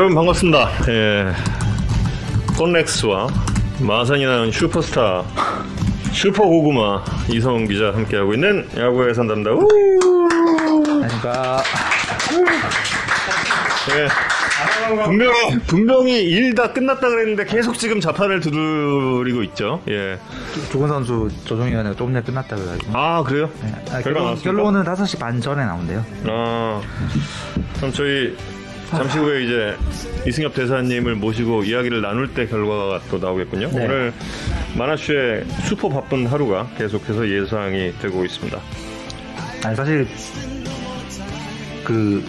여러분 반갑습니다. 예. 건렉스와 마산이 나온 슈퍼스타 슈퍼 고구마 이성훈 기자 함께하고 있는 야구의 산담다. 우! 그러니까 예. 분명히 분명히 일 다 끝났다 그랬는데 계속 지금 자판을 두드리고 있죠. 예. 조근 선수 조정위원회가 조금 전에 끝났다 그래가지고 아 그래요? 네. 아, 결과 결론? 결론은 5시 반 전에 나온대요 아 그럼 저희 잠시 후에 이제 이승엽 대사님을 모시고 이야기를 나눌 때 결과가 또 나오겠군요. 네. 오늘 만화쇼의 슈퍼 바쁜 하루가 계속해서 예상이 되고 있습니다. 아니 사실 그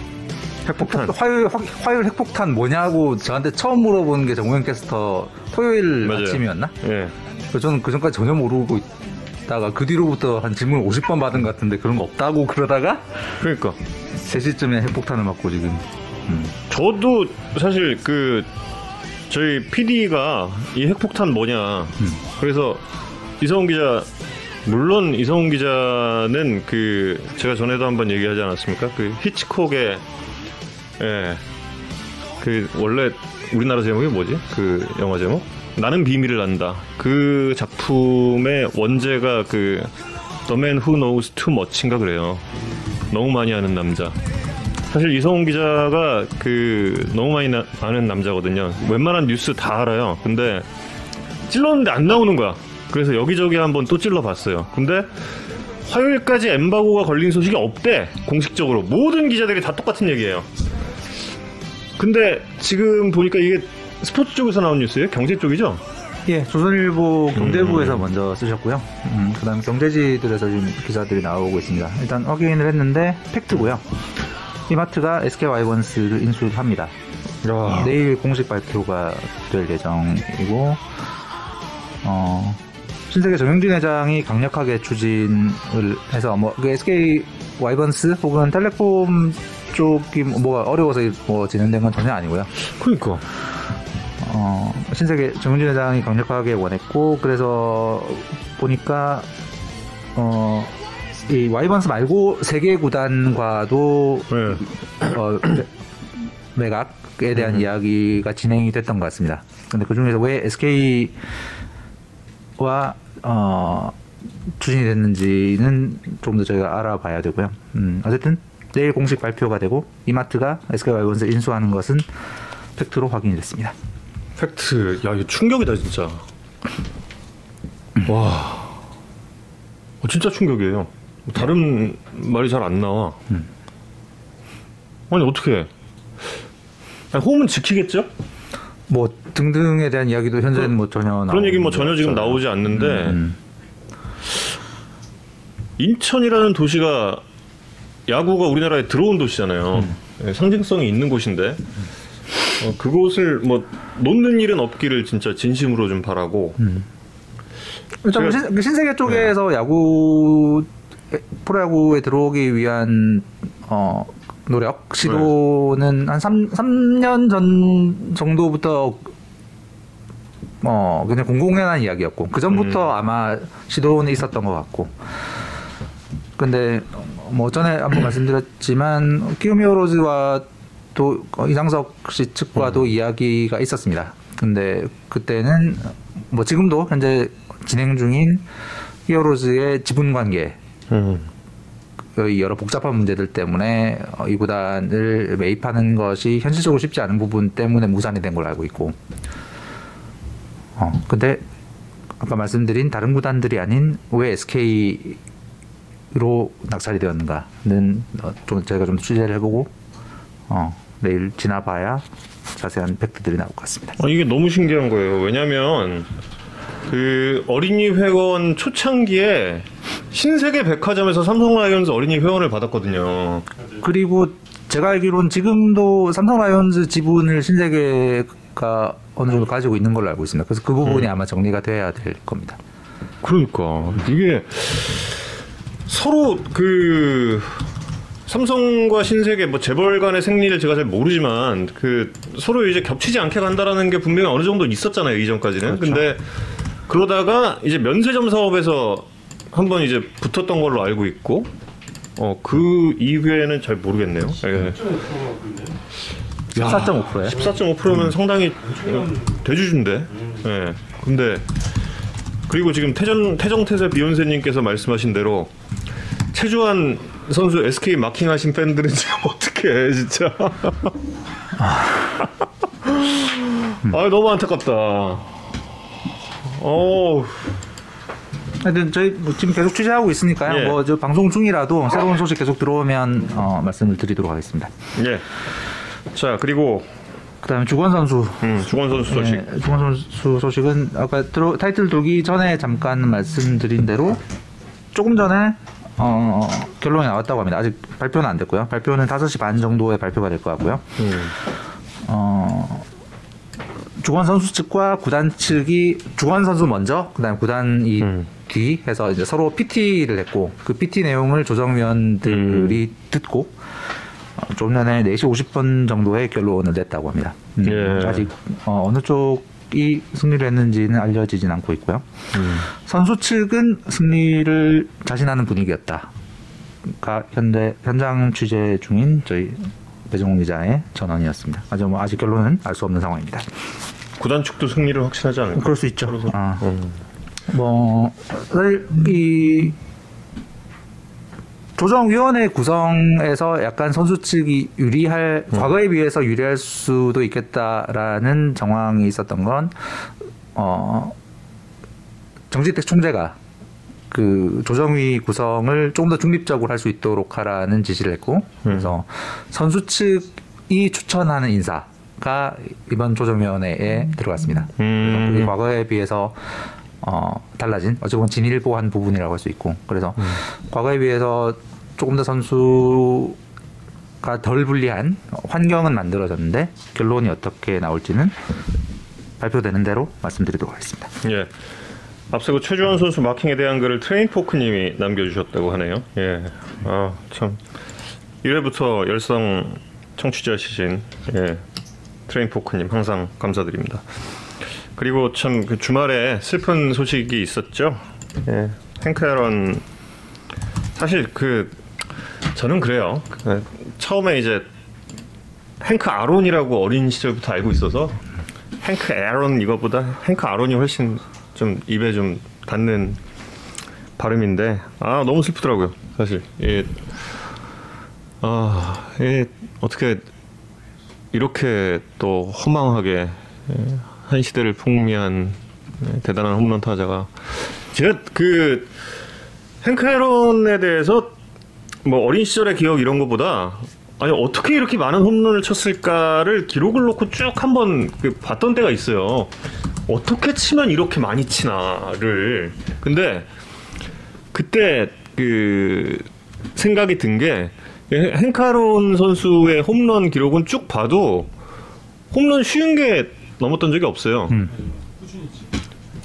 핵폭탄. 화요일 화- 화요일 핵폭탄 뭐냐고 저한테 처음 물어본 게 정우영 캐스터 토요일 맞아요. 아침이었나? 예. 저는 그 전까지 전혀 모르고 있다가 그 뒤로부터 한 질문 50번 받은 것 같은데 그런 거 없다고 그러다가 그러니까 3시쯤에 핵폭탄을 맞고 지금 음. 저도 사실 그 저희 PD가 이 핵폭탄 뭐냐. 그래서 이성훈 기자 물론 이성훈 기자는 그 제가 전에도 한번 얘기하지 않았습니까? 그 히치콕의 예. 그 원래 우리나라 제목이 뭐지? 그 영화 제목? 나는 비밀을 안다. 그 작품의 원제가 그 The Man Who Knows Too Much인가 그래요. 너무 많이 아는 남자. 사실 이성훈 기자가 그 너무 많이 나- 아는 남자거든요. 웬만한 뉴스 다 알아요. 근데 찔렀는데 안 나오는 거야. 그래서 여기저기 한번 또 찔러봤어요. 근데 화요일까지 엠바고가 걸린 소식이 없대. 공식적으로 모든 기자들이 다 똑같은 얘기예요. 근데 지금 보니까 이게 스포츠 쪽에서 나온 뉴스예요? 경제 쪽이죠? 예, 조선일보 경제부에서 음. 먼저 쓰셨고요. 음, 그다음 경제지들에서 지금 기사들이 나오고 있습니다. 일단 확인을 했는데 팩트고요. 이마트가 SK 와이번스를 인수합니다. 야. 내일 공식 발표가 될 예정이고, 어, 신세계 정영진 회장이 강력하게 추진을 해서 뭐그 SK 와이번스 혹은 텔레콤 쪽이 뭐가 어려워서 뭐 진행된 건 전혀 아니고요. 그러니까. 어, 신세계 정윤진 회장이 강력하게 원했고 그래서 보니까 어, 이 와이번스 말고 세개 구단과도 네. 어, 매- 매각에 대한 이야기가 진행이 됐던 것 같습니다. 근데 그 중에서 왜 SK와 어, 추진이 됐는지는 좀더 저희가 알아봐야 되고요. 음, 어쨌든 내일 공식 발표가 되고 이마트가 SK 와이번스 인수하는 것은 팩트로 확인이 됐습니다. 팩트. 야, 이거 충격이다, 진짜. 와. 어, 진짜 충격이에요. 다른 말이 잘 안 나와. 아니, 어떻게. 아니, 홈은 지키겠죠? 뭐 등등에 대한 이야기도 현재는 뭐 전혀 그런 얘기 뭐게 전혀 지금 없어요. 나오지 않는데, 음. 인천이라는 도시가 야구가 우리나라에 들어온 도시잖아요. 음. 예, 상징성이 있는 곳인데, 어, 그곳을 뭐 놓는 일은 없기를 진짜 진심으로 좀 바라고, 일단 뭐 신, 신세계 네. 쪽에서 야구 프로야구에 들어오기 위한 어 노력 시도는 한 3, 삼년전 정도부터 어 그냥 공공연한 이야기였고 그 전부터 음. 아마 시도는 있었던 것 같고 근데 뭐 전에 한번 말씀드렸지만 키움히어로즈와 또 어, 이상석 씨 음. 측과도 이야기가 있었습니다. 근데 그때는 뭐 지금도 현재 진행 중인 히어로즈의 지분 관계 음. 의 여러 복잡한 문제들 때문에 어, 이 구단을 매입하는 것이 현실적으로 쉽지 않은 부분 때문에 무산이 된 걸로 알고 있고 어 근데 아까 말씀드린 다른 구단들이 아닌 왜 SK로 낙찰이 되었는가는 어, 좀 제가 좀 취재를 해보고 어 내일 지나봐야 자세한 팩트들이 나올 것 같습니다. 아, 이게 너무 신기한 거예요. 왜냐면 그 어린이 회원 초창기에 신세계 백화점에서 삼성 라이온즈 어린이 회원을 받았거든요. 그리고 제가 알기로는 지금도 삼성 라이온즈 지분을 신세계가 어느 정도 가지고 있는 걸로 알고 있습니다. 그래서 그 부분이 아마 정리가 돼야 될 겁니다. 그러니까 이게 서로 그 삼성과 신세계 뭐 재벌 간의 생리를 제가 잘 모르지만 그 서로 이제 겹치지 않게 간다라는 게 분명히 어느 정도 있었잖아요 이전까지는. 근데 그러다가 이제 면세점 사업에서 한 번 이제 붙었던 걸로 알고 있고 어 그 이후에는 잘 모르겠네요. 예. 14.5%예요. 14.5%면 상당히 대주주인데. 예. 근데 그리고 지금 태정 태정태세 비욘세님께서 말씀하신 대로 최주환 선수 SK 마킹하신 팬들은 지금 어떻게 해 진짜. 아 너무 안타깝다. 어 하여튼 저희 뭐 지금 계속 취재하고 있으니까요. 예. 뭐저 방송 중이라도 새로운 소식 계속 들어오면 어, 말씀을 드리도록 하겠습니다. 예. 자 그리고 그다음에 주권 선수 음, 주권 선수 소식. 예, 주권 선수 소식은 아까 들어, 타이틀 돌기 전에 잠깐 말씀드린 대로 조금 전에 어, 결론이 나왔다고 합니다. 아직 발표는 안 됐고요. 발표는 5시 반 정도에 발표가 될 것 같고요. 음. 어, 주권 선수 측과 구단 측이 주권 선수 먼저, 그다음 구단이 음. 뒤 해서 이제 서로 PT를 했고 그 PT 내용을 조정위원들이 음. 듣고 어, 좀 전에 4시 50분 정도의 결론을 냈다고 합니다. 음, 예. 아직 어, 어느 쪽이 승리를 했는지는 알려지진 않고 있고요. 음. 선수 측은 승리를 자신하는 분위기였다. 가 현재 현장 취재 중인 저희 배정훈 기자의 전언이었습니다. 아직 뭐 아직 결론은 알 수 없는 상황입니다. 구단 측도 승리를 확신하지 않을까? 그럴 수 있죠. 아, 음. 뭐 사실 이 조정위원회 구성에서 약간 선수 측이 유리할 과거에 비해서 유리할 수도 있겠다라는 정황이 있었던 건 어, 정지택 총재가 그 조정위 구성을 조금 더 중립적으로 할 수 있도록 하라는 지시를 했고 그래서 선수 측이 추천하는 인사가 이번 조정위원회에 들어갔습니다. 그래서 그게 음. 과거에 비해서 어, 달라진 어찌 보면 진일보한 부분이라고 할 수 있고 그래서 과거에 비해서 조금 더 선수가 덜 불리한 환경은 만들어졌는데 결론이 어떻게 나올지는 발표되는 대로 말씀드리도록 하겠습니다. 예. 앞서 그 최주환 선수 마킹에 대한 글을 트레인 포크님이 남겨주셨다고 하네요. 예. 아, 참. 1회부터 열성 청취자이신, 예. 트레인 포크님 항상 감사드립니다. 그리고 참 그 주말에 슬픈 소식이 있었죠. 예. 행크 에런. 사실 그, 저는 그래요. 그 처음에 이제 행크 아론이라고 어린 시절부터 알고 있어서 행크 에런 이거보다 행크 아론이 훨씬 좀 입에 좀 닿는 발음인데 아 너무 슬프더라고요 사실 예. 아, 예, 어떻게 이렇게 또 허망하게 예, 한 시대를 풍미한 예, 대단한 홈런 타자가 제가 그 행크 에런에 대해서 뭐 어린 시절의 기억 이런 거보다 아니 어떻게 이렇게 많은 홈런을 쳤을까를 기록을 놓고 쭉 한번 그 봤던 때가 있어요. 어떻게 치면 이렇게 많이 치나를. 근데 그때 그 생각이 든 게 행카론 선수의 홈런 기록은 쭉 봐도 홈런 쉬운 게 넘었던 적이 없어요.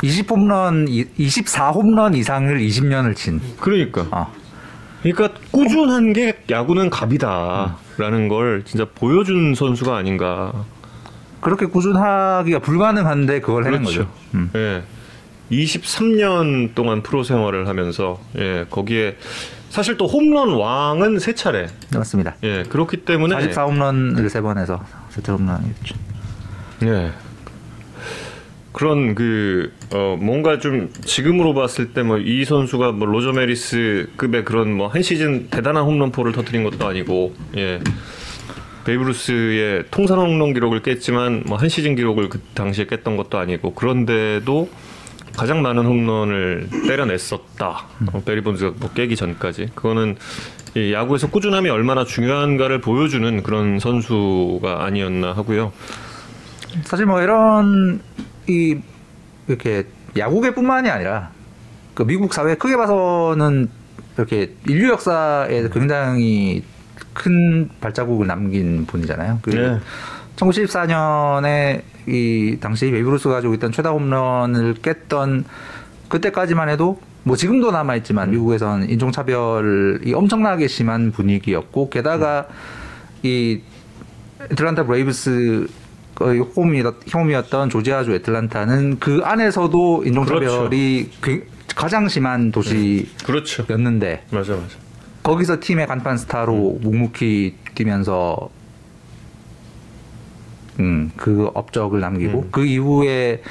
20홈런, 24홈런 이상을 20년을 친. 그러니까. 아, 그러니까 꾸준한 게 야구는 갑이다라는 걸 진짜 보여준 선수가 아닌가. 그렇게 꾸준하기가 불가능한데 그걸 해낸 그렇죠. 거죠. 음. 예. 23년 동안 프로 생활을 하면서 예, 거기에 사실 또 홈런 왕은 세 차례. 맞습니다. 예, 그렇기 때문에 44홈런을 세 번 해서 세트 홈런이었죠. 예. 그런 그 어, 뭔가 좀 지금으로 봤을 때 뭐 이 선수가 뭐 로저 메리스급의 그런 뭐 한 시즌 대단한 홈런포를 터뜨린 것도 아니고 예. 베이브루스의 통산 홈런 기록을 깼지만 뭐 한 시즌 기록을 그 당시에 깼던 것도 아니고 그런데도 가장 많은 홈런을 때려냈었다. 어, 베리 본즈가 뭐 깨기 전까지. 그거는 이 야구에서 꾸준함이 얼마나 중요한가를 보여주는 그런 선수가 아니었나 하고요. 사실 뭐 이런 이 이렇게 야구계뿐만이 아니라 그 미국 사회 크게 봐서는 이렇게 인류 역사에 굉장히 큰 발자국을 남긴 분이잖아요. 그 네. 1914년에 이 당시 베이브루스가 가지고 있던 최다 홈런을 깼던 그때까지만 해도 뭐 지금도 남아 있지만 미국에서는 인종 차별이 엄청나게 심한 분위기였고 게다가 이 애틀란타 브레이브스 의 홈이었- 홈이었던 조지아주 애틀란타는 그 안에서도 인종차별이 굉- 가장 심한 그렇죠. 도시였는데 맞아 맞아. 거기서 팀의 간판 스타로 묵묵히 뛰면서 음, 그 업적을 남기고 음. 그 이후에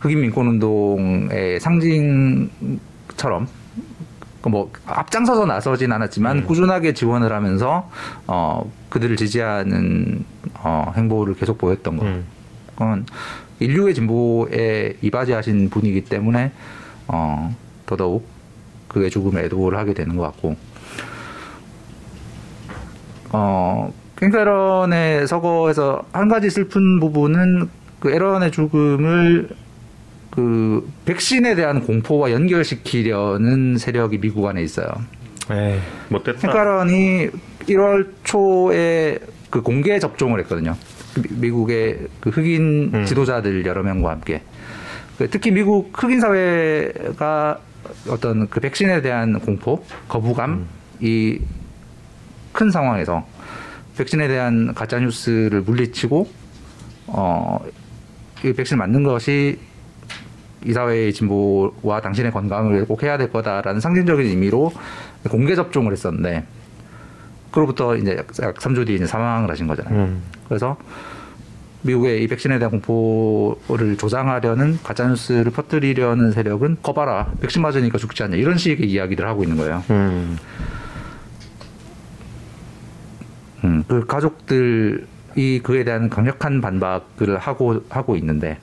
흑인 민권 운동의 상징처럼 그 뭐 앞장서서 나서진 않았지만 음. 꾸준하게 지원을 하면서 어 그들을 지지하는 어 행보를 계속 보였던 거. 음. 그건 인류의 진보에 이바지하신 분이기 때문에 어 더더욱 그의 죽음에 애도를 하게 되는 것 같고 어 킹스런의 서거에서 한 가지 슬픈 부분은 그 에런의 죽음을 그 백신에 대한 공포와 연결시키려는 세력이 미국 안에 있어요. 에이, 못됐다. 킹카런이 1월 초에 그 공개 접종을 했거든요. 미- 미국의 그 흑인 음. 지도자들 여러 명과 함께. 그 특히 미국 흑인 사회가 어떤 그 백신에 대한 공포, 거부감이 큰 상황에서 백신에 대한 가짜 뉴스를 물리치고 어, 이 백신 맞는 것이 이 사회의 진보와 당신의 건강을 꼭 해야 될 거다라는 상징적인 의미로 공개 접종을 했었는데 그로부터 이제 약 3주 뒤에 이제 사망을 하신 거잖아요. 음. 그래서 미국의 이 백신에 대한 공포를 조장하려는 가짜뉴스를 퍼뜨리려는 세력은 거봐라 백신 맞으니까 죽지 않냐 이런 식의 이야기를 하고 있는 거예요. 음. 음, 그 가족들이 그에 대한 강력한 반박을 하고 하고 있는데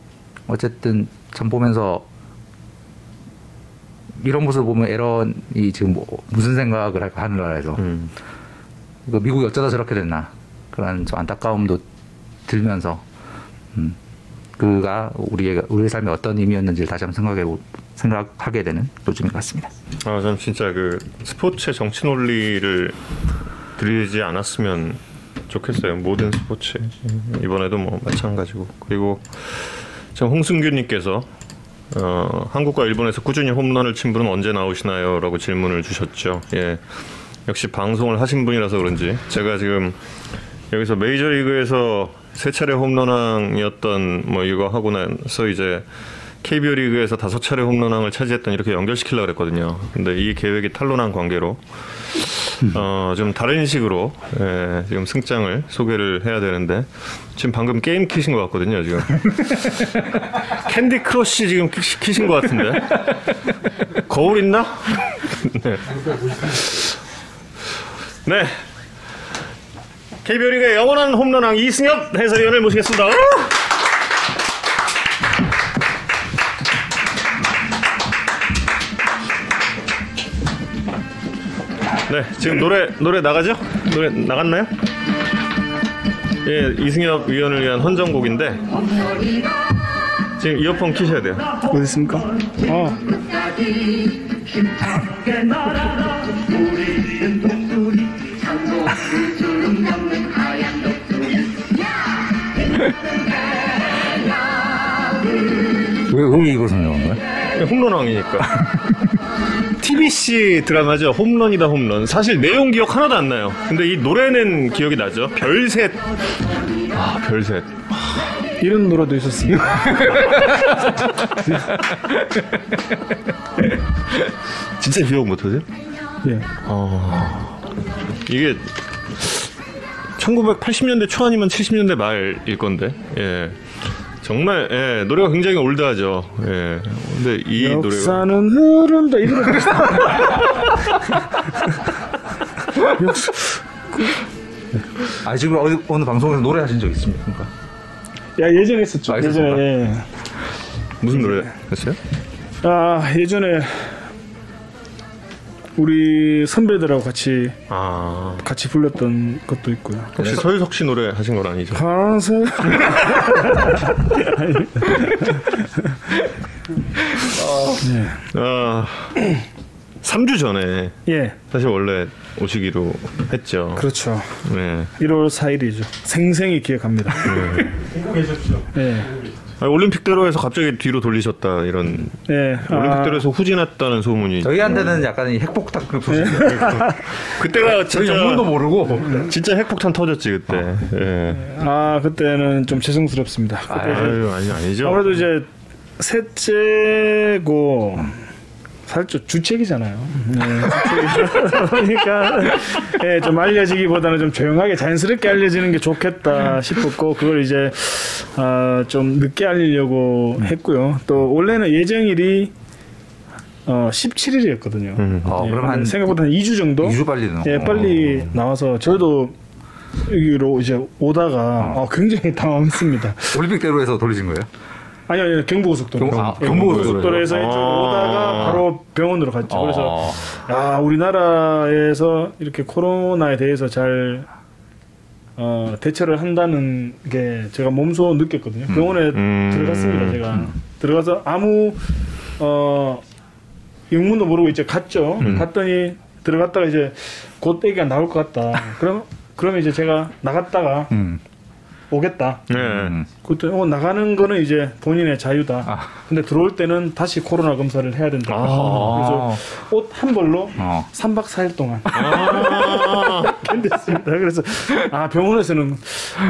어쨌든 참 보면서 이런 모습을 보면 에런이 지금 뭐 무슨 생각을 할까 하늘나라에서 음. 그 미국이 어쩌다 저렇게 됐나 그런 좀 안타까움도 들면서 음, 그가 우리의 우리의 삶에 어떤 의미였는지를 다시 한번 생각해 보- 생각하게 되는 요즘인 것 같습니다. 아, 전 진짜 그 스포츠의 정치 논리를 들이지 않았으면 좋겠어요. 모든 스포츠 이번에도 뭐 마찬가지고 그리고 참 홍승규님께서 어, 한국과 일본에서 꾸준히 홈런을 친 분은 언제 나오시나요?라고 질문을 주셨죠. 예, 역시 방송을 하신 분이라서 그런지 제가 지금 여기서 메이저리그에서 세 차례 홈런왕이었던 뭐 이거 하고 나서 이제 KBO 리그에서 다섯 차례 홈런왕을 차지했던 이렇게 연결시키려고 그랬거든요. 근데 이 계획이 탄로난 관계로 어, 좀 다른 식으로 예, 지금 승장을 소개를 해야 되는데 지금 방금 게임 키신 것 같거든요. 지금 Candy Crush 지금 키, 키신 것 같은데 거울 있나? 네. 네. KBO 리그의 영원한 홈런왕 이승엽 해설위원을 모시겠습니다. 네, 지금 노래 노래 나가죠? 노래 나갔나요? 예, 이승엽 위원을 위한 헌정곡인데 지금 이어폰 키셔야 돼요. 어디 있습니까? 어. 왜, 왜 이걸 선정한 거야? 예, 홈런왕이니까. TBC 드라마죠. 홈런이다 홈런. 사실 내용 기억 하나도 안 나요. 근데 이 노래는 기억이 나죠. 별셋. 아, 별셋. 이런 노래도 있었습니다. 진짜 기억 못하세요? 예. 이게 1980년대 초 아니면 70년대 말일 건데. 예. 정말 예, 노래가 굉장히 올드하죠. 예. 근데 이 노래가 역사는 흐른다 이 노래. 역사 아 지금 어디 어느 방송에서 노래 하신 적 있습니까? 야 예전에 했었죠. 아, 예전에. 예. 무슨 노래 했어요? 아 예전에 우리 선배들하고 같이 아. 같이 불렀던 것도 있고요. 혹시 서유석 씨 노래 하신 건 아니죠? 파란색 아, 3주 전에 예 사실 원래 오시기로 했죠. 그렇죠. 네. 1월 4일이죠. 생생히 기억합니다. 예. 아, 올림픽대로에서 갑자기 뒤로 돌리셨다 이런 예. 아, 올림픽대로에서 후진했다는 소문이 저희한테는 약간 이 핵폭탄 그 소식. 그때가 저희 진짜 영문도 모르고 진짜 핵폭탄 터졌지 그때. 예. 아 그때는 좀 죄송스럽습니다. 그때 아유 아니 아니죠. 아무래도 이제 셋째고 살짝 주책이잖아요. 네, 보니까 예, 좀 알려지기보다는 좀 조용하게 자연스럽게 알려지는 게 좋겠다 싶었고 그걸 이제 아, 좀 늦게 알리려고 했고요. 또 원래는 예정일이 어, 17일이었거든요. 음. 어, 그럼 한 생각보다 한 2주 정도 2주 빨리 는 예, 빨리 나와서 저도 여기로 이제 오다가 어, 굉장히 당황했습니다. 올림픽대로에서 돌리신 거예요? 아니요, 아니요 경부고속도로. 경- 아, 예, 경부고속도로에서. 이쪽 아. 오다가 바로 병원으로 갔죠. 그래서 어. 야 우리나라에서 이렇게 코로나에 대해서 잘 어, 대처를 한다는 게 제가 몸소 느꼈거든요. 병원에 음. 들어갔습니다. 제가 들어가서 아무 어 영문도 모르고 이제 갔죠. 음. 갔더니 들어갔다가 이제 곧 애기가 나올 것 같다. 그럼 그러면 이제 제가 나갔다가 음. 오겠다. 네. 음. 그때 어, 나가는 거는 이제 본인의 자유다. 아. 근데 들어올 때는 다시 코로나 검사를 해야 된다. 그래서 옷 한 벌로 어. 3박 4일 동안 아. 견뎠습니다. 그래서 아 병원에서는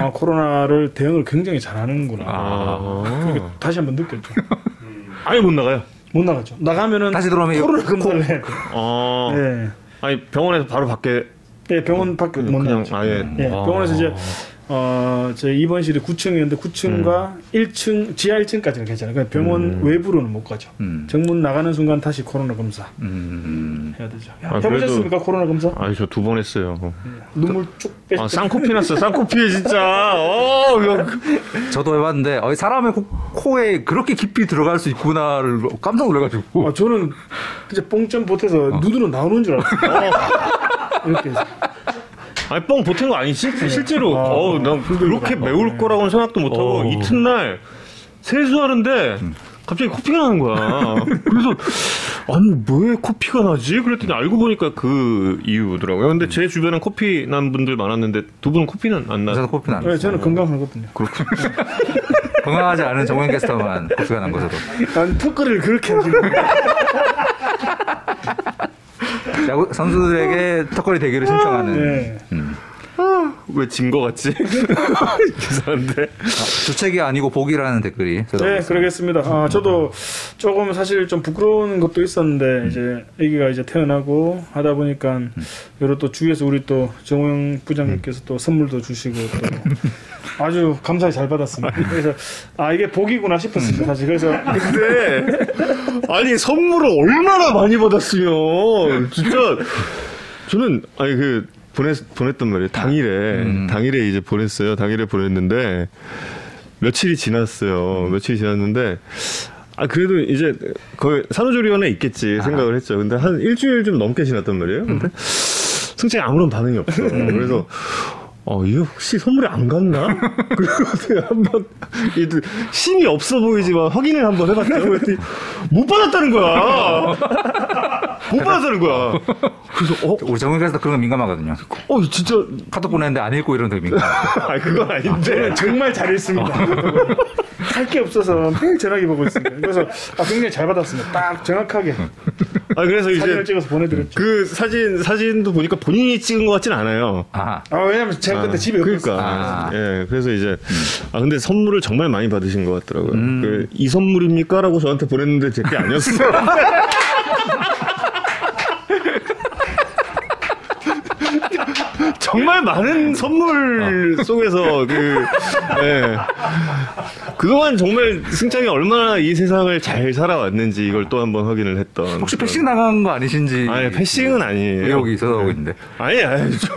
아, 코로나를 대응을 굉장히 잘하는구나. 아. 다시 한번 느꼈죠. 아예 못 나가요. 못 나가죠. 나가면은 다시 들어오면 코로나 검사를 해야 돼. 아. 예. 아니 병원에서 바로 밖에 예, 병원 밖에 못 나가죠. 아예 예, 아. 병원에서 이제 어, 제 입원실이 9층이었는데 9층과 음. 1층, 지하 1층까지는 괜찮아요. 그냥 병원 외부로는 못 가죠. 음. 정문 나가는 순간 다시 코로나 검사 음. 해야 되죠. 아, 해보셨습니까 코로나 검사? 아니 저 두 번 했어요. 눈물 쭉 빼. 아 쌍코피 났어. 쌍코피에 진짜. 어, 이거 저도 해봤는데 어, 사람의 코, 코에 그렇게 깊이 들어갈 수 있구나를 깜짝 놀래가지고 아, 저는 이제 뽕점 보태서 눈으로 나오는 줄 알았어요. 이렇게 해서. 아니 뻥 보탠 거 아니지? 실제로. 아, 어우 난 그렇게 매울 거라고는 생각도 못 하고 어. 이튿날 세수하는데 갑자기 코피가 나는 거야. 그래서 아니 왜 코피가 나지? 그랬더니 알고 보니까 그 이유더라고요. 근데 제 주변엔 코피 난 분들 많았는데 두 분은 코피는 안 저도 나. 코피는 안 네. 저는 건강하거든요. 건강하지 않은 정현 캐스터만 코피가 난 것으로 난 턱걸이를 그렇게 하시는 야구 선수들에게 턱걸이 대결을 신청하는 네. 왜진 거 같지? 이상한데. 주책이 아니고 복이라는 댓글이 네. 그러겠습니다. 아, 저도 조금 사실 좀 부끄러운 것도 있었는데 이제 아기가 이제 태어나고 하다 보니까 여러 또 주위에서 우리 또 정호영 부장님께서 또 선물도 주시고 또 아주 감사히 잘 받았습니다. 그래서 아 이게 복이구나 싶었습니다. 사실 그래서 근데 아니 선물을 얼마나 많이 받았으면. 진짜. 저는 아니 그 보냈 보냈단 말이에요. 당일에. 당일에 이제 보냈어요. 당일에 보냈는데 며칠이 지났어요. 며칠이 지났는데 아 그래도 이제 거의 산후조리원에 있겠지 생각을 했죠. 근데 한 일주일 좀 넘게 지났단 말이에요. 근데 승채이 아무런 반응이 없어 그래서 어, 이게 혹시 선물이 안 갔나? 그리고 제가 한번, 얘도 힘이 없어 보이지만 확인을 한번 해봤죠. 그랬더니 못 받았다는 거야. 못 받았다는 거야. 그래서, 어, 우리 캐스터 그런 거 민감하거든요. 어, 진짜, 카톡 보냈는데 안 읽고 이런 거 되게 민감. 아, 그건 아닌데. 저는 정말 잘했습니다. 할 게 없어서 매일 전화기 보고 있습니다. 그래서 아, 굉장히 잘 받았습니다. 딱 정확하게 아, 그래서 사진을 이제 찍어서 보내드렸죠. 그 사진, 사진도 보니까 본인이 찍은 것 같진 않아요. 아, 아 왜냐면 제가 그때 집에 그러니까 없었어요. 아. 예 그래서 이제 아 근데 선물을 정말 많이 받으신 것 같더라고요 음. 그, 이 선물입니까라고 저한테 보냈는데 제 게 아니었어 정말 많은 선물 속에서 그 예. 그동안 정말 승창이 얼마나 이 세상을 잘 살아왔는지 이걸 또 한번 확인을 했던 혹시 패싱 나간 거 아니신지? 아니 패싱은 아니에요 의혹이 있어서 하고 있는데. 아니, 아니, 저,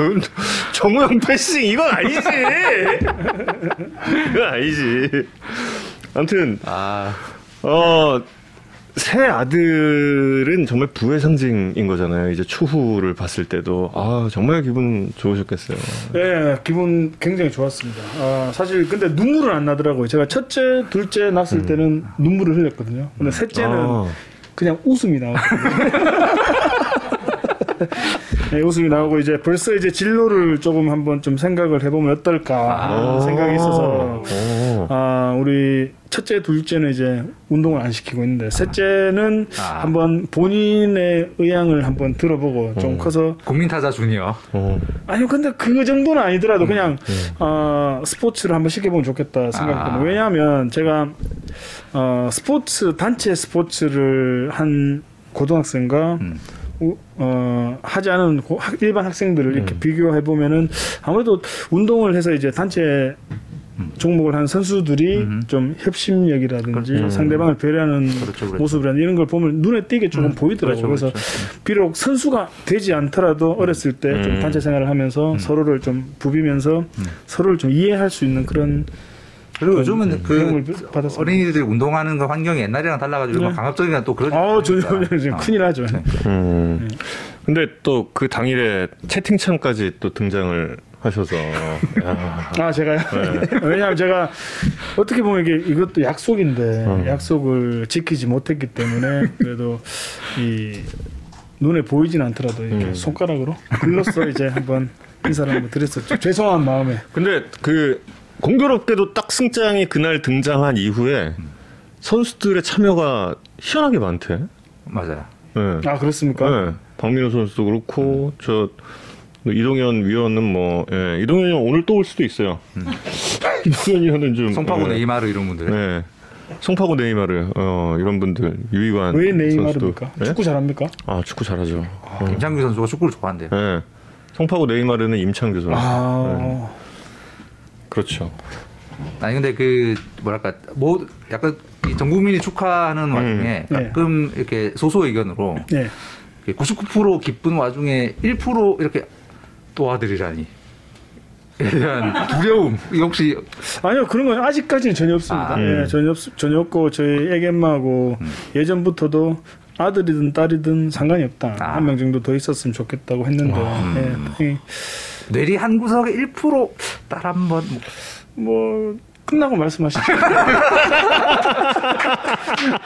정우영 패싱, 이건 아니지. 이건 아니지. 아무튼, 아, 어, 새 아들은 정말 부의 상징인 거잖아요. 이제 추후를 봤을 때도. 아, 정말 기분 좋으셨겠어요. 네, 기분 굉장히 좋았습니다. 아, 사실 근데 눈물은 안 나더라고요. 제가 첫째, 둘째 낳았을 때는 눈물을 흘렸거든요. 근데 셋째는 아, 그냥 웃음이 나왔거든요. 네, 웃음이 나오고 이제 벌써 이제 진로를 조금 한번 좀 생각을 해보면 어떨까 하는 생각이 있어서 오. 아 우리 첫째, 둘째는 이제 운동을 안 시키고 있는데 셋째는 아. 한번 본인의 의향을 한번 들어보고 좀 커서 국민타자 주니어. 어. 아니요, 근데 그 정도는 아니더라도 그냥 어, 스포츠를 한번 시켜보면 좋겠다 생각했거든요. 아. 왜냐하면 제가 어, 스포츠 단체 스포츠를 한 고등학생과 음. 우- 어, 하지 않은 고- 학- 일반 학생들을 이렇게 비교해 보면은 아무래도 운동을 해서 이제 단체 종목을 한 선수들이 음. 좀 협심력이라든지 상대방을 배려하는 그렇죠, 그렇죠. 모습이라든지 이런 걸 보면 눈에 띄게 조금 보이더라고요. 그렇죠, 그래서 비록 선수가 되지 않더라도 어렸을 때좀 음. 단체 생활을 하면서 서로를 좀 부비면서 서로를 좀 이해할 수 있는 그런 그리고 요즘은 도움을 그. 어린이들이 운동하는 거 환경이 옛날이랑 달라가지고 막 네. 강압적이나 또 그러지 아, 저 않으니까. 지금 어. 큰일 나죠. 음. 근데 또 그 당일에 채팅창까지 또 등장을 하셔서 야. 아 제가요. 네. 왜냐하면 제가 어떻게 보면 이게 이것도 약속인데 어. 약속을 지키지 못했기 때문에 그래도 이 눈에 보이진 않더라도 이렇게 음. 손가락으로 글로써 이제 한번 인사를 한번 드렸었죠. 죄송한 마음에. 근데 그 공교롭게도 딱 승장이 그날 등장한 이후에 선수들의 참여가 희한하게 많대. 맞아요. 네. 아 그렇습니까? 네. 박민호 선수도 그렇고 저 이동현 위원은 뭐 예. 이동현이 오늘 또 올 수도 있어요. 이동현 위원은 좀 송파구 예. 네이마르 이런 분들. 네. 송파구 네이마르 어 이런 분들 유이관 왜 선수도 네이마르입니까? 예? 축구 잘합니까? 아 축구 잘하죠. 김창규 선수가 축구를 좋아한대요. 예. 송파구 네이마르는 임창규 선수. 아 그렇죠. 아니 근데 그 뭐랄까 뭐 약간 이전 국민이 축하하는 와중에 네. 가끔 이렇게 소수 의견으로 네. 99% 기쁜 와중에 1% 이렇게 도와드리라니. 에 대한 두려움. 혹시 아니요 그런 건 아직까지는 전혀 없습니다. 아, 음. 예, 전혀 없, 전혀 없고 저희 애견마하고 예전부터도 아들이든 딸이든 상관이 없다. 아. 한명 정도 더 있었으면 좋겠다고 했는데 예, 다행히 뇌리 한 구석에 1%딸 한번 뭐뭐 끝나고 말씀하시죠.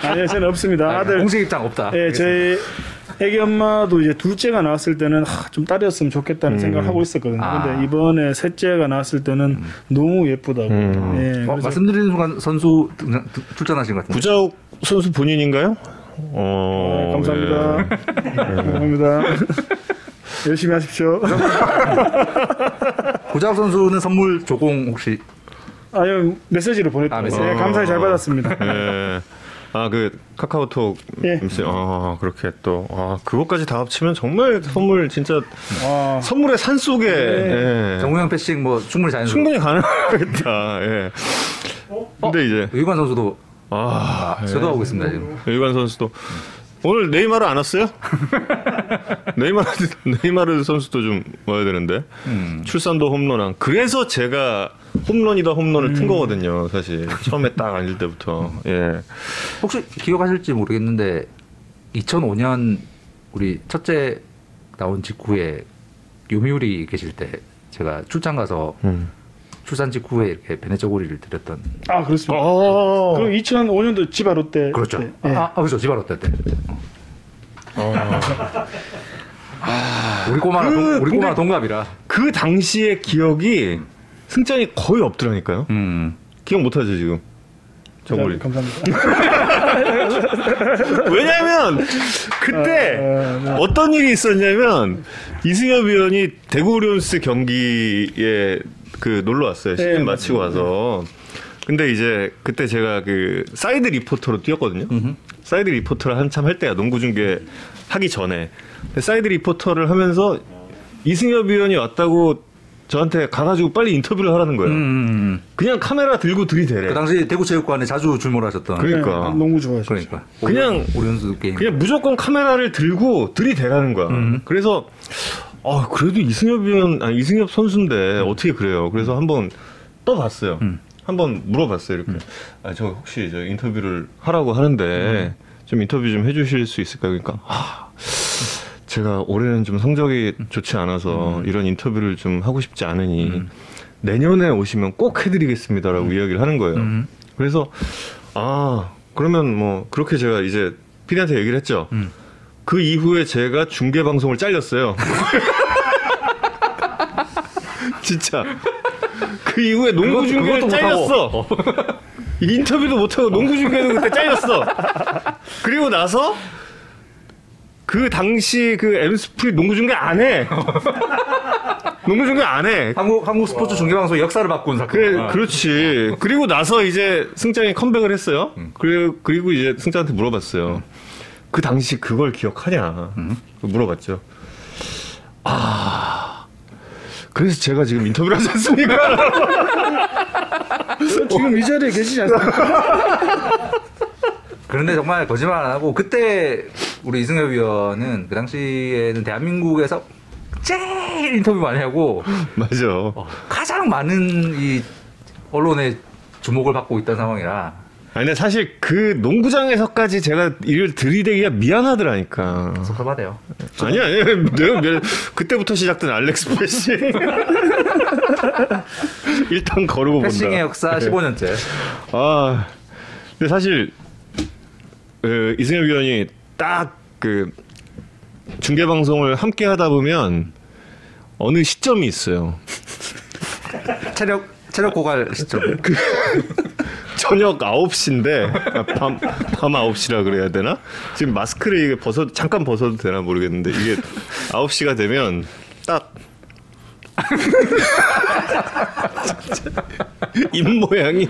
아니요 저는 없습니다. 아들 공식 입장 없다. 예, 저희 애기 엄마도 이제 둘째가 나왔을 때는 하, 좀 딸이었으면 좋겠다는 음. 생각을 하고 있었거든요. 아. 근데 이번에 셋째가 나왔을 때는 너무 예쁘다고. 음. 예, 어, 말씀드리는 순간 선수 출전하신 것 같은데. 구자욱 선수 본인인가요? 어, 네, 감사합니다. 예. 감사합니다. 열심히 하십시오. 구자욱 선수는 선물 조공 혹시 아유 메시지로 보냈다. 아, 아, 메시지. 예, 감사히 잘 받았습니다. 예. 아, 그 카카오톡 예. 메시지. 아, 그렇게 또 아, 그것까지 다 합치면 정말 선물 진짜 와, 선물의 산 속에 예. 정우영 패싱 뭐 충분히 자연스러워. 충분히 가능하겠다. 예. 근데 이제 유관 선수도 아, 아, 저도 하고 있습니다 지금. 유관 선수도 오늘 네이마르 안 왔어요? 네이마르 네이마르 선수도 좀 와야 되는데 음. 출산도 홈런왕. 그래서 제가 홈런이다 홈런을 튼 거거든요. 사실 처음에 딱 앉을 때부터. 예. 혹시 기억하실지 모르겠는데 2005년 우리 첫째 나온 직후에 요미우리 계실 때 제가 출장 가서 음. 출산 직후에 이렇게 베네저고리를 드렸던 아 그렇습니다. 어. 그럼 2005년도 지바로 때 그렇죠. 때, 아, 예. 아, 그렇죠. 지바로 때 때. 어. 우리 꼬마랑 그, 동, 우리 꼬마랑 동갑이라. 그 당시의 기억이 승장이 거의 없더라니까요. 음. 기억 못하죠 지금. 저걸. 감사합니다. 왜냐면 그때 아, 네. 어떤 일이 있었냐면 이승엽 위원이 대구 오리온스 경기에 그 놀러 왔어요. 시즌 네, 마치고 와서. 근데 이제 그때 제가 그 사이드 리포터로 뛰었거든요. 사이드 리포터를 한참 할 때야 농구 중계 하기 전에 사이드 리포터를 하면서 이승엽 위원이 왔다고 저한테 가가지고 빨리 인터뷰를 하라는 거예요. 음. 그냥 카메라 들고 들이대래. 그 당시 대구체육관에 자주 출몰하셨던. 그러니까. 네, 농구 좋아하시죠. 그러니까. 그냥- 오리온스 게임. 그냥 무조건 카메라를 들고 들이대라는 거야. 그래서 아 그래도 이승엽 위원, 아니 이승엽 선수인데 어떻게 그래요? 그래서 한번 떠봤어요. 음. 한번 물어봤어요. 이렇게. 아저 혹시 저 인터뷰를 하라고 하는데 좀 인터뷰 좀 해주실 수 있을까요? 그러니까 아, 제가 올해는 좀 성적이 좋지 않아서 이런 인터뷰를 좀 하고 싶지 않으니 내년에 오시면 꼭 해드리겠습니다라고 이야기를 하는 거예요. 음. 그래서 아 그러면 뭐 그렇게 제가 이제 피디한테 얘기를 했죠. 음. 그 이후에 제가 중계 방송을 잘렸어요. 진짜 그 이후에 농구 중계를 잘렸어. 인터뷰도 못하고 농구 중계도 그때 잘렸어. 그리고 나서 그 당시 그 엠스프리 농구 중계 안 해. 농구 중계 안 해. 한국 한국 스포츠 중계 방송 의 역사를 바꾼 사건. 그래, 아. 그렇지. 그리고 나서 이제 승장이 컴백을 했어요. 그리고, 그리고 이제 승장한테 물어봤어요. 그 당시 그걸 기억하냐 음. 물어봤죠. 아 그래서 제가 지금 인터뷰를 하지 않습니까? 지금 이 자리에 계시지 않습니까? 그런데 정말 거짓말 안 하고 그때 우리 이승엽 위원은 그 당시에는 대한민국에서 제일 인터뷰 많이 하고 맞아. 어, 가장 많은 이 언론의 주목을 받고 있던 상황이라 아니 근데 사실 그 농구장에서까지 제가 이를 들이대기가 미안하더라니까. 섭섭하대요. 아니 아니 내가 그때부터 시작된 알렉스 패싱. 일단 거르고 본다. 패싱의 역사 네. 15년째. 아 근데 사실 그 이승엽 위원이 딱 그 중계 방송을 함께 하다 보면 어느 시점이 있어요. 체력 체력 고갈 시점. 저녁 9시인데 밤, 밤 9시라 그래야 되나? 지금 마스크를 이게 벗어 잠깐 벗어도 되나 모르겠는데 이게 9시가 되면 딱 입 모양이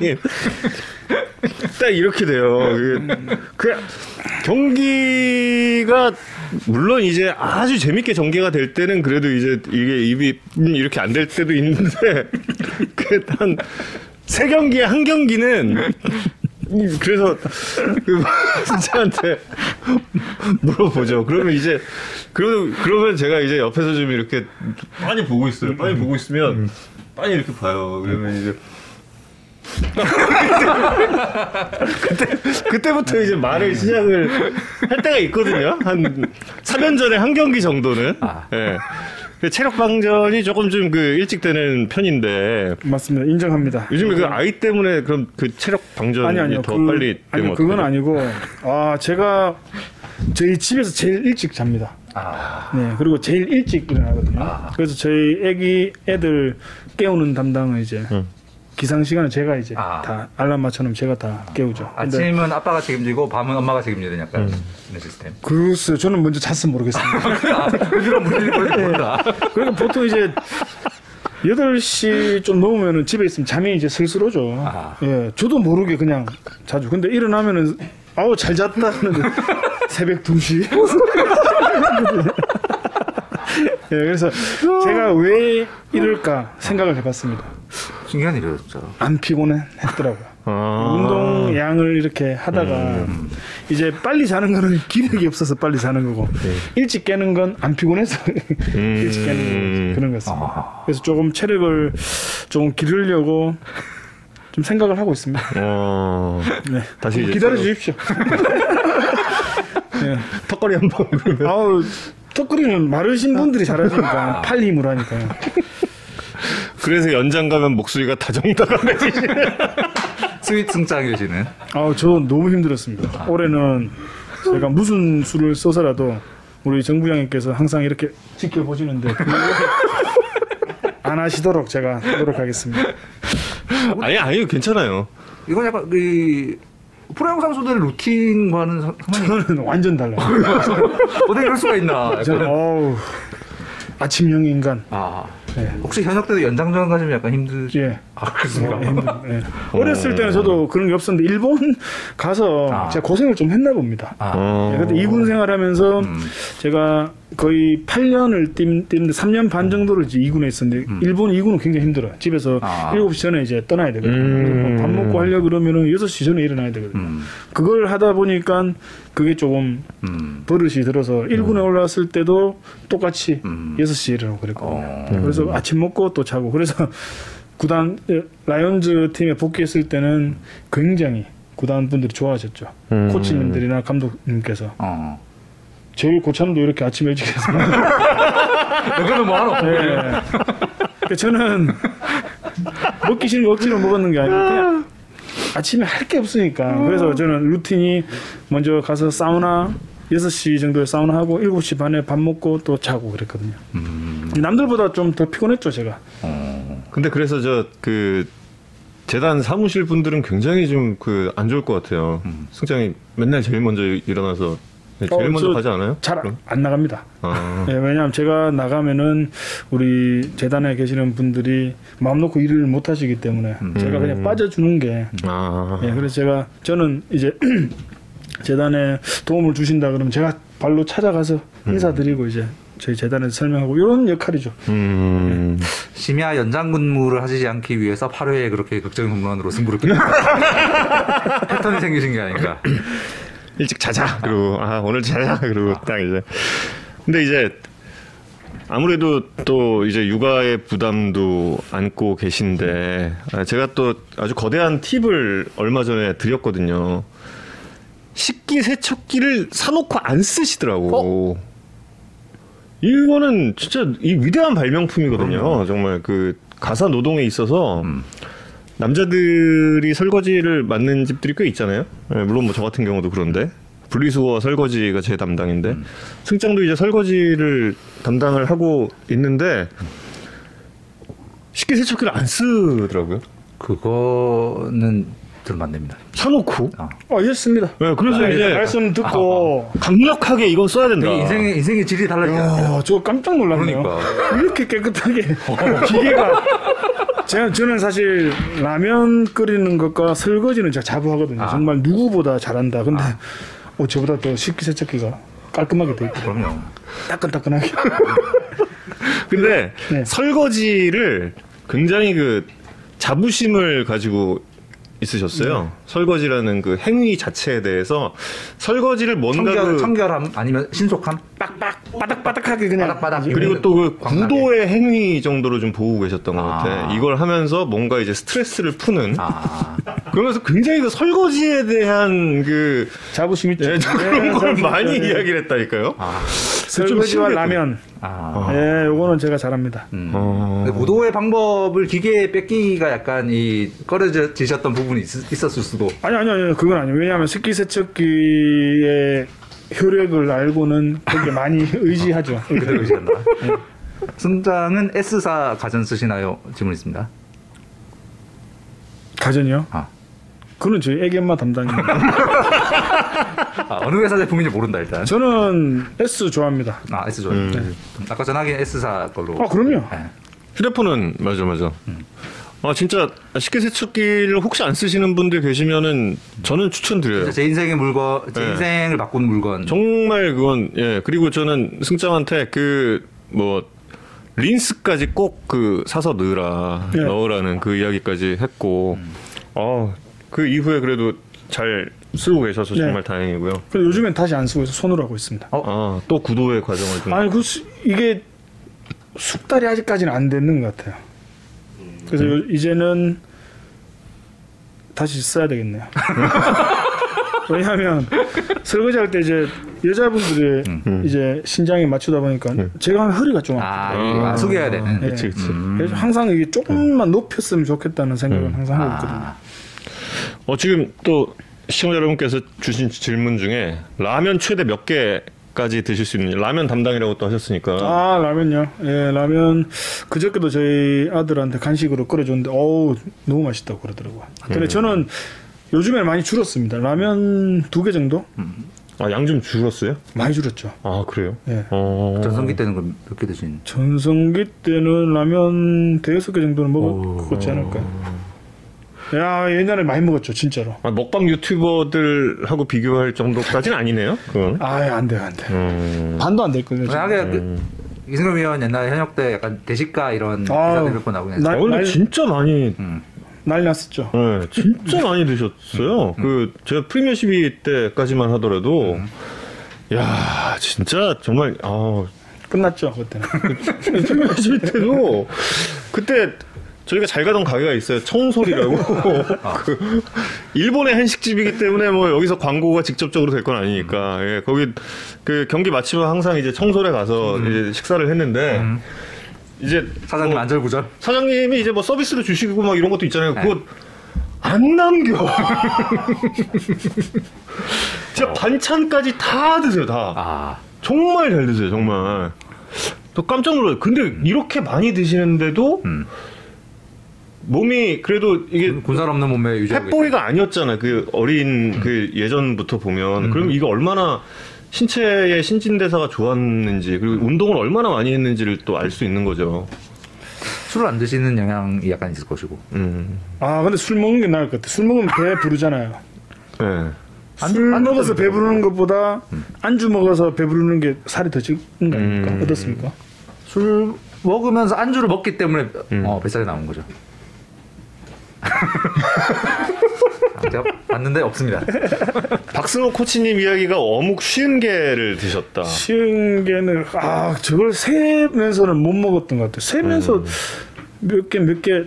딱 이렇게 돼요. 그, 그 경기가 물론 이제 아주 재밌게 전개가 될 때는 그래도 이제 이게 입이 이렇게 안 될 때도 있는데 그한세 경기에 한 경기는 그래서 그 선생한테 물어보죠. 그러면 이제 그러면 그러면 제가 이제 옆에서 좀 이렇게 많이 보고 있어요. 많이 보고 있으면 많이 이렇게 봐요. 그러면 이제 그때 그때부터 이제 말을 시작을 할 때가 있거든요. 한 3년 전에 한 경기 정도는. 아. 예. 그 체력 방전이 조금 좀 그 일찍 되는 편인데 맞습니다. 인정합니다. 요즘에 그 아이 때문에 그럼 그 체력 방전이 아니 아니요. 더 그, 빨리 아니 그건 어떡해요? 아니고 아 제가 저희 집에서 제일 일찍 잡니다. 아, 네 그리고 제일 일찍 일어나거든요. 아. 그래서 저희 애기 애들 깨우는 담당은 이제 응. 기상 시간은 제가 이제 아. 다 알람 맞춰놓으면 제가 다 깨우죠. 아침은 아빠가 책임지고 밤은 엄마가 책임지는 약간 음. 이런 시스템. 글쎄요, 저는 먼저 잤으면 모르겠습니다. 아, 그런 분들이 모른다. 그러니까 보통 이제 8시 좀 넘으면은 집에 있으면 잠이 이제 슬슬 오죠. 아. 예, 저도 모르게 그냥 자주. 근데 일어나면은 아우 잘 잤다 하는데 새벽 2시. 예, 그래서 제가 왜 이럴까 생각을 해봤습니다. 신기한 일이었죠. 안 피곤해 했더라고요. 아. 운동 양을 이렇게 하다가 음. 이제 빨리 자는 거는 기력이 없어서 빨리 자는 거고 네. 일찍 깨는 건 안 피곤해서 음. 일찍 깨는 거 그런 거였습니다. 아. 그래서 조금 체력을 조금 기르려고 좀 생각을 하고 있습니다. 어. 네. 다시 기다려 주십시오. 네. 턱걸이 한번 아우 턱걸이는 마르신 분들이 잘하시니까 팔 힘으로 하니까요. 그래서 연장 가면 목소리가 다정다감해지시 sweet 승장 되시는. 아우 저 너무 힘들었습니다. 올해는 제가 무슨 수를 써서라도 우리 정부장님께서 항상 이렇게 지켜보시는데 안 하시도록 제가 노력하겠습니다. 아니 아니 괜찮아요. 이건 약간 그 프로야구 선수들의 루틴과는 상- 상당히 저는 완전 달라요. 어떻게 이럴 수가 있나. 저는. 어우 아침형 인간. 아 네. 혹시 현역 때도 연장전 가시면 약간 힘드. 예. 아 그렇습니까? 예, 힘들- 예. 어렸을 때는 저도 그런 게 없었는데 일본 가서 아. 제가 고생을 좀 했나 봅니다. 아, 어. 예, 근데 이군 생활하면서 음. 제가 거의 8년을 뛴, 뛰는데 3년 반 정도를 이제 이군에 있었는데 일본 이군은 굉장히 힘들어요. 집에서 음. 아. 7시 전에 이제 떠나야 되거든요. 음. 밥 먹고 하려고 그러면은 6시 전에 일어나야 되거든요. 음, 그걸 하다 보니까 그게 조금 음, 버릇이 들어서 1군에 올라왔을 때도 똑같이 음. 6시에 일어나고 그랬거든요. 어. 그래서 아침 먹고 또 자고 그래서 구단 라이온즈 팀에 복귀했을 때는 굉장히 구단 분들이 좋아하셨죠. 음. 코치님들이나 감독님께서 어. 제일 고참도 이렇게 아침 일찍 해서 그러면 뭐 하노? 예. 그러니까 저는 먹기 싫은 거 억지로 먹었는 게 아니고 그냥 아침에 할 게 없으니까 그래서 저는 루틴이 먼저 가서 사우나 6시 정도에 사우나 하고 7시 반에 밥 먹고 또 자고 그랬거든요. 음, 남들보다 좀 더 피곤했죠, 제가. 어. 근데 그래서 저 그 재단 사무실 분들은 굉장히 좀 그 안 좋을 것 같아요. 음. 승장이 맨날 제일 먼저 일어나서 제일 어, 먼저 저 가지 않아요? 잘? 안 나갑니다. 아. 예, 왜냐하면 제가 나가면은 우리 재단에 계시는 분들이 마음 놓고 일을 못 하시기 때문에 제가 그냥 빠져주는 게 아. 예, 그래서 제가 저는 이제 재단에 도움을 주신다 그러면 제가 발로 찾아가서 인사드리고 이제 저희 재단에서 설명하고 이런 역할이죠. 음. 심야 연장 근무를 하시지 않기 위해서 8회에 그렇게 극적인 홈런으로 승부를 끝냈다. 패턴이 생기신 게 아닌가. 일찍 자자. 그리고 아 오늘 자자. 그리고 딱 이제. 근데 이제 아무래도 또 이제 육아의 부담도 안고 계신데 아, 제가 또 아주 거대한 팁을 얼마 전에 드렸거든요. 식기 세척기를 사놓고 안 쓰시더라고. 이거는 진짜 이 위대한 발명품이거든요. 정말 그 가사 노동에 있어서 남자들이 설거지를 맡는 집들이 꽤 있잖아요. 예, 물론 뭐 저 같은 경우도 그런데 분리수거 설거지가 제 담당인데 승장도 이제 설거지를 담당을 하고 있는데 식기세척기를 안 쓰더라고요. 그거는 들으면 안 됩니다. 사놓고. 아. 어, 했습니다. 네, 그래서 이제 말씀 듣고 강력하게 이건 써야 된다. 인생의 인생의 질이. 야, 저 깜짝 놀랐네요. 그러니까. 이렇게 깨끗하게 기계가 제가 저는 사실 라면 끓이는 것과 설거지는 제가 자부하거든요. 아. 정말 누구보다 잘한다. 근데 어, 저보다 더 식기 세척기가 깔끔하게 돼 있고 그럼요. 따끈따끈하게. 근데 네. 설거지를 굉장히 그 자부심을 가지고 있으셨어요. 네. 설거지라는 그 행위 자체에 대해서 설거지를 뭔가 청결, 그 청결함 아니면 신속함? 빡빡 바닥바닥하게 그냥 바닥바닥. 그리고 또 그 광나게. 구도의 행위 정도로 좀 보고 계셨던 것 아. 같아. 이걸 하면서 뭔가 이제 스트레스를 푸는. 아, 그러면서 굉장히 그 설거지에 대한 그 자부심 있죠. 예, 그런 네, 걸 자부심 많이 있죠. 이야기를 했다니까요. 아, 좀 설거지와. 라면. 아. 예, 요거는 제가 잘합니다. 음. 어. 무도의 방법을 기계에 뺏기가 약간 이 꺼려지셨던 부분이 있, 있었을 수도. 아니 아니 아니 그건 아니에요. 왜냐하면 식기 세척기의 효력을 알고는 되게 많이 의지하죠. 그대로 의지한다. 승장은 S사 가전 쓰시나요? 질문 있습니다. 가전이요? 아. 그는 저희 애견마 담당입니다. 아, 어느 회사 제품인지 모른다 일단. 저는 S 좋아합니다. 아 S 좋아요. 아까 전화기 S사 걸로. 아 그럼요. 네. 휴대폰은 맞아 맞아. 아 진짜 식기세척기를 혹시 안 쓰시는 분들 계시면은 저는 추천드려요. 제 인생의 물건, 제 네. 인생을 바꾼 물건. 정말 그건 예 그리고 저는 승장한테 그 뭐 린스까지 꼭 그 사서 넣으라 네. 넣으라는 그 이야기까지 했고 어그 이후에 그래도 잘 쓰고 계셔서 네. 정말 다행이고요. 근데 요즘엔 다시 안 쓰고 있어 손으로 하고 있습니다. 아또 구도의 과정을 좀 아니 그 수- 이게 숙달이 아직까지는 안 되는 것 같아요. 그래서 요- 이제는 다시 써야 되겠네요. 왜냐하면 설거지 할 때 이제 여자분들의 이제 신장에 맞추다 보니까 제가 하면 허리가 좀 아파요. 아, 이거 아. 숙여야 되는. 네. 그치 그치. 그래서 항상 이게 조금만 높였으면 좋겠다는 생각은 항상 하고 있거든요. 아, 어 지금 또 시청자 여러분께서 주신 질문 중에 라면 최대 몇 개 까지 드실 수 있는 라면 담당이라고 또 하셨으니까 아 라면요. 예, 라면 그저께도 저희 아들한테 간식으로 끓여줬는데 어우 너무 맛있다고 그러더라고요. 근데 저는 요즘에 많이 줄었습니다. 라면 두 개 정도 아, 양 좀 줄었어요? 많이 줄었죠. 아 그래요? 예. 어... 전성기 때는 몇 개 드신? 전성기 때는 라면 대여섯 개 정도는 먹었지 않을까요? 야 옛날에 많이 먹었죠 진짜로. 아, 먹방 유튜버들하고 비교할 정도까지는 아니네요. 그건. 아안 돼요 안 돼. 음... 반도 안 될 거예요. 만약에 그, 이승엽 의원 옛날 현역 때 약간 대식가 이런 아유, 기사들 몇번 나오긴 아, 했어요. 날- 근데 날- 진짜 많이, 음. 난리 났었죠. 네, 진짜 많이 드셨어요. 그 제가 프리미어 12 때까지만 하더라도, 야, 진짜 정말 아, 끝났죠 그때는. 프리미어 12 때도 그때 저희가 잘 가던 가게가 있어요. 청솔이라고. 그 일본의 한식집이기 때문에 뭐 여기서 광고가 직접적으로 될 건 아니니까. 예, 거기 그 경기 마치면 항상 이제 청솔에 가서 이제 식사를 했는데 이제 사장님 뭐 안절부절. 사장님이 이제 뭐 서비스로 주시고 막 이런 것도 있잖아요. 그거 안 남겨. 진짜 반찬까지 다 드세요, 다. 아, 정말 잘 드세요, 정말. 또 깜짝 놀라요. 근데 이렇게 많이 드시는데도 음. 몸이 그래도 이게 군살 없는 몸매 유지하고 계세요. 펫보이가 아니었잖아. 그 어린 그 예전부터 보면. 그럼 이거 얼마나 신체의 신진대사가 좋았는지 그리고 운동을 얼마나 많이 했는지를 또 알 수 있는 거죠. 술을 안 드시는 영향이 약간 있을 것이고. 음. 아 근데 술 먹는 게 나을 것 같아. 술 먹으면 배 부르잖아요. 네. 술 안주 먹어서 때문에 배부르는 것보다 안주 먹어서 배 부르는 게 살이 더 찌는 거니까 음. 어떻습니까? 술 먹으면서 안주를 먹기 때문에 음. 어, 뱃살이 나온 거죠. 아, 제가 봤는데 없습니다. 박승호 코치님 이야기가 어묵 쉬운 게를 드셨다. 쉬운 게는 아 저걸 세면서는 못 먹었던 것 같아요. 세면서 음. 몇개 몇 개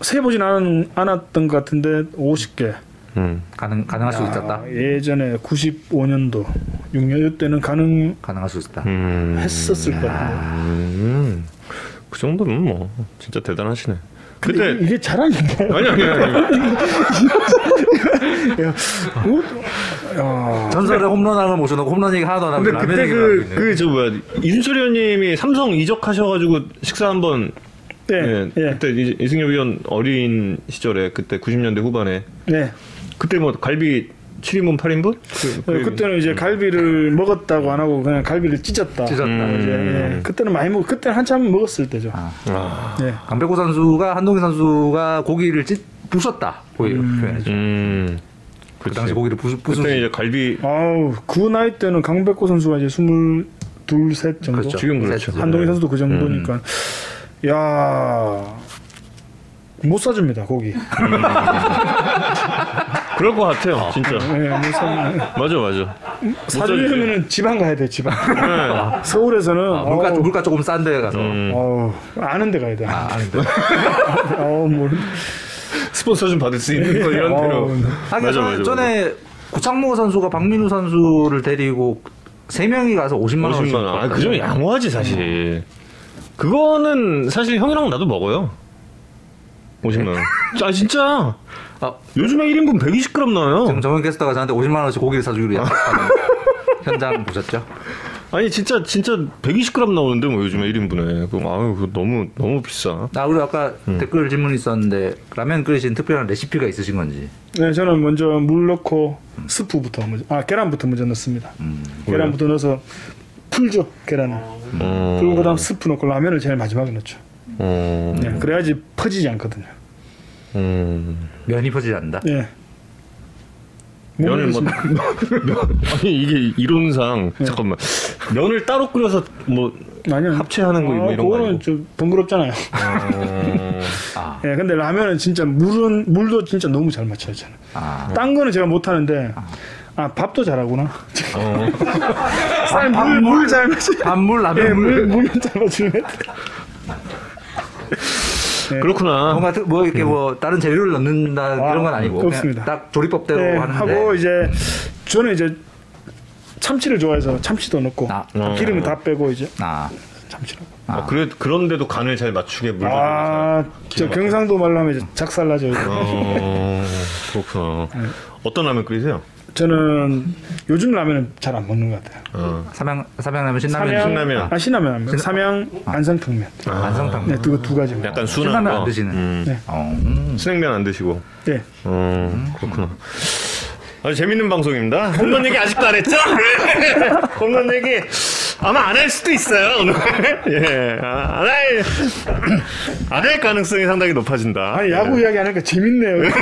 세보진 않, 않았던 것 같은데 50개. 음. 가능 가능할 수 있었다. 아, 예전에 95년도 6년 때는 가능했었을 가능할 수 있었다. 음. 것 같은데. 음. 그 정도면 뭐 진짜 대단하시네. 근데 그때 이게, 이게 자랑인가요? 아니 아니 아니. 야, 전설의 홈런왕을 모셔놓고 홈런 얘기 하나도 안 하고 근데 라면 그때 얘기를 하고 있네. 그그저 뭐야 이순철 의원님이 삼성 이적하셔가지고 식사 한번 네, 예, 예, 그때 이승엽 위원 어린 시절에 그때 90년대 후반에 네. 그때 뭐 갈비 7인분 8인분? 그, 네, 그때는 이제 갈비를 먹었다고 안 하고 그냥 갈비를 찢었다. 찢었다. 음. 이제 예, 그때는 많이 먹. 그때는 한참 먹었을 때죠. 아, 아, 네. 강백호 선수가 한동희 선수가 고기를 찢 부셨다 고기를 표현했죠. 음, 그 당시 고기를 부수 부수 그때 이제 갈비 아우 그 나이 때는 강백호 선수가 이제 스물 둘셋 정도. 그렇죠. 지금 그렇죠. 한동희 네. 선수도 그 정도니까. 야. 못 사줍니다 고기. 그럴 것 같아요, 진짜. 네, 못 사. 맞아, 맞아. 사주려면은 지방 가야 돼 지방. 네. 서울에서는 아, 물가 어우, 물가 조금 싼 데 가서 음, 어우, 아는 데 가야 돼. 아, 아닌데. 어우 뭐. 스폰서 좀 받을 수 있는 거 이런 어우, 데로. 하긴 맞아, 전에, 맞아, 전에 구창모 선수가 박민우 선수를 데리고 세 명이 가서 50만 원. 50만 원. 아, 그 좀 양호하지 사실. 그거는 사실 형이랑 나도 먹어요. 50만 원. 아 진짜. 아, 요즘에 1인분 120g 나와요. 지금 정현 캐스터가 저한테 50만 원씩 고기를 사주기로 약속하는 현장 보셨죠? 아니 진짜 진짜 120g 나오는데 뭐 요즘에 1인분에. 그 아유 그거 너무 너무 비싸. 아 그리고 아까 댓글 질문 있었는데 라면 끓이신 특별한 레시피가 있으신 건지. 네, 저는 먼저 물 넣고 스프부터 먼저, 아 계란부터 먼저 넣습니다. 계란부터 넣어서 풀죠 계란을. 어. 그리고 그다음 스프 넣고 라면을 제일 마지막에 넣죠. 어. 네, 그래야지 퍼지지 않거든요. 음. 면이 퍼지지 않는다. 네. 면을 뭐 아니 이게 이론상 잠깐만 면을 따로 끓여서 뭐 아니요 합체하는 거뭐 이런 거 그거는? 좀 번거롭잖아요. 어. 아, 예, 근데 라면은 진짜 물은 물도 진짜 너무 잘 맞춰야 잖아요. 아. 딴 거는 제가 못 하는데 아 밥도 잘하구나. 어. 물물잘 맞춰. 밥물 라면 예, 물. 물 물만 잘 맞추면 돼. 그렇구나. 뭔가 특- 뭐 이렇게 뭐 다른 재료를 넣는다 아, 이런 건 아니고 없습니다. 딱 조리법대로 네, 하는데 하고 이제 저는 이제 참치를 좋아해서 참치도 넣고 아. 기름은 다 빼고 이제 아, 참치로. 아, 그래 그런데도 간을 잘 맞추게 물. 아, 저 경상도 말로 하면 이제 작살나죠. 어, 그렇구나. 어떤 라면 끓이세요? 저는 요즘 라면은 잘 안 먹는 것 같아요. 어. 삼양 삼양라면 신라면 삼양, 신라면. 아 신라면 안 먹어요. 삼양 안성탕면. 안성탕. 네, 두, 두 가지. 약간 순한 신라면 거. 안 드시는. 음. 네. 어, 음. 순냉면 안 드시고. 네. 어, 그렇구나. 아주 재밌는 방송입니다. 홈런 얘기 아직도 안 했죠? 홈런 얘기 아마 안 할 수도 있어요, 오늘. 예. 아, 안 할, 안 할 가능성이 상당히 높아진다. 아니 야구 이야기 하니까 재밌네요.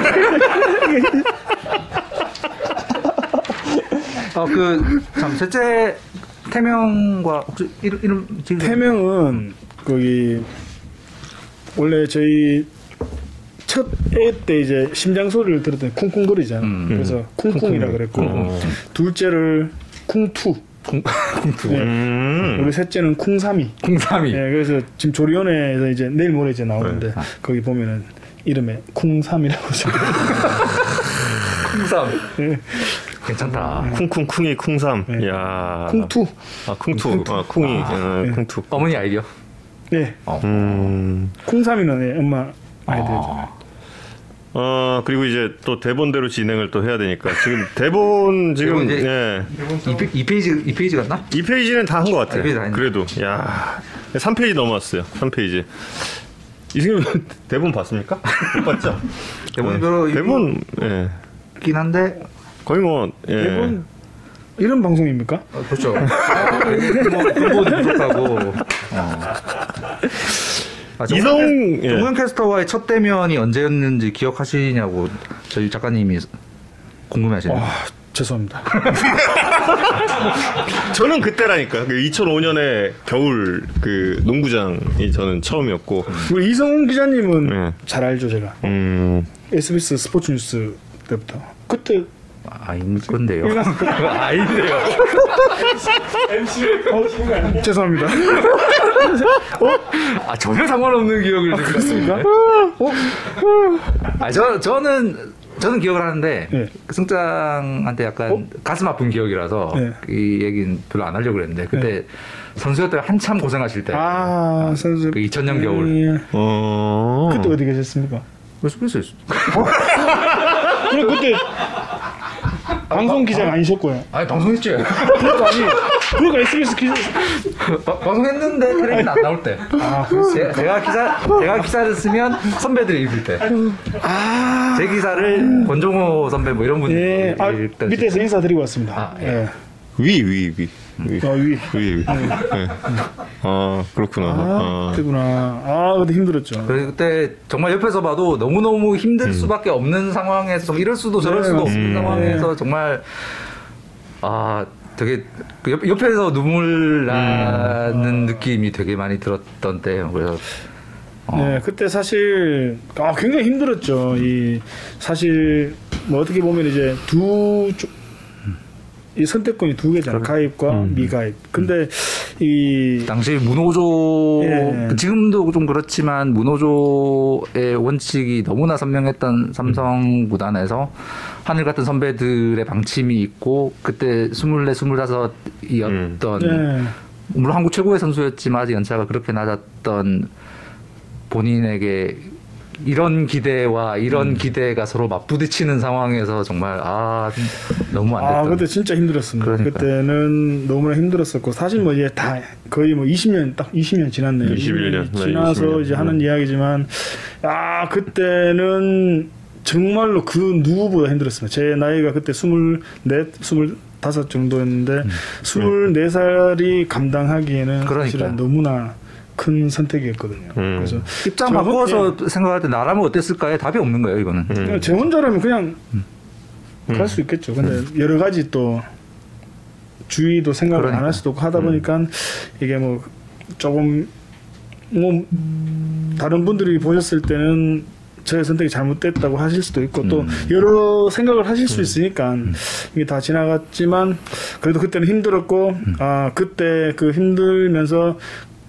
어, 그, 참, 셋째 태명과 혹시 이름, 이름 지금 태명은 거기 원래 저희 첫 애 때 이제 심장 소리를 들었더니 쿵쿵거리잖아. 음. 그래서 쿵쿵이라 그랬고 둘째를 쿵투. 네. 음. 우리 셋째는 쿵삼이. 콩삼이. 예, 그래서 지금 조리원에서 이제 내일 모레 이제 나오는데 거기 보면은 이름에 쿵삼이라고 써. 콩삼. 예, 괜찮다. 쿵쿵쿵이 쿵삼. 네. 야. 쿵투. 아, 쿵투. 아, 쿵이. 어, 네. 쿵투. 어머니 아이디어. 네, 음. 콩삼이는 예, 엄마 아이들죠. 어. 어, 그리고 이제 또 대본대로 진행을 또 해야 되니까. 지금 대본 지금, 예. 이, 페- 이 페이지 이 페이지 같나? 이 페이지는 다 한것 아, 다 했네. 그래도. 야 3페이지 넘어왔어요. 3페이지. 이승엽 대본 봤습니까? 못 봤죠? 대본이 네. 별로 대본, 예. 있긴 한데 거의 뭐, 예. 대본 이런 방송입니까? 어, 그렇죠. 뭐 부족하고. 어. 아, 이성, 정우영, 예. 정우영 캐스터와의 첫 대면이 언제였는지 기억하시냐고 저희 작가님이 궁금해하시네요. 와, 죄송합니다. 저는 그때라니까. 그 2005년에 겨울 그 농구장이 저는 처음이었고. 우리 이성훈 기자님은 네. 잘 알죠 제가 음. SBS 스포츠 뉴스 때부터 그때 아닌 건데요. 아닌데요. 어, 죄송합니다. 아 전혀 상관없는 기억을 지금. 그렇습니까? 아, 저 저는 저는 기억을 하는데 네. 그 승장한테 약간 어? 가슴 아픈 기억이라서 네. 이 얘기는 별로 안 하려고 그랬는데 그때 선수였다가 한참 고생하실 때 아 선수 그 2000년 겨울. 예. 어. 그때 어디 계셨습니까? 그래서 그랬어요. 그래 그때 방송 기자가 아니셨고요. 아니 방송했지. 그러니까 아니 그러니까 SBS 기자 바- 방송했는데 텔레비전 안 나올 때. 아 제, 제가 기사 제가 기사를 쓰면 선배들이 읽을 때. 아, 제 기사를 권종호 선배 뭐 이런 분들이 예, 아, 읽던 밑에서 인사드리고 왔습니다. 아, 예. 위, 위, 위. 위. 어, 위. 위, 위. 네. 아, 그렇구나. 아, 아. 그때구나. 아, 그때 힘들었죠. 그때 정말 옆에서 봐도 너무 너무 힘들 음. 수밖에 없는 상황에서 좀 이럴 수도 저럴 네, 수도 맞습니다. 없는 음. 상황에서 정말 아 되게 그 옆, 옆에서 눈물 나는 음. 느낌이 되게 많이 들었던 때예요. 그래서 어. 네, 그때 사실 아, 굉장히 힘들었죠. 이 사실 뭐 어떻게 보면 이제 두 쪽- 이 선택권이 두 개잖아요. 가입과 음. 미가입. 근데 이 당시 문호조 예. 지금도 좀 그렇지만 문호조의 원칙이 너무나 선명했던 삼성 구단에서 하늘 같은 선배들의 방침이 있고 그때 24, 25이었던 네. 물론 한국 최고의 선수였지만 아직 연차가 그렇게 낮았던 본인에게 이런 기대와 이런 음. 기대가 서로 맞부딪히는 상황에서 정말 아 너무 안 아, 됐던 그때 진짜 힘들었습니다. 그러니까요. 그때는 너무나 힘들었었고 사실 뭐 이제 다 거의 뭐 20년 딱 20년 지났네요. 21 년, 네, 지나서 21 년. 이제 하는 이야기지만 아 그때는 정말로 그 누구보다 힘들었습니다. 제 나이가 그때 24, 25 정도였는데 음. 24살이 감당하기에는 그러니까요. 사실은 너무나 큰 선택이었거든요. 음. 그래서 입장 저- 바꿔서 생각할 때 나라면 어땠을까에 답이 없는 거예요 이거는 음. 그냥 제 혼자라면 그냥 갈 수 있겠죠. 근데 여러 가지 또 주의도 생각을 안 그러니까. 할 수도 없고 하다 보니까 이게 뭐 조금 뭐 다른 분들이 보셨을 때는 저의 선택이 잘못됐다고 하실 수도 있고 또 여러 생각을 하실 수 있으니까 이게 다 지나갔지만 그래도 그때는 힘들었고 아 그때 그 힘들면서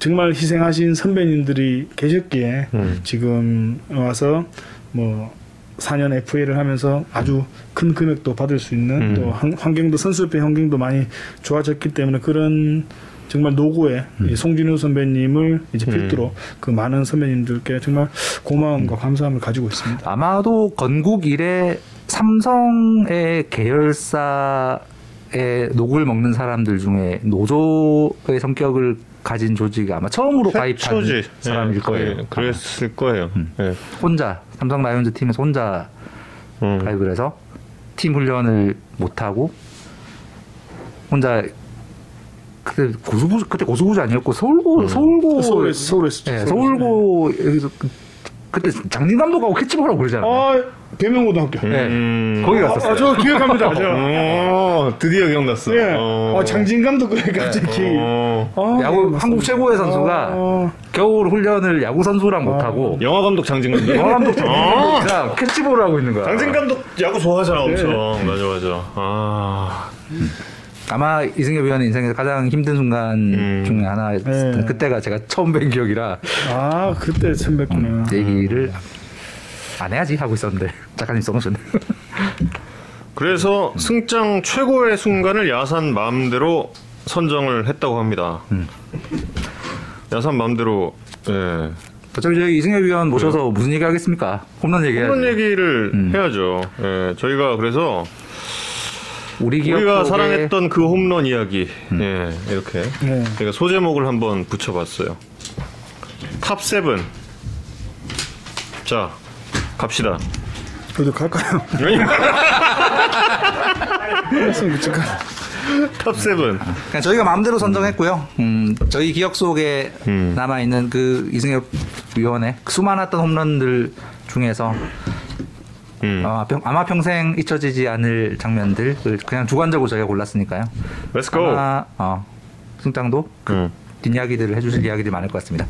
정말 희생하신 선배님들이 계셨기에 음. 지금 와서 뭐 4년 FA를 하면서 아주 큰 금액도 받을 수 있는 음. 또 환- 환경도 선수협회 환경도 많이 좋아졌기 때문에 그런 정말 노고에 이 송진우 선배님을 이제 필두로 그 많은 선배님들께 정말 고마움과 감사함을 가지고 있습니다. 아마도 건국 이래 삼성의 계열사의 녹을 먹는 사람들 중에 노조의 성격을 가진 조직이 아마 처음으로 가입한. 사람일 예, 거예요. 거의 그랬을 거예요. 예. 혼자 삼성 라이온즈 팀에서 혼자 음. 가입을 해서 팀 훈련을 못 하고 혼자 그때 고수부 그때 고수부지 아니었고 서울고 서울고 서울에 서울에서 예, 서울고 여기서 그, 그때 장진 감독하고 캐치볼하고 그러잖아요. 아 배명고등학교. 예. 음. 거기 아, 갔었어요. 아, 저 기억합니다. 저. 어, 드디어 기억났어. 예. 어. 어, 장진 감독 그래 갑자기. 어. 아, 야구 네, 한국 맞습니다. 최고의 선수가 아, 겨울 훈련을 야구 선수랑 못 하고 영화 감독 장진 감독. 영화 감독 어. 그냥 캐치볼을 하고 있는 거야. 장진 감독 야구 좋아하잖아, 엄청. 네. 맞아, 맞아. 아. 아마 이승엽 위원의 인생에서 가장 힘든 순간 음. 중에 하나였던 네. 그때가 제가 처음 뵌 기억이라 아 그때 선배구나. 얘기를 안 해야지 하고 있었는데 작가님 써놓으셨네. 그래서 승장 최고의 순간을 야산 마음대로 선정을 했다고 합니다. 음. 야산 마음대로 예. 어차피 저희 이승엽 위원 모셔서 무슨 얘기 하겠습니까? 홈런 얘기해야지. 그런 얘기를 음. 해야죠. 예. 저희가 그래서 우리 속에 사랑했던 그 홈런 이야기 예. 이렇게 네. 소제목을 한번 붙여봤어요. top seven. 자 갑시다. 그래도 갈까요? 말씀 붙일까? top seven. 그냥 저희가 마음대로 선정했고요. 음, 저희 기억 속에 음. 남아 있는 그 이승엽 위원의 수많았던 홈런들 중에서 음. 아마, 평, 아마 평생 잊혀지지 않을 장면들 을 그냥 주관적으로 저희가 골랐으니까요. Let's go. 아마 어, 승장도 그 음. 뒷이야기들을 해주실 이야기들이 많을 것 같습니다.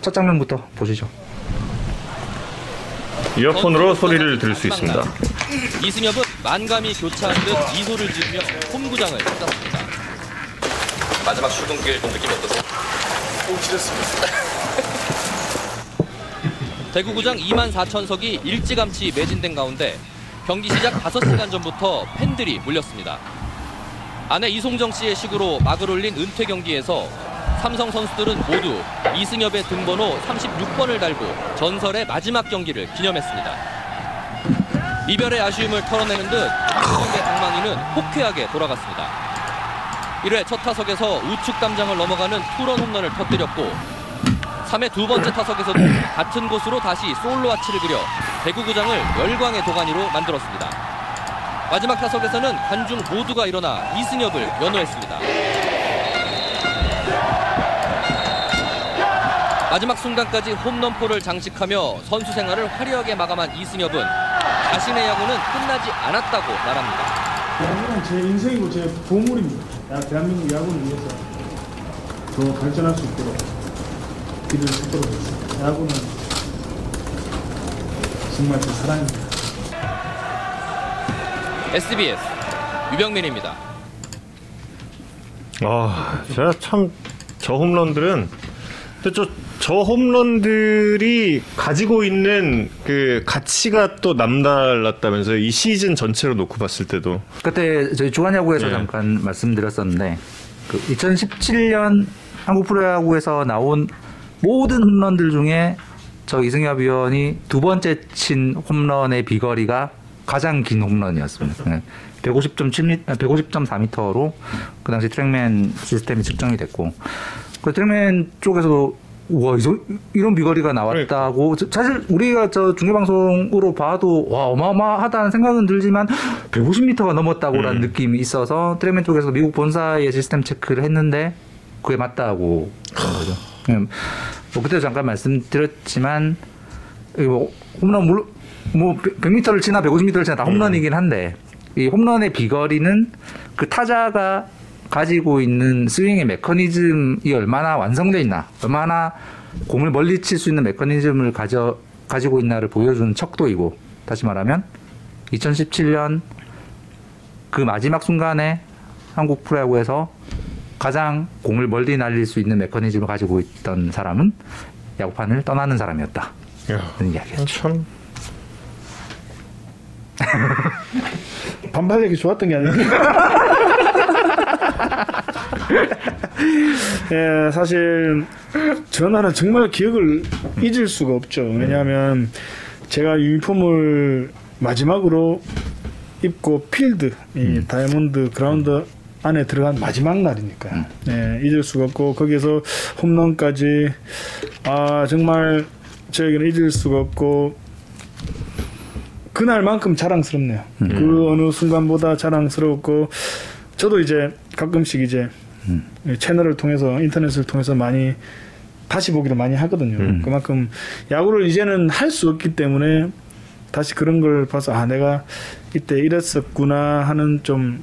첫 장면부터 보시죠. 이어폰으로 소리를 들을 수 있습니다. 이승엽은 만감이 교차한 듯 미소를 지으며 홈구장을 찾았습니다. 마지막 출근길 본 느낌이 어떠세요? 대구구장 2만 4천석이 일찌감치 매진된 가운데 경기 시작 5시간 전부터 팬들이 몰렸습니다. 아내 이송정 씨의 식으로 막을 올린 은퇴 경기에서 삼성 선수들은 모두 이승엽의 등번호 36번을 달고 전설의 마지막 경기를 기념했습니다. 이별의 아쉬움을 털어내는 듯 이승엽의 방망이는 호쾌하게 돌아갔습니다. 1회 첫 타석에서 우측 담장을 넘어가는 투런 홈런을 터뜨렸고 3회 두 번째 타석에서도 같은 곳으로 다시 솔로 아치를 그려 대구구장을 열광의 도가니로 만들었습니다. 마지막 타석에서는 관중 모두가 일어나 이승엽을 연호했습니다. 마지막 순간까지 홈런포를 장식하며 선수 생활을 화려하게 마감한 이승엽은 자신의 야구는 끝나지 않았다고 말합니다. 야구는 제 인생이고 제 보물입니다. 야, 대한민국 야구를 위해서 더 발전할 수 있도록 길을 찾도록 했습니다. 야구는 정말 제 사랑입니다. SBS 유병민입니다. 아, 제가 참 저 홈런들은 근데 저, 저 홈런들이 가지고 있는 그 가치가 또 남달랐다면서요. 이 시즌 전체로 놓고 봤을 때도. 그때 저희 주간야구에서 네. 잠깐 말씀드렸었는데 그 2017년 한국 프로야구에서 나온 모든 홈런들 중에 저 이승엽 위원이 두 번째 친 홈런의 비거리가 가장 긴 홈런이었습니다. 150.7m, 150.4m로 그 당시 트랙맨 시스템이 측정이 됐고 그 트랙맨 쪽에서도 와 이런 비거리가 나왔다고. 저- 사실 우리가 저 중계 방송으로 봐도 와 어마어마하다는 생각은 들지만 150m가 넘었다고라는 느낌이 있어서 트랙맨 쪽에서 미국 본사의 시스템 체크를 했는데 그게 맞다고. 그런 거죠. 음, 뭐 그때 잠깐 말씀드렸지만 이뭐 홈런 물론 뭐 100m를 치나 150m를 치나 다 홈런이긴 한데 이 홈런의 비거리는 그 타자가 가지고 있는 스윙의 메커니즘이 얼마나 완성돼 있나, 얼마나 공을 멀리 칠 수 있는 메커니즘을 가져 가지고 있나를 보여주는 척도이고 다시 말하면 2017년 그 마지막 순간에 한국 프로야구에서 가장 공을 멀리 날릴 수 있는 메커니즘을 가지고 있던 사람은 야구판을 떠나는 사람이었다. 이야기였죠. 참. 반발력이 좋았던 게 아니고. 예, 사실 전화는 정말 기억을 잊을 수가 없죠. 왜냐하면 제가 유니폼을 마지막으로 입고 필드, 이 다이아몬드 그라운드 안에 들어간 마지막 날이니까요. 예, 잊을 수가 없고 거기에서 홈런까지 아 정말 저에게는 잊을 수가 없고 그날만큼 자랑스럽네요. 그 어느 순간보다 자랑스러웠고 저도 이제 가끔씩 이제 채널을 통해서 인터넷을 통해서 많이 다시 보기를 많이 하거든요. 그만큼 야구를 이제는 할 수 없기 때문에 다시 그런 걸 봐서 아 내가 이때 이랬었구나 하는 좀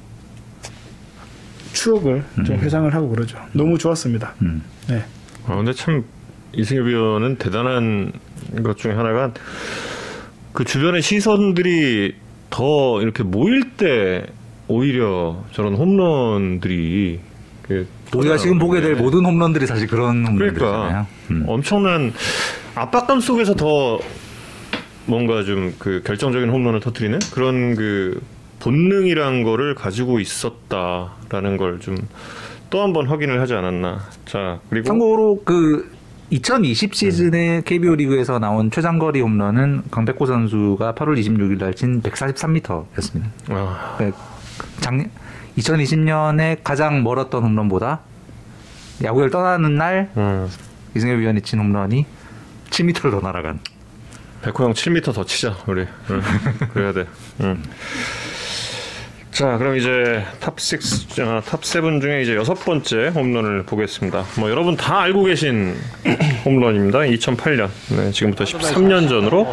추억을 좀 회상을 하고 그러죠. 너무 좋았습니다. 음. 네. 아, 근데 참 이승엽 위원은 대단한 것 중에 하나가 그 주변의 시선들이 더 이렇게 모일 때 오히려 저런 홈런들이 그 우리가 지금 보게 될 모든 홈런들이 사실 그런 홈런들이잖아요. 그러니까 음. 엄청난 압박감 속에서 더 뭔가 좀 그 결정적인 홈런을 터트리는 그런 그 본능이란 거를 가지고 있었다라는 걸 좀 또 한 번 확인을 하지 않았나. 자 그리고 참고로 그 2020 시즌에 KBO 리그에서 나온 최장거리 홈런은 강백호 선수가 8월 26일 날친 143m였습니다. 아, 작년 2020년에 가장 멀었던 홈런보다 야구를 떠나는 날 음, 이승엽 위원이 친 홈런이 7m를 더 날아간. 백호 형 7m 더 치자 우리. 응, 그래야 돼. 응. 자, 그럼 이제 top 6, 아, top 7 중에 이제 여섯 번째 홈런을 보겠습니다. 뭐 여러분 다 알고 계신 홈런입니다. 2008년. 네, 지금부터 13년 전으로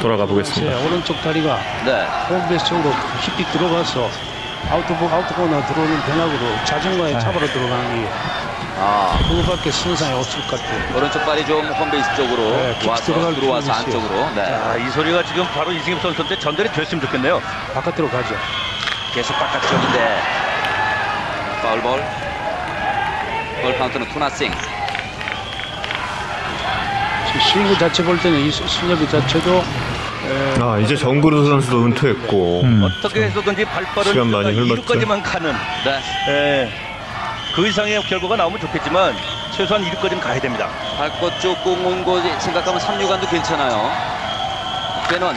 돌아가 보겠습니다. 네, 오른쪽 다리가 네. 홈베이스 쪽으로 깊이 들어가서 아웃보 아웃코너 들어오는 변화구로 자전거에 잡으러 들어가는 게 아, 그거밖에 선상에 없을 것 같아요. 오른쪽 발이 좀 홈베이스 쪽으로 네, 킥 와서 들어와서. 안쪽으로. 네. 아, 이 소리가 지금 바로 이승엽 선수한테 전달이 됐으면 좋겠네요. 바깥으로 가죠. 계속 바깥쪽인데 파울볼. 볼 카운트는 투나싱. 지금 스윙 자체 볼 때는 이 승엽이 자체도 에, 아, 이제 정구르 선수도 은퇴했고. 어떻게 해서든지 발빠른 시간 많이 흘렀죠. 2루까지만 가는 네. 예, 그 이상의 결과가 나오면 좋겠지만 최소한 2루까지는 가야 됩니다. 밟고 쭉공 온거 생각하면 3루간도 괜찮아요. 베넌.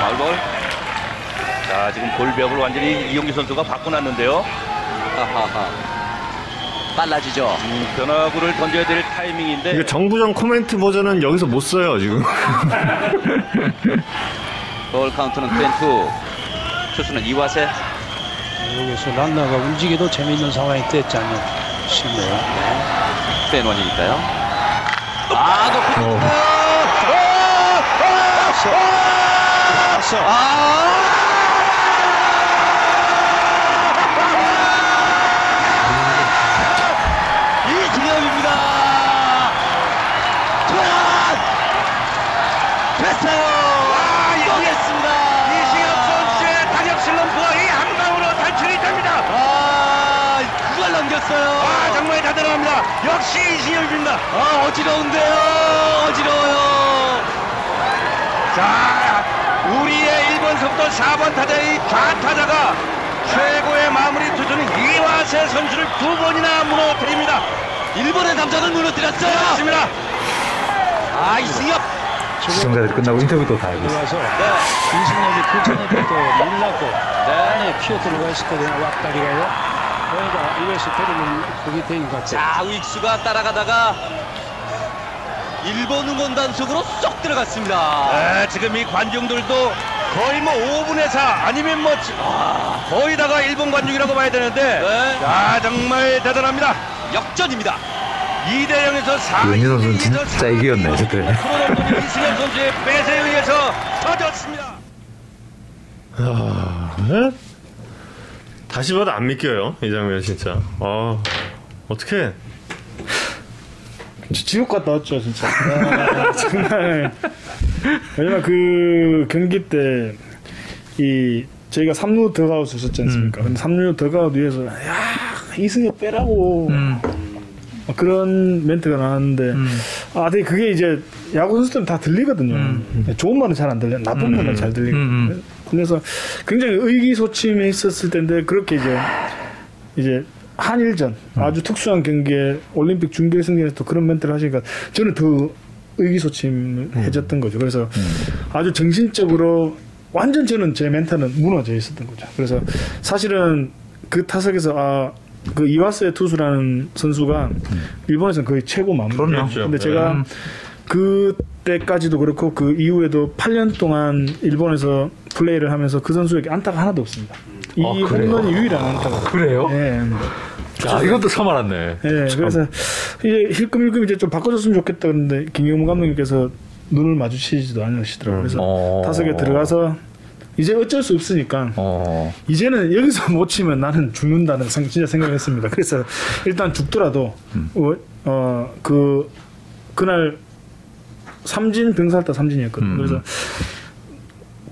파울볼. 자, 지금 볼배합을 완전히 이용기 선수가 바꿔놨는데요. 하하하. 빨라지죠. 음, 변화구를 던져야 될 타이밍인데 이거 정부정 코멘트 버전은 여기서 못 써요, 지금. 볼 카운트는 22. 투수는 이와세. 여기서 란나가 움직여도 재미있는 상황이 됐지 않나 싶네요. 베넌이니까요. 아, 높이 어. 이승엽입니다. 넘겼어요. 아, 정말 대단합니다. 역시 이승엽입니다. 아, 어지러운데요. 어지러워요. 자, 우리의 1번서부터 4번 타자의 좌타자가 최고의 마무리 투수는 이화세 선수를 두 번이나 무너뜨립니다. 일본의 남자를 무너뜨렸어요. 그렇습니다. 아, 이승엽. 시청자들이 끝나고 인터뷰도 다 하고 있어요. 들어가서 이승엽이 그 전에도 또 밀라고 안에 피어 들어가 있었거든요. 왔다리가요. 그러니까 이것이 때리면 그게 되는 것 같아요. 자, 윅수가 따라가다가 일본 응원 단속으로 쏙 들어갔습니다. 네, 지금 이 관중들도 거의 뭐 5분의 4 아니면 뭐 아, 거의 다가 일본 관중이라고 봐야 되는데 네. 야 정말 대단합니다. 역전입니다. 2대 0에서 4 윤희 선수는 진짜 이기였네, 저때. 이승엽 선수의 배세에 의해서 터졌습니다. 아, 네? 다시 봐도 안 믿겨요, 이 장면 진짜. 아, 어떻게? 지옥 갔다 왔죠 진짜. 아, 정말. 왜냐면 그 경기 때 이 저희가 3루 더가웃을 썼지 않습니까? 근데 3루 더가웃 위에서 야 이승엽 빼라고. 막 그런 멘트가 나왔는데 아 근데 그게 이제 야구 선수들은 다 들리거든요. 좋은 말은 잘 안 들려. 요 나쁜 말은 잘 들리거든요 그래서 굉장히 의기소침해 있었을 텐데 그렇게 이제 이제 한일전 아주 특수한 경기에 올림픽 준결승전에서 또 그런 멘트를 하시니까 저는 더 의기소침해졌던 거죠. 그래서 아주 정신적으로 완전 저는 제 멘탈은 무너져 있었던 거죠. 그래서 사실은 그 타석에서 아 그 이와스의 투수라는 선수가 일본에서는 거의 최고 마무리. 그럼요. 근데 제가 그때까지도 그렇고 그 이후에도 8년 동안 일본에서 플레이를 하면서 그 선수에게 안타가 하나도 없습니다. 이 아? 홈런이 유일한 안타가. 그래요? 예. 야, 이것도 처음 알았네. 예, 그래서 이제 힐끔힐끔 이제 좀 바꿔줬으면 좋겠다 그러는데 김경문 감독님께서 눈을 마주치지도 않으시더라고요. 그래서 어. 타석에 들어가서 이제 어쩔 수 없으니까 어. 이제는 여기서 못 치면 나는 죽는다는 생- 진짜 생각했습니다. 그래서 일단 죽더라도 어, 어, 그 그날 삼진 병살타 삼진이었거든요. 음. 그래서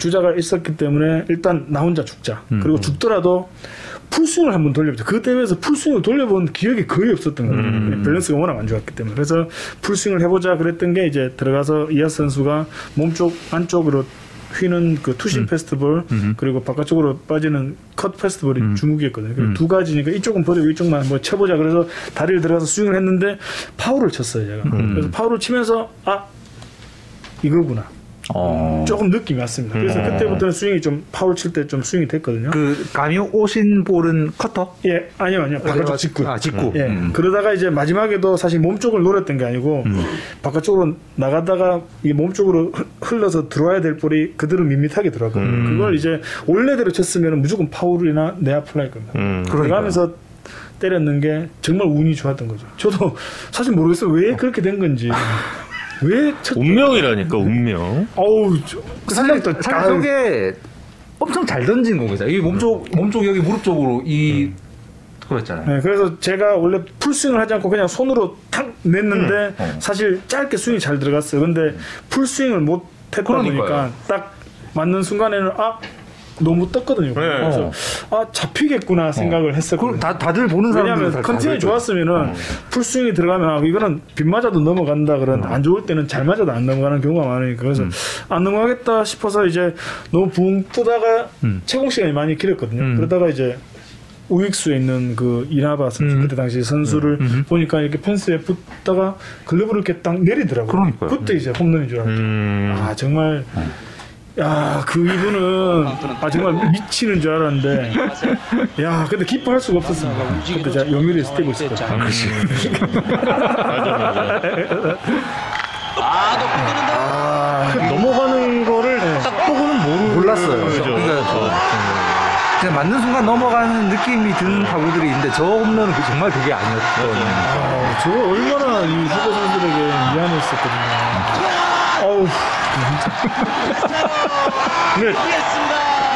주자가 있었기 때문에 일단 나 혼자 죽자. 그리고 죽더라도 풀스윙을 한번 돌려보자. 그 대회에서 풀스윙을 돌려본 기억이 거의 없었던 거예요. 음. 밸런스가 워낙 안 좋았기 때문에. 그래서 풀스윙을 해보자 그랬던 게 이제 들어가서 이하스 선수가 몸쪽 안쪽으로 휘는 그 음. two-seam fastball 그리고 바깥쪽으로 빠지는 cut fastball이 음. 주무기였거든요. 그래서 두 가지니까 이쪽은 버리고 이쪽만 뭐 쳐보자. 그래서 다리를 들어가서 스윙을 했는데 파울을 쳤어요. 제가. 음. 그래서 파울을 치면서 아 이거구나. 어. 조금 느낌이 왔습니다. 그래서 그때부터는 스윙이 좀 파울 칠 때 좀 스윙이 됐거든요. 그 감이 오신 볼은 커터? 예, 아니요, 아니요. 바깥쪽 직구. 아 직구. 예. 음. 그러다가 이제 마지막에도 사실 몸 쪽을 노렸던 게 아니고 바깥쪽으로 나가다가 이 몸 쪽으로 흘- 흘러서 들어와야 될 볼이 그대로 밋밋하게 들어갔거든요. 그걸 이제 원래대로 쳤으면 무조건 파울이나 내야 플라이 겁니다. 음. 들어가면서 때렸는 게 정말 운이 좋았던 거죠. 저도 사실 모르겠어요. 왜 그렇게 된 건지. 왜 첫, 운명이라니까 운명. 어우, 저, 그 또, 사실 아유, 저게 엄청 잘 던진 공이죠. 이 몸쪽 몸쪽 여기 무릎 쪽으로 이 그랬잖아요. 네, 그래서 제가 원래 풀스윙을 하지 않고 그냥 손으로 탁 냈는데 어. 사실 짧게 스윙이 잘 들어갔어요. 근데 풀스윙을 못 했다. 보니까 딱 맞는 순간에는 아 너무 떴거든요. 그래서 아 잡히겠구나 생각을 했었거든요. 그럼 다 다들 보는 사람들 왜냐하면 컨디션이 좋았으면은 풀스윙이 들어가면 아 이거는 빗 맞아도 넘어간다 그런 안 좋을 때는 잘 맞아도 안 넘어가는 경우가 많으니까 그래서 안 넘어가겠다 싶어서 이제 너무 붕 뜨다가 채공 시간이 많이 길었거든요. 음. 그러다가 이제 우익수에 있는 그 이나바 선수 음. 그때 당시 선수를 보니까 이렇게 펜스에 붙다가 글러브를 이렇게 딱 내리더라고요. 그러니까요. 그때 이제 홈런인 줄 알았죠. 음. 아 정말 야 그 이분은 아 정말 미치는 줄 알았는데 야 근데 기뻐할 수가 없었습니다. 그때 제가 영유리에서 뛰고 있었거든요. 아 높이 뜨는데 넘어가는 거를 딱 보고는 모르 몰랐어요. 그죠. 그러니까 그냥 맞는 순간 넘어가는 느낌이 드는 타구들이 있는데 저 홈런은 그- 정말 그게 아니었거든요. 아, 저 얼마나 이 후보 선수들에게 미안했었거든요. 어우, 근데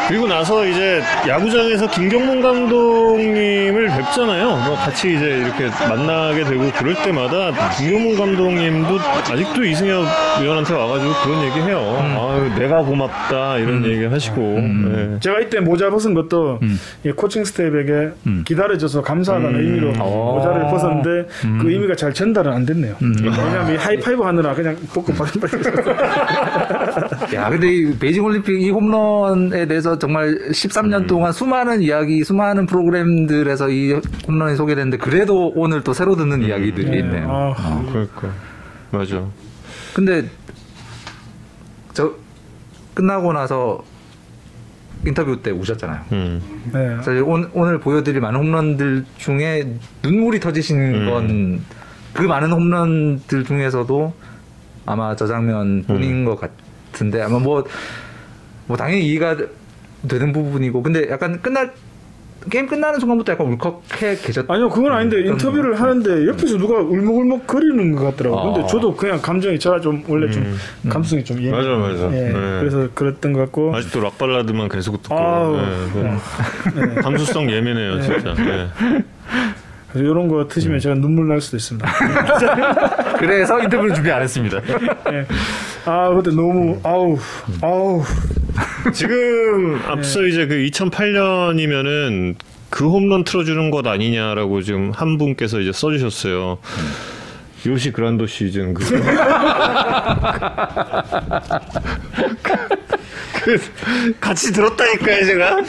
그리고 나서 이제 야구장에서 김경문 감독님을 뵙잖아요. 뭐 같이 이제 이렇게 만나게 되고 그럴 때마다 김경문 감독님도 아직도 이승엽 위원한테 와가지고 그런 얘기 해요. 아유, 내가 고맙다 이런 얘기 하시고. 예. 제가 이때 모자 벗은 것도 이 코칭 스텝에게 기다려줘서 감사하다는 의미로 모자를 벗었는데 그 의미가 잘 전달은 안 됐네요. 왜냐하면 이 하이파이브 하느라 그냥 벗고 빨리빨리. 야, 근데 이 베이징 올림픽 이 홈런에 대해서 정말 13년 동안 수많은 이야기, 수많은 프로그램들에서 이 홈런이 소개됐는데 그래도 오늘 또 새로 듣는 이야기들이 있네요. 아, 그러니까 맞아. 근데 저 끝나고 나서 인터뷰 때 우셨잖아요. 음. 네. 사실 오늘, 오늘 보여드릴 많은 홈런들 중에 눈물이 터지신 음. 건그 많은 홈런들 중에서도 아마 저 장면 뿐인 것같 은데 아마 뭐, 뭐 당연히 이해가 되는 부분이고 근데 약간 끝날 게임 끝나는 순간부터 약간 울컥해 계셨. 아니요, 그건 아닌데 인터뷰를 하는데 옆에서 누가 울먹울먹 거리는 것 같더라고요. 근데 아. 저도 그냥 감정이 제가 좀 원래 좀 감성이 좀 예민. 맞아, 맞아. 예, 네. 그래서 그랬던 것 같고. 아직도 락 발라드만 계속 듣고. 아우, 예, 그 감수성 예민해요, 진짜. 예. 그래서 이런 거 트시면 제가 눈물 날 수도 있습니다. 그래서 인터뷰를 준비 안 했습니다. 예. 아, 그때 너무 아우 아우 지금 앞서 이제 그 2008년이면은 그 홈런 틀어주는 것 아니냐라고 지금 한 분께서 이제 써주셨어요. 요시 그란도 시즌 그. 그 같이 들었다니까요 제가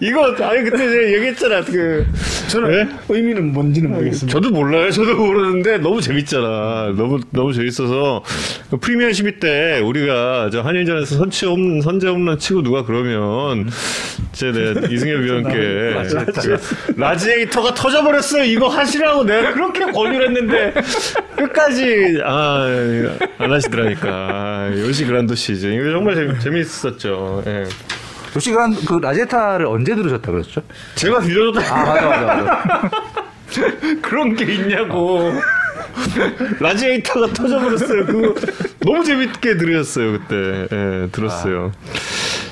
이거 아니 그때 제가 얘기했잖아 그 저는 네? 의미는 뭔지는 모르겠습니다. 저도 몰라요. 저도 모르는데 너무 재밌잖아. 너무 너무 재밌어서 그 프리미어 12 때 우리가 저 한일전에서 선취 홈 선제 홈런 치고 누가 그러면 제내 이승엽 위원께 그 라지에이터가 터져버렸어요. 이거 하시라고 내가 그렇게 권유를 했는데 끝까지 아 안 하시더라니까. 아, 요시 그란도 시즌 이거 정말 재미, 재밌 었죠. 예. 그런 그 라제타를 언제 들으셨다 그랬죠? 제가 들려줬다. 아 맞아 맞아 맞아. 그런 게 있냐고. 라지에이터가 터져버렸어요. 그거 너무 재밌게 들으셨어요 그때. 예, 들었어요.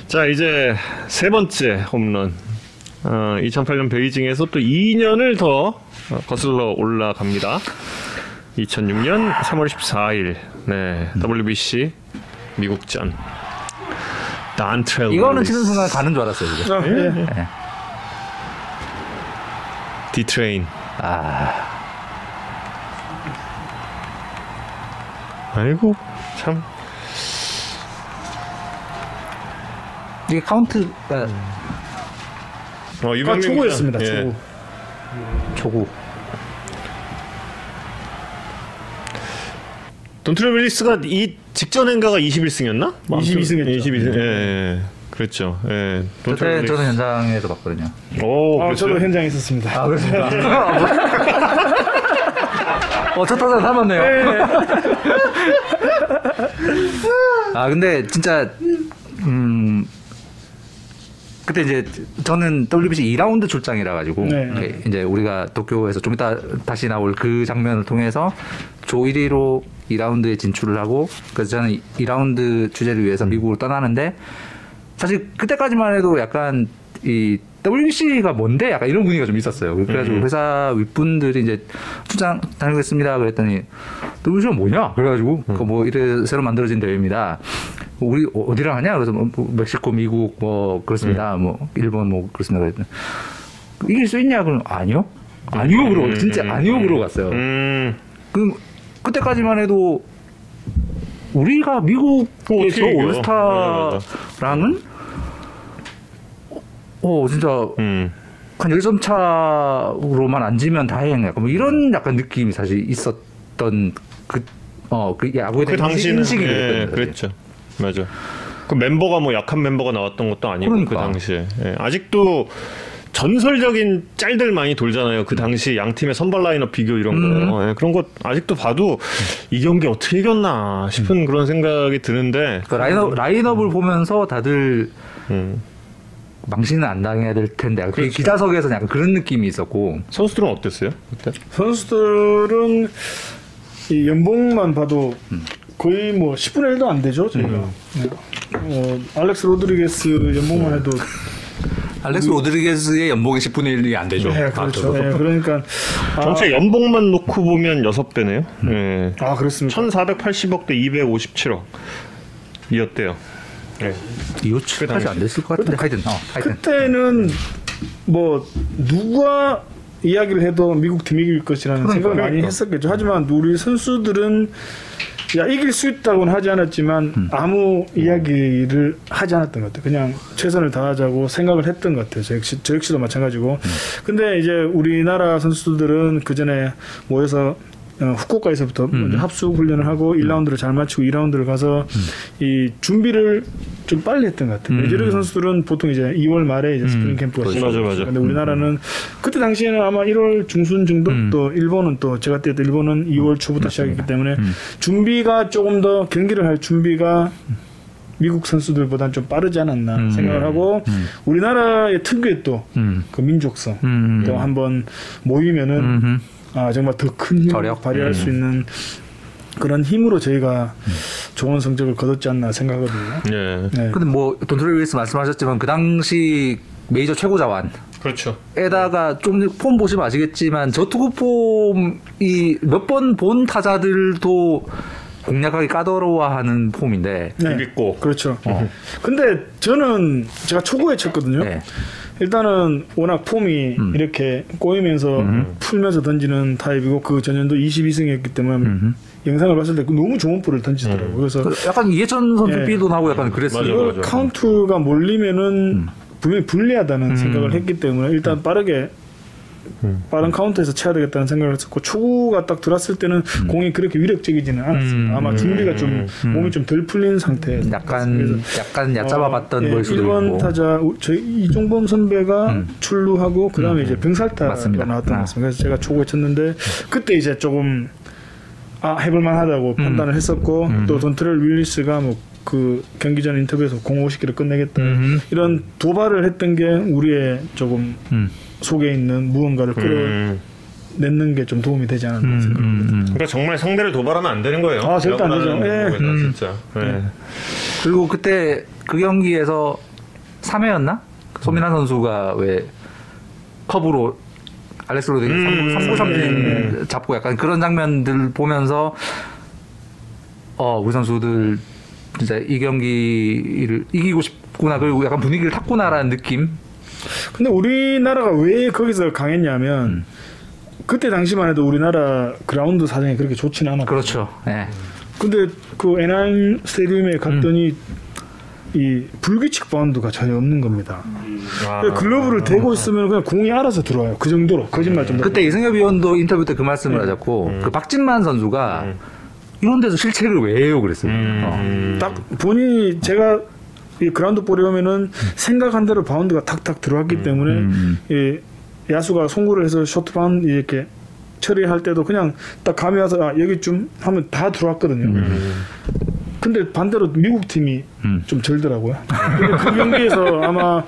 자 이제 세 번째 홈런. 어, 2008년 베이징에서 또 2년을 더 어, 거슬러 올라갑니다. 2006년 3월 14일, 네 WBC 미국전. 단트렐 이거는 치는 순간 가는 줄 알았어요. 이거. 아, 예. 디트레인. 아 아이고 참. 이게 카운트가 어, 아, 유병민 초구였습니다. 기자. 예. 초구. 초구. 돈트레 윌리스가 이 직전엔가가 21승이었나? 22승 했죠. 22승. 예, 예. 그렇죠. 예. 돈트레 그때 저는 윌리스. 현장에서 봤거든요. 오, 아. 저도 현장에 있었습니다. 아 그렇습니까? 어, 첫 타자 닮았네요. 아, 근데 진짜, 음, 그때 이제 저는 WBC 2라운드 출장이라 가지고 네. 이제 우리가 도쿄에서 좀 이따 다시 나올 그 장면을 통해서 조 1위로 2라운드에 진출을 하고 그래서 저는 2라운드 주제를 위해서 미국으로 떠나는데 사실 그때까지만 해도 약간 이 WBC가 뭔데? 약간 이런 분위기가 좀 있었어요. 그래가지고 회사 윗분들이 이제 출장 다녀오겠습니다. 그랬더니 WBC가 뭐냐? 그래가지고 그뭐 이래 새로 만들어진 대회입니다. 우리 어- 어디랑 하냐? 그래서 뭐 멕시코, 미국 뭐 그렇습니다. 뭐 일본 뭐 그렇습니다. 그랬더니 이길 수 있냐? 그럼 아니요. 아니요 그러고 진짜 아니요 그러고 갔어요. 음. 그 그때까지만 해도 우리가 미국에서 이겨? 올스타랑은 어 진짜 음. 한 10점 차로만 안 지면 다행 약간 뭐 이런 약간 느낌이 사실 있었던 그 어, 그 야구에 그 대한 당시는 인식이 예. 그랬죠. 맞아. 그 멤버가 뭐 약한 멤버가 나왔던 것도 아니고 그 그러니까. 당시에 예, 아직도 전설적인 짤들 많이 돌잖아요. 그 당시 양 팀의 선발 라인업 비교 이런 거 예, 그런 거 아직도 봐도 이 경기 어떻게 이겼나 싶은 그런 생각이 드는데 그 라인업, 라인업을 보면서 다들 음. 망신은 안 당해야 될 텐데 그 기자석에서 약간 그런 느낌이 있었고 선수들은 어땠어요? 그때? 선수들은 이 연봉만 봐도 거의 뭐 10분의 1도 안 되죠, 저희가. 네. 어, 알렉스 로드리게스 연봉만 해도 알렉스 로드리게스의 연봉이 10분의 1이 안 되죠. 네, 그렇죠. 네, 그러니까 아, 전체 연봉만 놓고 보면 6배네요. 예. 아 그렇습니다. 1,480억 대 257억 이었대요. 네. 이호치까지 안 됐을 것 같은데 하여튼 어, 하여튼 그때는 뭐 누가 이야기를 해도 미국 팀이 이길 것이라는 생각을 많이 그러니까. 했었겠죠. 하지만 우리 선수들은 야 이길 수 있다고는 하지 않았지만 음. 아무 이야기를 하지 않았던 것 같아요. 그냥 최선을 다하자고 생각을 했던 것 같아요. 저 역시 저 역시도 마찬가지고. 음. 근데 이제 우리나라 선수들은 그 전에 모여서 어, 후쿠오카에서부터 음. 먼저 합숙 훈련을 하고 1라운드를 잘 마치고 2라운드를 가서 음. 이 준비를 좀 빨리 했던 것 같아요. 메이저리그 선수들은 보통 이제 2월 말에 이제 스프링 캠프가 음. 맞아, 맞아. 근데 우리나라는 그때 당시에는 아마 1월 중순 정도 음. 또 일본은 또 제가 뛰었던 일본은 2월 초부터 시작했기 때문에 준비가 조금 더 경기를 할 준비가 미국 선수들보다는 좀 빠르지 않았나 음. 생각을 하고 우리나라의 특유의 또그 음. 민족성 음. 또 한번 모이면은 음. 아 정말 더 큰 힘을 저력? 발휘할 수 있는 그런 힘으로 저희가 좋은 성적을 거뒀지 않나 생각하거든요. 예. 네. 근데 뭐 돈트레 윌리스 말씀하셨지만 그 당시 메이저 최고 자완 그렇죠. 에다가 좀 폼 보시면 아시겠지만 저 투구 폼이 몇 번 본 타자들도 공략하기 까다로워하는 폼인데 네. 비비 꼬고. 그렇죠. 근데 저는 제가 초구에 쳤거든요. 네. 일단은 워낙 폼이 음. 이렇게 꼬이면서 풀면서 던지는 타입이고 그 전년도 22승이었기 때문에 음. 영상을 봤을 때 너무 좋은 볼을 던지더라고요. 그래서 약간 이해찬 선수 예. 삐도 나고 약간 그랬어요. 맞아, 이걸 맞아. 카운트가 몰리면은 분명히 불리하다는 음. 생각을 했기 때문에 일단 빠르게 빠른 카운트에서 쳐야 되겠다는 생각을 했었고 초구가 딱 들어왔을 때는 공이 그렇게 위력적이지는 않았습니다. 음. 아마 준비가 좀 몸이 좀 덜 풀린 상태. 약간 약간 얕잡아봤던 어, 예, 걸 수도 1번 있고. 타자 우- 저희 이종범 선배가 음. 출루하고 그다음에 이제 병살타가. 나왔던 아. 것 같습니다. 그래서 제가 초구에 쳤는데 그때 이제 조금 아 해볼만하다고 음. 판단을 했었고 또 돈트렐 윌리스가 뭐그 경기 전 인터뷰에서 공 50개를 끝내겠다 음. 이런 도발을 했던 게 우리의 조금 음. 속에 있는 무언가를 음. 끌어내는 게 좀 도움이 되지 않았나 음, 생각합니다. 음, 음. 그러니까 정말 상대를 도발하면 안 되는 거예요. 아, 절대 안 되죠. 예. 음. 진짜. 예. 그리고 그때 그 경기에서 3회였나? 소민환 선수가 왜 컵으로 알렉스 음. 3구 3진 잡고 약간 그런 장면들 보면서 어 우리 선수들 진짜 이 경기를 이기고 싶구나 그리고 약간 분위기를 탔구나라는 느낌 근데 우리나라가 왜 거기서 강했냐면 음. 그때 당시만 해도 우리나라 그라운드 사정이 그렇게 좋지는 않았고 그렇죠 예. 근데 그 애너하임 스타디움에 갔더니 음. 이 불규칙 바운드가 전혀 없는 겁니다. 아. 그러니까 글러브를 대고 있으면 그냥 공이 알아서 들어와요. 그 정도로 거짓말 좀. 그때 이승엽 위원도 인터뷰 때 그 말씀을 하셨고 그 박진만 선수가 이런 데서 실책을 왜 해요? 그랬어요. 어. 음. 딱 본인이 제가 이 그라운드 볼에 오면은 생각한 대로 바운드가 탁탁 들어왔기 때문에 음. 이 야수가 송구를 해서 쇼트 바운드 이렇게 처리할 때도 그냥 딱 감이 와서 아, 여기쯤 하면 다 들어왔거든요. 근데 반대로 미국 팀이 음. 좀 절더라고요. 근데 그 경기에서 아마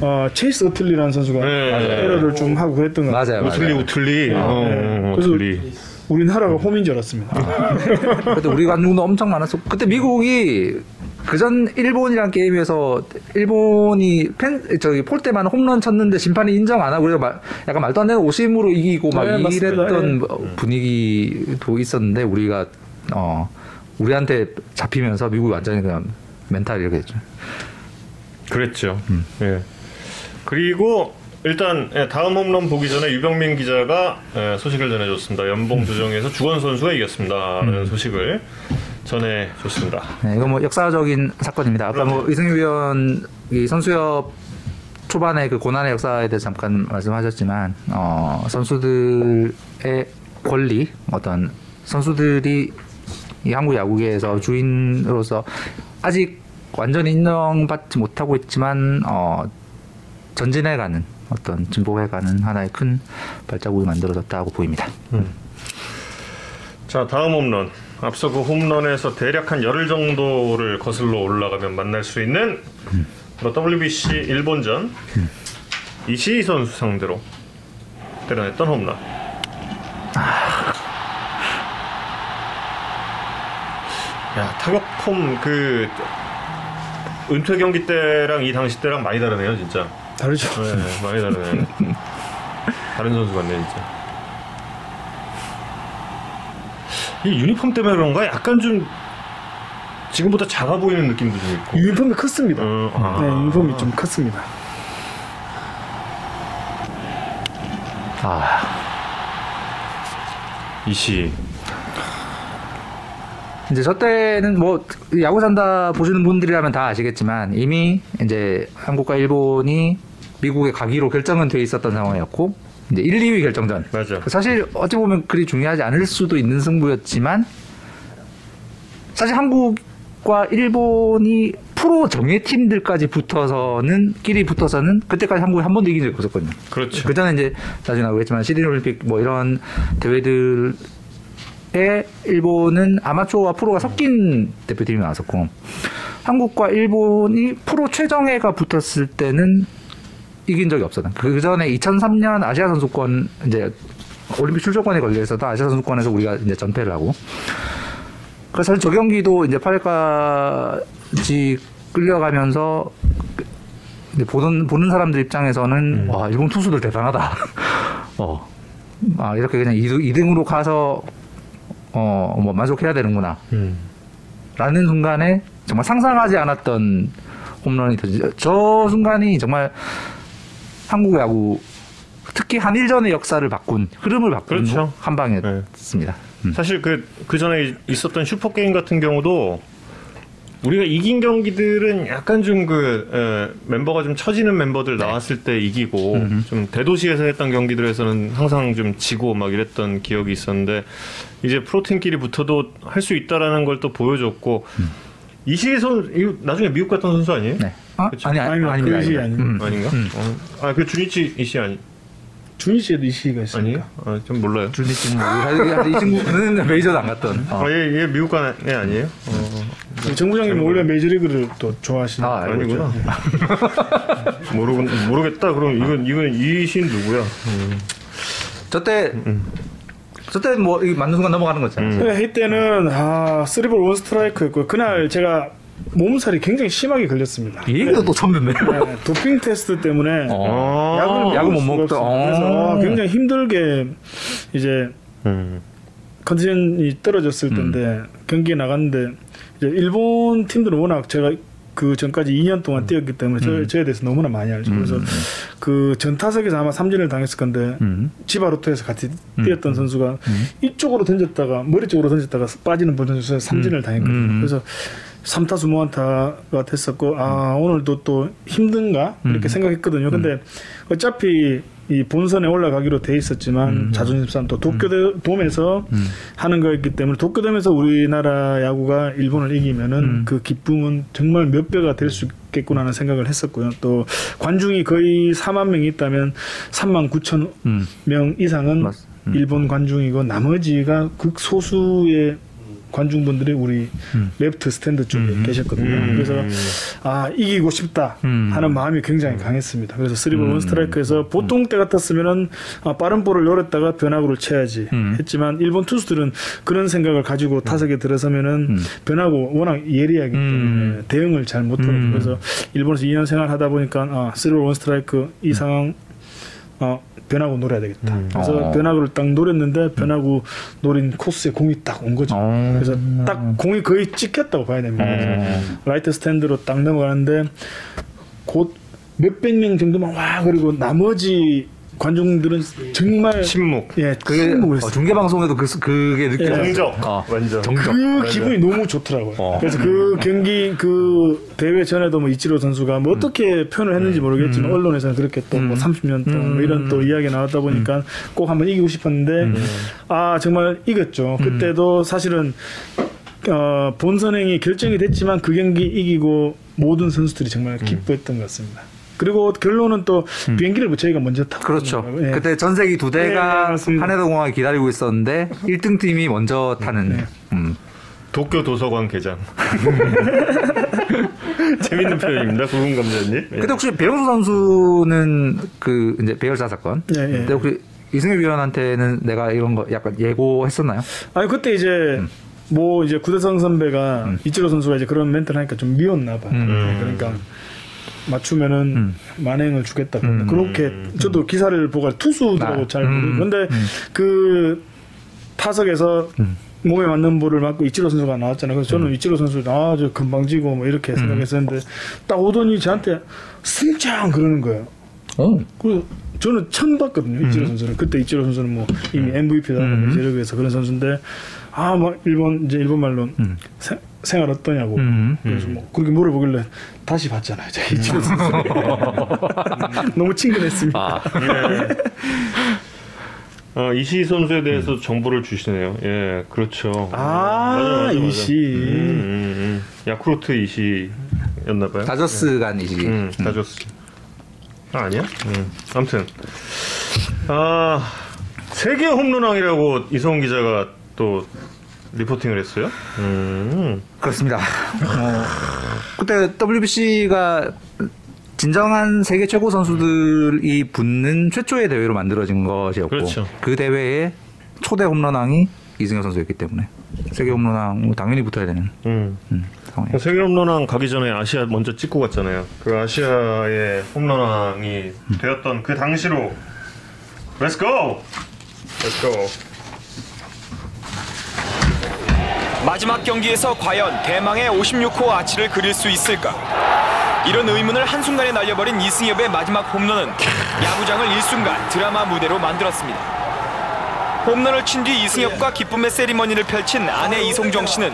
어, 체이스 어틀리라는 선수가 네, 맞아요. 에러를 좀 하고 그랬던 것 같아요. 맞아요, 우틀리. 우틀리. 어, 네. 어, 그래서 우틀리. 우리나라가 홈인 줄 알았습니다. 그때 우리 관중도 엄청 많았어. 그때 미국이 그전 일본이란 게임에서 일본이 펜 저기 폴 때만 홈런 쳤는데 심판이 인정 안 하고 그래서 말, 약간 말도 안 되는 오심으로 이기고 막 네. 이랬던 네. 분위기도 있었는데 우리가 어 우리한테 잡히면서 미국이 완전히 그냥 멘탈 이렇게 했죠. 그랬죠. 예. 그리고 일단 예, 다음 홈런 보기 전에 유병민 기자가 예, 소식을 전해줬습니다. 연봉 조정에서 주건 선수가 이겼습니다라는 소식을 전해줬습니다. 네, 이거 뭐 역사적인 사건입니다. 아까 뭐 이승유 위원 이 선수협 초반에 그 고난의 역사에 대해서 잠깐 말씀하셨지만 어, 선수들의 권리 어떤 선수들이 이 한국 야구계에서 주인으로서 아직 완전히 인정받지 못하고 있지만 어, 전진해가는 어떤 진보해가는 하나의 큰 발자국이 만들어졌다고 보입니다. 자 다음 홈런. 앞서 그 홈런에서 대략 한 열흘 정도를 거슬러 올라가면 만날 수 있는 바로 WBC 일본전 이시희 선수 상대로 때려냈던 홈런. 야 타격 폼 그 은퇴 경기 때랑 이 당시 때랑 많이 다르네요 진짜. 다르죠. 네, 많이 다르네. 다른 선수 같네 진짜. 이 유니폼 때문에 그런가? 약간 좀 지금보다 작아 보이는 느낌도 좀 있고. 유니폼이 컸습니다. 어, 아. 네, 유니폼이 좀 컸습니다. 아, 이시. 이제 저 때는 뭐 야구 산다 보시는 분들이라면 다 아시겠지만 이미 이제 한국과 일본이 미국에 가기로 결정은 돼 있었던 상황이었고 이제 1, 2위 결정전. 맞아. 사실 어찌 보면 그리 중요하지 않을 수도 있는 승부였지만 사실 한국과 일본이 프로 정예 팀들까지 붙어서는 끼리 붙어서는 그때까지 한국이 한 번도 이긴 적이 없었거든요. 그렇죠. 그 전에 이제 나중에 나오겠지만 시드니 올림픽 뭐 이런 대회들 에 일본은 아마추어와 프로가 섞인 대표팀이 나왔었고 한국과 일본이 프로 최정예가 붙었을 때는 이긴 적이 없었던. 그 전에 2003년 아시아 선수권 이제 올림픽 출전권에 걸려 있어서 아시아 선수권에서 우리가 이제 전패를 하고. 그래서 사실 저 경기도 이제 8회까지 끌려가면서 이제 보는 보는 사람들 입장에서는 와 일본 투수들 대단하다. 어, 아 이렇게 그냥 2등, 2등으로 가서 어뭐 만족해야 되는구나. 음. 라는 순간에 정말 상상하지 않았던 홈런이 터지죠. 저 순간이 정말 한국 야구 특히 한일전의 역사를 바꾼 흐름을 바꾼 그렇죠. 한 방이었습니다. 음. 사실 그, 그 전에 있었던 슈퍼 게임 같은 경우도 우리가 이긴 경기들은 약간 좀 그 멤버가 좀 처지는 멤버들 나왔을 때 이기고 좀 대도시에서 했던 경기들에서는 항상 좀 지고 막 이랬던 기억이 있었는데 이제 프로팀끼리 붙어도 할 수 있다라는 걸 또 보여줬고 이시희 선 이거 나중에 미국 갔던 선수 아니에요? 네. 아, 그쵸. 아니 아니. 아닙니다. 그 시기 아닙니다. 아닙니다. 음. 아닌가? 음. 어. 아그 주니치 이시 아니 준희씨에도 이 시기가 있습니다. 아니에요? 아, 좀 몰라요. 준비 친구 이 친구는 메이저도 안 갔던. 어. 아, 얘, 얘 미국 간 애 아니에요? 어, 정 부장님 원래 메이저리그를 또 좋아하시는 아. 아니구나. 모르고 모르겠다. 그럼 이건 이건 이신 누구야? 저때 저때 뭐 맞는 순간 넘어가는 거잖아요. 네, 해 때는 아 쓰리볼 원 스트라이크였고 그날 제가 몸살이 굉장히 심하게 걸렸습니다. 이 얘기도 또 처음 듣네. 네, 도핑 테스트 때문에 어. 약을 약을 못 먹다. 그래서 어. 아, 굉장히 힘들게 이제 음. 컨디션이 떨어졌을 텐데 경기에 나갔는데 이제 일본 팀들은 워낙 제가 그 전까지 2년 동안 뛰었기 때문에 저, 저에 대해서 너무나 많이 알죠. 그래서 그 전타석에서 아마 삼진을 당했을 건데 음. 지바로토에서 같이 뛰었던 선수가 이쪽으로 던졌다가 머리 쪽으로 던졌다가 빠지는 볼 던져서 삼진을 당했거든요. 음. 그래서 3타수 무안타가 됐었고 아 오늘도 또 힘든가 이렇게 생각했거든요. 근데 어차피 이 본선에 올라가기로 돼 있었지만 자존심 싸움 또 도쿄돔에서 하는 거였기 때문에 도쿄돔에서 우리나라 야구가 일본을 이기면은 그 기쁨은 정말 몇 배가 될 수 있겠구나 하는 생각을 했었고요. 또 관중이 거의 4만 명이 있다면 3만 9천 음. 명 이상은 맞- 음. 일본 관중이고 나머지가 극소수의 관중분들이 우리 음. 레프트 스탠드 쪽에 계셨거든요. 그래서 아 이기고 싶다 음. 하는 마음이 굉장히 강했습니다. 그래서 쓰리볼 원 스트라이크에서 보통 때 같았으면은 아, 빠른 볼을 노렸다가 변화구를 쳐야지 음. 했지만 일본 투수들은 그런 생각을 가지고 타석에 들어서면은 변화구 워낙 예리하기 때문에 음. 대응을 잘 못하고 음. 그래서 일본에서 2년 생활하다 보니까 아, 쓰리볼 원 스트라이크 이 상황 어, 변화구 노려야 되겠다. 그래서 어. 변화구를 딱 노렸는데 변화구 노린 코스에 공이 딱 온 거죠. 어. 그래서 딱 공이 거의 찍혔다고 봐야 됩니다. 어. 그래서 라이트 스탠드로 딱 넘어가는데 곧 몇백 명 정도만 와 그리고 나머지 관중들은 정말 침묵. 예 그게 침묵을 어, 했어요. 중계 방송에도 그, 그게 느껴져요. 정적. 어. 완전. 정적. 그 기분이 너무 좋더라고요. 어. 그래서 그 경기 그 대회 전에도 뭐 이치로 선수가 뭐 어떻게 표현을 했는지 모르겠지만 언론에서는 그렇게 또 뭐 30년 동안 뭐 이런 또 이야기 나왔다 보니까 꼭 한번 이기고 싶었는데 아 정말 이겼죠. 그때도 사실은 어, 본선행이 결정이 됐지만 그 경기 이기고 모든 선수들이 정말 기뻐했던 것 같습니다. 그리고 결론은 또 비행기를 뭐 저희가 먼저 타고 그렇죠. 예. 그때 전세기 두 네, 대가 맞습니다. 한해도 공항에 기다리고 있었는데 1등 팀이 먼저 타는. 네. 음. 도쿄 도서관 개장. 재밌는 표현입니다, 구분 감자님. 예. 근데 혹시 배영수 선수는 그 이제 배열사 사건. 예, 예. 근데 혹시 이승엽 위원한테는 내가 이런 거 약간 예고했었나요? 아니 그때 이제 음. 뭐 이제 구대성 선배가 이치로 선수가 이제 그런 멘트를 하니까 좀 미웠나 봐요. 네, 그러니까 맞추면은 음. 만행을 주겠다. 그렇게 저도 기사를 보고 투수들하고 아, 잘 음, 모르고 근데 그 타석에서 음. 몸에 맞는 볼을 맞고 이치로 선수가 나왔잖아요. 그래서 저는 이치로 선수 아저 금방 지고 뭐 음. 이렇게 생각했었는데 딱 오더니 저한테 승장 그러는 거예요. 어. 그 저는 처음 봤거든요 이치로 선수는 그때 이치로 선수는 뭐 이미 MVP다 음. 제력에서 그런 선수인데 아뭐 일본 이제 일본 말로 세- 생활 어떠냐고 음. 그래서 뭐 그렇게 물어보길래 다시 봤잖아요 제가 이치로 선수 너무 친근했습니다 아. 어, 이시 선수에 대해서 정보를 주시네요. 예, 그렇죠. 아, 맞아, 맞아, 맞아. 이시. 음, 음, 음. 야쿠르트 이시였나봐요. 다저스 간 이시기. 음, 다저스. 아, 아니야? 음. 아무튼. 아, 세계 홈런왕이라고 이성훈 기자가 또 리포팅을 했어요? 음. 그렇습니다. 어, 그때 WBC가 진정한 세계 최고 선수들이 붙는 최초의 대회로 만들어진 것이었고 그렇죠. 그 대회에 초대 홈런왕이 이승엽 선수였기 때문에 세계 홈런왕 당연히 붙어야 되는 음. 음, 상황이에요. 세계 홈런왕 가기 전에 아시아 먼저 찍고 갔잖아요. 그 아시아의 홈런왕이 되었던 그 당시로 Let's go! Let's go! 마지막 경기에서 과연 대망의 56호 아치를 그릴 수 있을까? 이런 의문을 한순간에 날려버린 이승엽의 마지막 홈런은 야구장을 일순간 드라마 무대로 만들었습니다. 홈런을 친 뒤 이승엽과 기쁨의 세리머니를 펼친 아내 이송정 씨는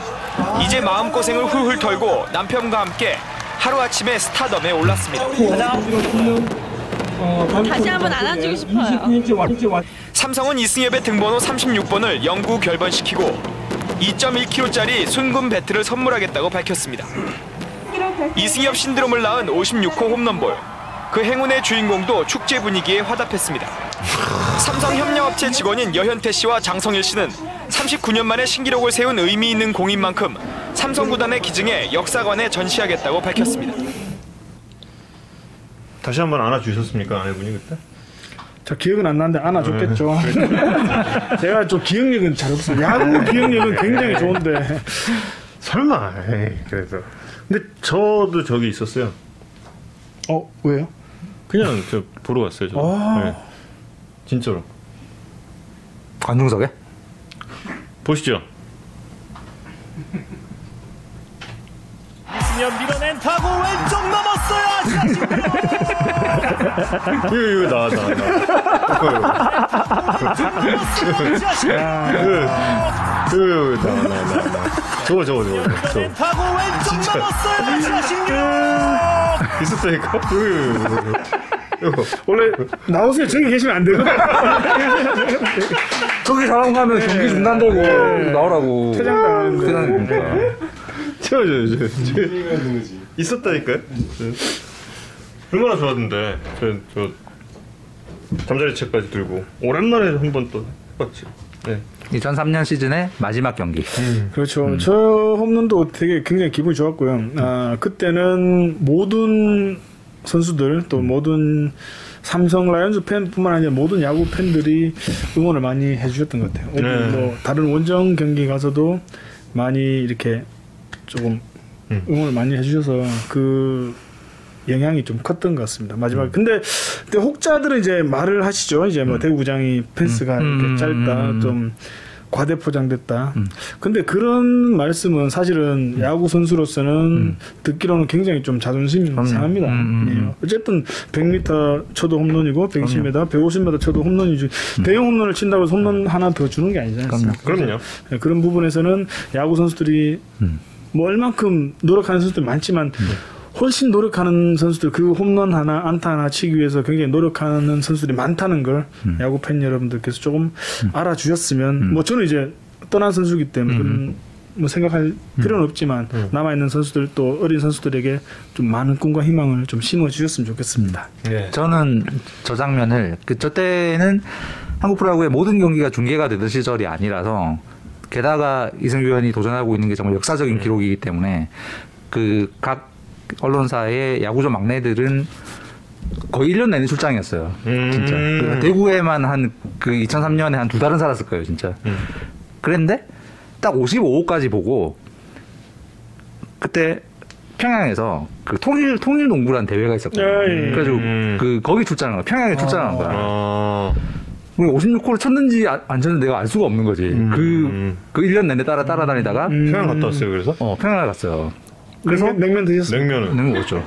이제 마음고생을 훌훌 털고 남편과 함께 하루아침에 스타덤에 올랐습니다. 다시 한번 안아주고 싶어요. 삼성은 이승엽의 등번호 36번을 영구 결번시키고 2.1kg짜리 순금 배트를 선물하겠다고 밝혔습니다. 이승엽 신드롬을 낳은 56호 홈런볼. 그 행운의 주인공도 축제 분위기에 화답했습니다. 삼성 협력업체 직원인 여현태 씨와 장성일 씨는 39년 만에 신기록을 세운 의미 있는 공인 만큼 삼성 구단의 기증에 역사관에 전시하겠다고 밝혔습니다. 다시 한번 안아주셨습니까 아내분이 그때? 저 기억은 안 나는데 안아줬겠죠. 제가 좀 기억력은 잘 없어요. 야구 기억력은 굉장히 좋은데. 설마 에이, 그래서. 근데 저도 저기 있었어요. 어 왜요? 그냥 저 보러 갔어요 저 아. 네. 진짜로. 관중석에? 보시죠 이승엽 밀어낸 타고 왼쪽 넘었어요. 아시아 이거 이거 나나 그, 그그나나나 저거 저거 저거 저거 타고 왼쪽. 넘었어요. 아시아 신기록. 있었다니까 원래 나오세요. 저기 계시면 안 되거든. 저기 잘하고 가면 경기 중단되고 나오라고. 퇴장당하는데. 퇴장 입니까? 저거 저거 저거 있었다니까요 저. 얼마나 좋았는데 저 저 잠자리 책까지 들고 오랜만에 한 번 또 해봤지 네 2003년 시즌의 마지막 경기. 그렇죠. 저 홈런도 되게 굉장히 기분이 좋았고요. 아, 그때는 모든 선수들 또 모든 삼성 라이온즈 팬뿐만 아니라 모든 야구 팬들이 응원을 많이 해주셨던 것 같아요. 오늘 네. 뭐 다른 원정 경기 가서도 많이 이렇게 조금 음. 응원을 많이 해주셔서 그 영향이 좀 컸던 것 같습니다. 마지막에. 근데, 근데 혹자들은 이제 말을 하시죠. 이제 뭐 대구장이 펜스가 음. 이렇게 짧다. 음. 좀 과대 포장됐다. 근데 그런 말씀은 사실은 야구 선수로서는 듣기로는 굉장히 좀 자존심이. 상합니다. 음, 음, 예. 어쨌든 100m 쳐도 홈런이고 120m, 150m 쳐도 홈런이지. 대형 홈런을 친다고 해서 홈런 하나 더 주는 게 아니지 않습니까? 그럼요 예, 그런 부분에서는 야구 선수들이 음. 뭐 얼만큼 노력하는 선수들 많지만 훨씬 노력하는 선수들 그 홈런 하나 안타 하나 치기 위해서 굉장히 노력하는 선수들이 많다는 걸 음. 야구 팬 여러분들께서 조금 알아주셨으면 뭐 저는 이제 떠난 선수기 때문에 그런 뭐 생각할 필요는 없지만 남아 있는 선수들 또 어린 선수들에게 좀 많은 꿈과 희망을 좀 심어 주셨으면 좋겠습니다. 네. 저는 저 장면을 그 저 때는 한국 프로야구의 모든 경기가 중계가 되던 시절이 아니라서 게다가 이승규 의원이 도전하고 있는 게 정말 역사적인 기록이기 때문에 그 각 언론사의 야구조 막내들은 거의 1년 내내 출장이었어요. 진짜. 그 대구에만 한 그 2003년에 한 두 달은 살았을 거예요, 진짜. 그랬는데 딱 55호까지 보고 그때 평양에서 그 통일 통일 농구란 대회가 있었거든요. 예, 예. 그래가지고 음. 그 거기 출장한 거야. 평양에 출장한 거야. 아 56호를 쳤는지 아- 안 쳤는지 내가 알 수가 없는 거지. 그, 그 1년 내내 따라 따라다니다가 평양 갔다 왔어요 그래서 어, 평양을 갔어요. 그래서 냉면 드셨어요? 냉면은 냉면 먹었죠.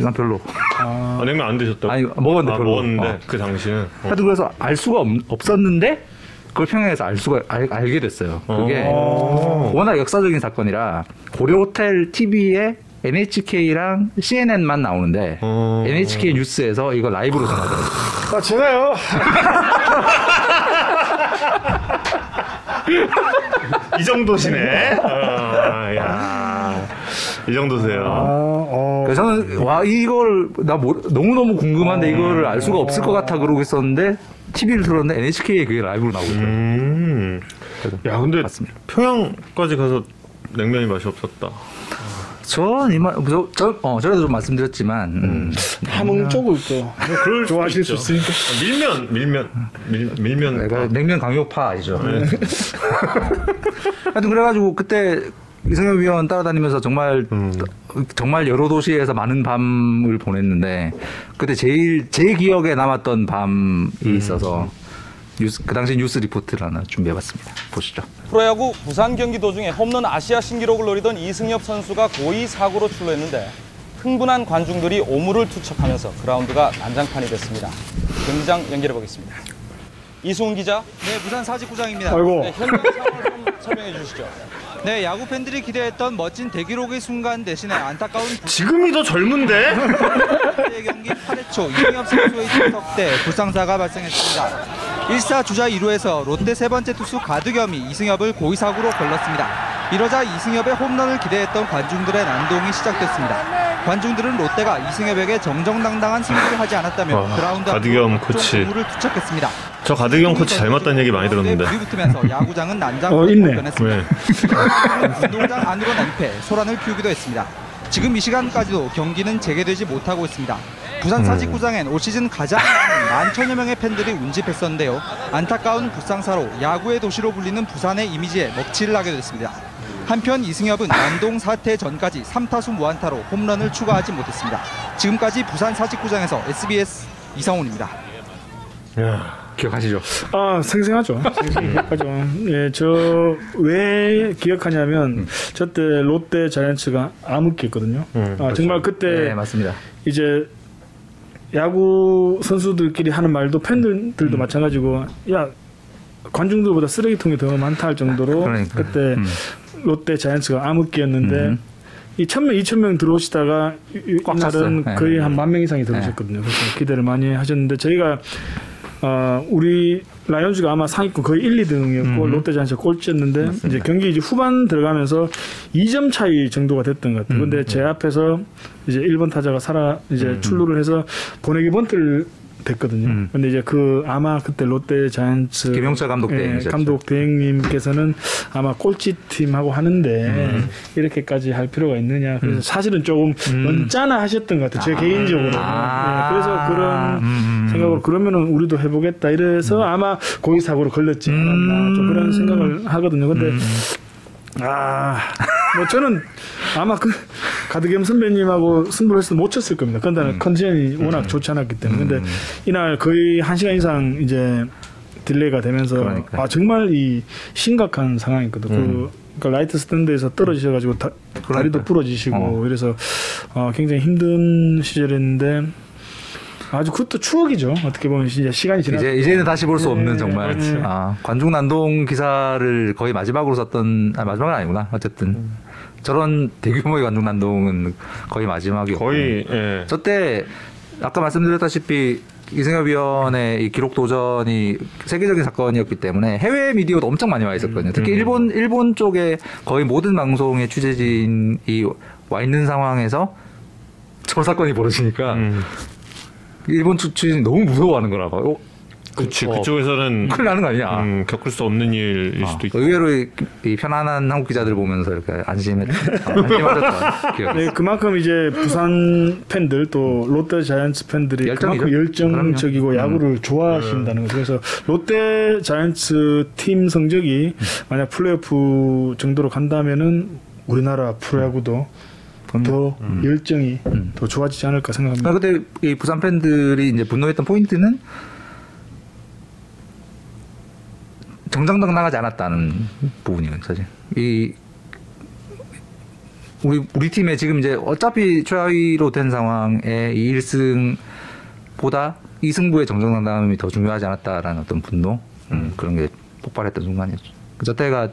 난 별로. 아, 냉면 안 드셨다고 아니, 먹었는데 아, 별로. 먹었는데 어. 그 당시는 어. 하여튼 그래서 알 수가 없, 었는데 그걸 평양에서 알 수가 알, 알게 됐어요. 그게 어. 워낙 역사적인 사건이라 고려 호텔 TV에 NHK랑 CNN만 나오는데 어. NHK 뉴스에서 이거 라이브로 전하더라고요. 아 제가요. 이 정도시네 아, 야. 이 정도세요 아, 어. 그래서 저는 와 이걸 나 너무 너무 궁금한데 이거를 알 수가 없을 것 같아 그러고 있었는데 TV를 들었는데 NHK에 그게 라이브로 나오고 있더라고요. 음. 야 근데 맞습니다. 평양까지 가서 냉면이 맛이 없었다 전 이만 저, 저, 어, 전에도 좀 말씀드렸지만 음, 함흥 쪽을 또 그럴 수도 좋아하실 수 있죠. 있으니까. 아, 밀면 밀면 밀, 밀면 내가 냉면 강요파 아니죠. 네. 하여튼 그래가지고 그때 이승엽 위원 따라다니면서 정말 음. 정말 여러 도시에서 많은 밤을 보냈는데 그때 제일 제 기억에 남았던 밤이 음. 있어서 뉴스 그 당시 뉴스 리포트를 하나 준비해봤습니다. 보시죠. 프로야구 부산 경기 도중에 홈런 아시아 신기록을 노리던 이승엽 선수가 고의 사고로 출루했는데 흥분한 관중들이 오물을 투척하면서 그라운드가 난장판이 됐습니다. 경기장 연결해 보겠습니다. 이수훈 기자. 네, 부산 사직구장입니다. 아이고. 네, 현장 상황을 좀 설명해 주시죠. 네, 야구 팬들이 기대했던 멋진 대기록의 순간 대신에 안타까운 지금이 더 젊은데 부산의 경기 8회 초 이승엽 선수의 침석대 불상사가 발생했습니다. 1사 주자 2루에서 롯데 세 번째 투수 가드겸이 이승엽을 고의사구로 걸렀습니다. 이러자 이승엽의 홈런을 기대했던 관중들의 난동이 시작됐습니다. 관중들은 롯데가 이승엽에게 정정당당한 승부를 하지 않았다며 아, 그라운드 가드겸 앞으로 코치. 물을 투척했습니다. 저 가드경 코치 잘 맞다는 얘기 많이 들었는데 붙으면서 야구장은 어, 난장판으로 있네. 변했습니다. 왜 운동장 안으로 난패, 소란을 피우기도 했습니다. 지금 이 시간까지도 경기는 재개되지 못하고 있습니다. 부산 사직구장엔 올 시즌 가장 많은 만천여 명의 팬들이 운집했었는데요. 안타까운 불상사로 야구의 도시로 불리는 부산의 이미지에 먹칠을 하게 됐습니다. 한편 이승엽은 난동 사태 전까지 3타수 무안타로 홈런을 추가하지 못했습니다. 지금까지 부산 사직구장에서 SBS 이상훈입니다. 야 기억하시죠? 아 생생하죠. 생생히 기억하죠. 예, 저 왜 기억하냐면 저때 롯데 자이언츠가 암흑기였거든요. 아, 정말 그때 네, 맞습니다. 이제 야구 선수들끼리 하는 말도 팬들도 음. 마찬가지고 야 관중들보다 쓰레기통이 더 많다 할 정도로 그러니까. 그때 음. 롯데 자이언츠가 암흑기였는데 음. 이 천명 이천 명 들어오시다가 이- 이날은. 네. 거의 한 만 명 이상이 들어오셨거든요. 그래서 기대를 많이 하셨는데 저희가 어, 우리 라이온즈가 아마 상위권 거의 1, 2등이었고 음. 롯데 자이언츠 꼴찌였는데 이제 경기 이제 후반 들어가면서 2점 차이 정도가 됐던 것 같아요. 음. 근데 제 앞에서 이제 1번 타자가 살아 이제 출루를 해서 보내기 번트를 됐거든요. 음. 근데 이제 그 아마 그때 롯데 자이언츠 김영철 감독 예, 대행이셨죠. 감독 대행님께서는 아마 꼴찌 팀 하고 하는데 음. 이렇게까지 할 필요가 있느냐. 그래서 사실은 조금 언짢아 하셨던 것 같아요. 제 개인적으로. 아. 예, 그래서 그런 음, 음. 생각으로 그러면은 우리도 해보겠다 이래서 아마 고의 사고로 걸렸지 않았나 좀 그런 생각을 하거든요. 근데 아, 뭐 저는 아마 그 가드겸 선배님하고 승부를 했을 때 못 쳤을 겁니다. 근데 컨디션이 워낙 좋지 않았기 때문에. 근데 이날 거의 한 시간 이상 이제 딜레이가 되면서 그러니까. 아 정말 이 심각한 상황이거든. 그 그러니까 라이트 스탠드에서 떨어지셔가지고 다, 다리도 부러지시고 어. 이래서 어, 굉장히 힘든 시절이었는데 아주 그것도 추억이죠. 어떻게 보면 이제 시간이 지나 이제 이제는 다시 볼수 네, 없는 정말 그렇죠. 아, 관중 난동 기사를 거의 마지막으로 썼던 아 마지막은 아니구나 어쨌든 저런 대규모의 관중 난동은 거의 마지막이었고 거의 예. 저때 아까 말씀드렸다시피 이승엽 위원의 이 기록 도전이 세계적인 사건이었기 때문에 해외 미디어도 엄청 많이 와 있었거든요. 특히 일본 일본 쪽에 거의 모든 방송의 취재진이 와 있는 상황에서 저 사건이 벌어지니까 음. 일본 추- 취재진이 너무 무서워하는 거라 봐. 어, 그치 어, 그쪽에서는 큰일 나는 거 아니야. 음, 겪을 수 없는 일일 아, 수도 있고 의외로 이, 이 편안한 한국 기자들 보면서 이렇게 안심했, 어, 안심하셨던 기억이 네, 그만큼 이제 부산 팬들 또 롯데 자이언츠 팬들이 열정이죠. 그만큼 열정적이고 그럼요. 야구를 좋아하신다는 거죠. 그래서 롯데 자이언츠 팀 성적이 만약 플레이오프 정도로 간다면은 우리나라 프로야구도 더 열정이 더 좋아지지 않을까 생각합니다. 아, 그때 이 부산 팬들이 이제 분노했던 포인트는 정정당당하지 않았다는 부분이에요, 사실. 이 우리 우리 팀에 지금 이제 어차피 최하위로 된 상황에 이 1승보다 이 승부의 정정당당함이 더 중요하지 않았다라는 어떤 분노 음, 그런 게 폭발했던 순간이었죠. 저 때가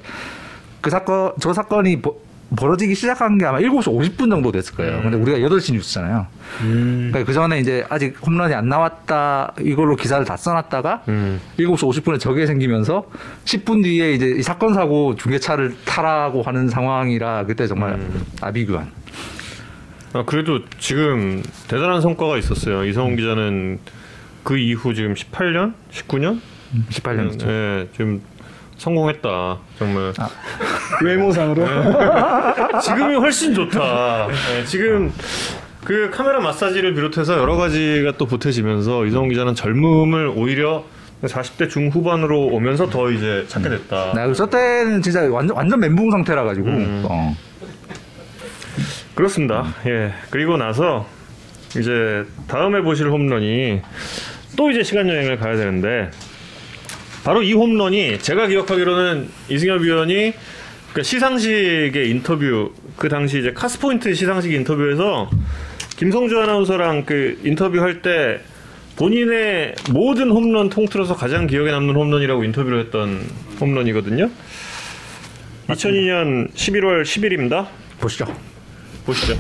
그 사건 저 사건이 버- 벌어지기 시작한 게 아마 7시 50분 정도 됐을 거예요. 근데 우리가 8시 뉴스잖아요. 그러니까 그 전에 이제 아직 홈런이 안 나왔다 이걸로 기사를 다 써놨다가 음. 7시 50분에 저게 생기면서 10분 뒤에 이제 이 사건 사고 중계차를 타라고 하는 상황이라 그때 정말 아비규환. 아, 그래도 지금 대단한 성과가 있었어요. 이성훈 기자는 그 이후 지금 18년, 19년, 18년 죠 예, 지금 성공했다. 정말 외모상으로 지금이 훨씬 좋다. 예, 지금 그 카메라 마사지를 비롯해서 여러 가지가 또 보태지면서 이성훈 기자는 젊음을 오히려 40대 중후반으로 오면서 더 이제 찾게 됐다. 나저 때는 진짜 완전 완전 멘붕 상태라 가지고 어. 그렇습니다. 예. 그리고 나서 이제 다음에 보실 홈런이 또 이제 시간 여행을 가야 되는데 바로 이 홈런이 제가 기억하기로는 이승엽 위원이 그 시상식의 인터뷰 그 당시 이제 카스포인트 시상식 인터뷰에서 김성주 아나운서랑 그 인터뷰할 때 본인의 모든 홈런 통틀어서 가장 기억에 남는 홈런이라고 인터뷰를 했던 홈런이거든요. 2002년 11월 10일입니다. 보시죠. 보시죠.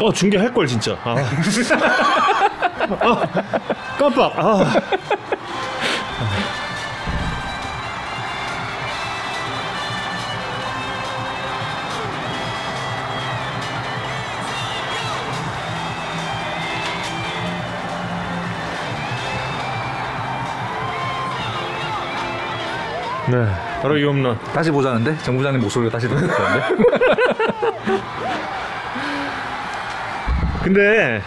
어 중계할 걸 진짜. 아. 아, 깜빡. 아. 네, 바로 이 홈런. 다시 보자는데 정 부장님 목소리가 다시 들리는데. 근데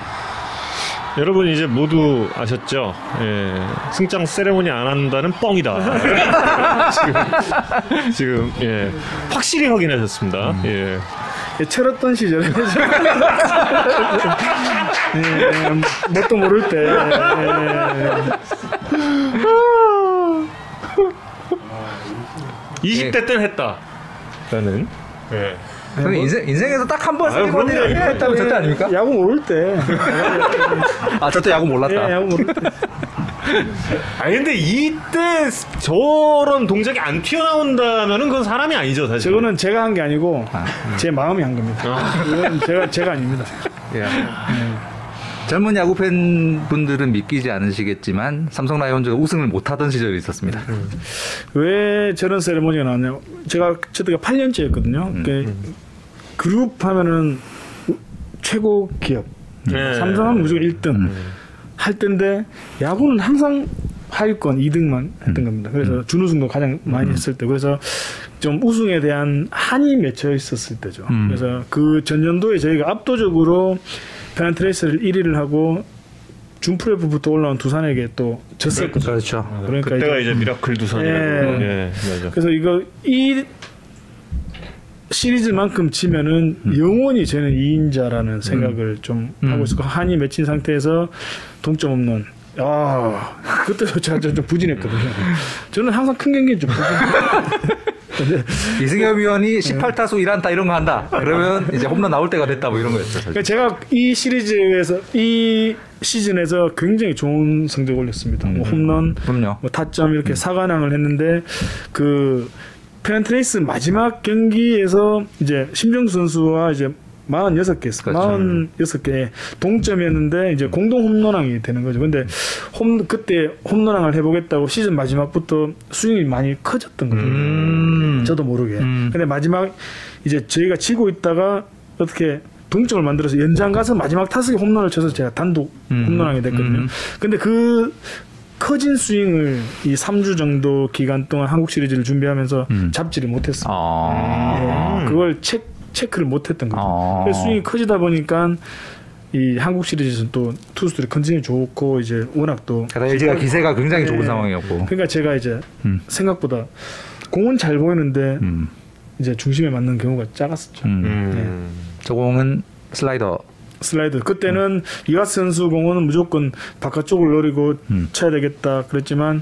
여러분 이제 모두 아셨죠? 예, 승장 세레모니 안 한다는 뻥이다. 지금, 지금 예, 확실히 확인하셨습니다. 예. 예, 철없던 시절에 예, 뭣도 모를 때 예. 20대 때는 했다. 나는. 예. 근데 인생 인생에서 딱 한번 아유, 세리머니 그럼요. 했다면 절대 아닙니까? 야구 모를 때아 절대 야구 몰랐다. 예, 야구 모를 때 아니 근데 이때 저런 동작이 안 튀어나온다면은 그건 사람이 아니죠 사실. 저거는 제가 한 게 아니고 제 마음이 한 겁니다. 이건 제가 제가 아닙니다. 예. 젊은 야구 팬 분들은 믿기지 않으시겠지만 삼성 라이온즈가 우승을 못하던 시절이 있었습니다. 왜 저런 세레모니가 나왔냐? 제가 저때가 8년째였거든요. 그 그룹 하면은 최고 기업. 네. 삼성하면 무조건 1등 할 텐데 야구는 항상 하위권 2등만 했던 겁니다. 그래서 준우승도 가장 많이 했을 때 그래서 좀 우승에 대한 한이 맺혀 있었을 때죠. 음. 그래서 그 전년도에 저희가 압도적으로 페넌트레이스를 1위를 하고 준플레이오프부터 올라온 두산에게 또 졌었거든요. 그렇죠. 그러니까 그때가 이제- 이제 미라클 두산이라고. 예. 예. 그래서 이거 이 시리즈마저 놓치면은 영원히 저는 2인자라는 생각을 좀 음. 하고 있었고 한이 맺힌 상태에서 동점 홈런 아 제가 좀 부진했거든요. 저는 항상 큰 경기는 좀 부진. 이승엽 위원이 18타수 1안타 이런 거 한다. 그러면 이제 홈런 나올 때가 됐다 뭐 이런 거였죠. 그러니까 제가 이 시리즈에서 이 시즌에서 굉장히 좋은 성적 올렸습니다. 뭐 홈런, 그럼요. 뭐 타점 이렇게 사관왕을 했는데 그 페넌트레이스 마지막 경기에서 이제 심정수 선수와 이제 46개, 그렇죠. 46개 동점이었는데 이제 공동 홈런왕이 되는 거죠. 근데 홈 그때 홈런왕을 해보겠다고 시즌 마지막부터 스윙이 많이 커졌던 거죠. 음. 저도 모르게. 음. 근데 마지막 이제 저희가 지고 있다가 어떻게 동점을 만들어서 연장 가서 마지막 타석에 홈런을 쳐서 제가 단독 음. 홈런왕이 됐거든요. 음. 근데 그 커진 스윙을 이 3주 정도 기간 동안 한국 시리즈를 준비하면서 음. 잡지를 못했어요. 아. 예, 그걸 체, 체크를 못했던 거죠. 아. 그래서 스윙이 커지다 보니까 이 한국 시리즈에서는 또 투수들이 컨디션이 좋고 이제 워낙 또 게다가 LG가 기세가 굉장히 좋은 네. 상황이었고. 그러니까 제가 이제 음. 생각보다 공은 잘 보이는데 음. 이제 중심에 맞는 경우가 작았었죠. 음. 음. 저 공은 슬라이더. 슬라이드 그때는 이와스 선수 공은 무조건 바깥쪽을 노리고 음. 쳐야 되겠다 그랬지만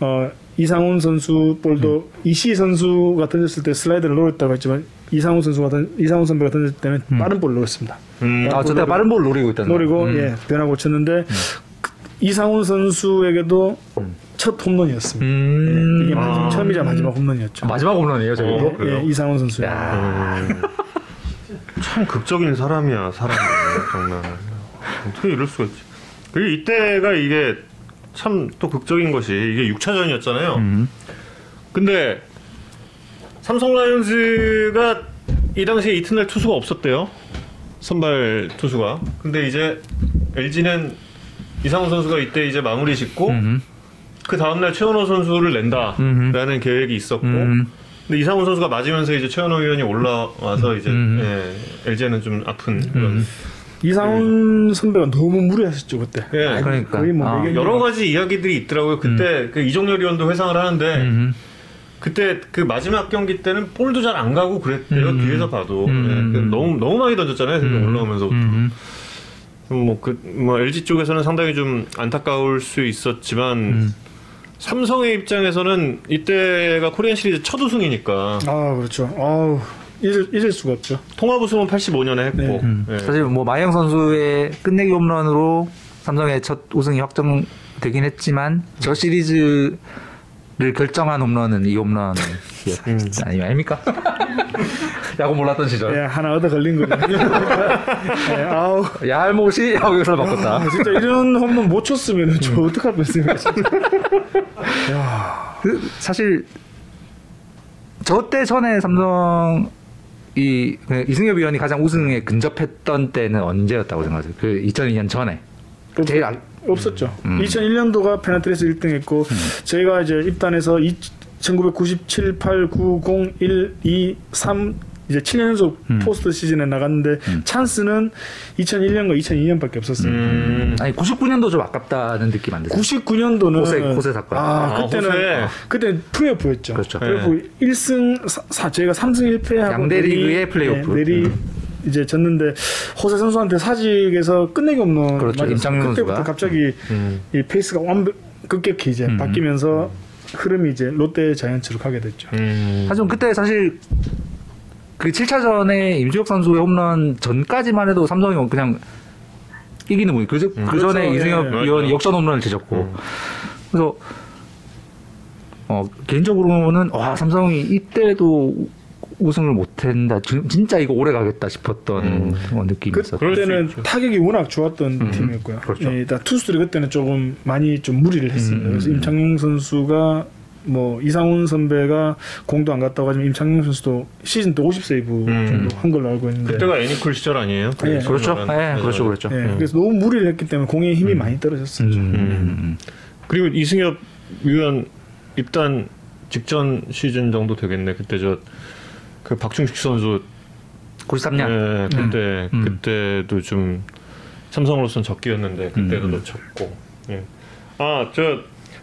어, 이상훈 선수 볼도 이시 선수가 던졌을 때 슬라이드를 노렸다고 했지만 이상훈 선수가 던, 이상훈 선배가 던질 때는 빠른 볼을 노렸습니다. 음. 아, 저때 빠른 볼 노리고 있다는 노리고 음. 예 변화고 쳤는데 그 이상훈 선수에게도 첫 홈런이었습니다. 음. 예, 이게 아. 마지막, 처음이자 마지막 홈런이었죠. 마지막 홈런이에요. 어, 그래요? 예, 이상훈 선수. 음. 참 극적인 사람이야 사람 이 정말 어떻게 이럴 수가 있지 그리고 이때가 이게 참 또 극적인 것이 이게 6차전이었잖아요 음. 근데 삼성 라이온즈가 이 당시에 이튿날 투수가 없었대요 선발 투수가 근데 이제 LG는 이상훈 선수가 이때 이제 마무리 짓고 음. 그 다음날 최원호 선수를 낸다라는 음흠. 계획이 있었고 음. 근데 이상훈 선수가 맞으면서 이제 최원호 위원이 올라와서 이제 음. 예, LG는 좀 아픈 그런 이상훈 선배가 너무 무리하셨죠 그때. 예, 그러니까. 거의 뭐 아. 여러 가지 이야기들이 있더라고요. 그때 그 이종열 위원도 회상을 하는데 음. 그때 그 마지막 경기 때는 볼도 잘 안 가고 그랬대요. 음. 뒤에서 봐도 음. 예, 그 너무 너무 많이 던졌잖아요. 음. 올라오면서부터. 음. 뭐그 뭐 LG 쪽에서는 상당히 좀 안타까울 수 있었지만 음. 삼성의 입장에서는 이때가 코리안 시리즈 첫 우승이니까 아 그렇죠. 아우 잊을, 잊을 수가 없죠. 통합 우승은 85년에 했고 네. 음. 예. 사실 뭐 마영 선수의 끝내기 홈런으로 삼성의 첫 우승이 확정되긴 했지만 저 시리즈를 결정한 홈런은 이 홈런 음. 아니 아닙니까? 야구 몰랐던 시절. 예, 하나 얻어 걸린 거거든요. 예, 아우 얄못이 야구에서 바꿨다. 아, 진짜 이런 홈런 못 쳤으면 저 어떡할 뻔했습니까? 그 사실 저 때 전에 삼성 이그 이승엽 위원이 가장 우승에 근접했던 때는 언제였다고 생각하세요? 그 2002년 전에 제일 알- 없었죠. 음. 2001년도가 페나트레스 1등했고 저희가 이제 입단해서 이, 1997, 8, 9, 0, 1, 2, 3 이제 7년 연속 음. 포스트 시즌에 나갔는데 찬스는 2001년과 2002년밖에 없었어요. 음. 아니 99년도 좀 아깝다는 느낌 안 드세요? 99년도는 호세- 호세 사건. 아, 아, 그때는 호세. 그때 플레이오프였죠. 그렇죠. 플레이오프 1승 4, 저희가 3승 1패하고 양대 리그의 플레이오프. 내리 음. 이제 졌는데 호세 선수한테 사직에서 끝내기 홈런 그렇죠. 임창용 그때부터 선수가. 갑자기 음. 이 페이스가 완벽 급격히 이제 음. 바뀌면서 흐름이 이제 롯데 자이언츠로 가게 됐죠. 음. 하지만 그때 사실 그 7차전에 임주혁 선수의 홈런 전까지만 해도 삼성이 그냥 이기는 분이 그, 그 그렇죠. 전에 이승엽 예. 위원이 역전 홈런을 제쳤고 그래서 어, 개인적으로는 와 삼성이 이때도 우승을 못한다 진- 진짜 이거 오래 가겠다 싶었던 어, 느낌이 있었어요. 그때는 타격이 워낙 좋았던 음, 팀이었고요. 그렇죠. 예, 다 투수들이 그때는 조금 많이 좀 무리를 했습니다. 음, 그래서 음. 임창용 선수가 뭐 이상훈 선배가 공도 안 갔다고 하지만 임창용 선수도 시즌 때 50세이브 음. 정도 한 걸로 알고 있는데 그때가 애니콜 시절 아니에요? 예. 그렇죠. 네, 예, 그렇죠, 그렇죠. 예, 음. 그래서 너무 무리를 했기 때문에 공의 힘이 많이 떨어졌어요. 음. 그리고 이승엽 위원 입단 직전 시즌 정도 되겠네. 그때 저 그 박충식 선수 93년 예, 그때 음. 그때도 좀 삼성으로서는 적기였는데 그때도 음. 놓쳤고. 예. 아저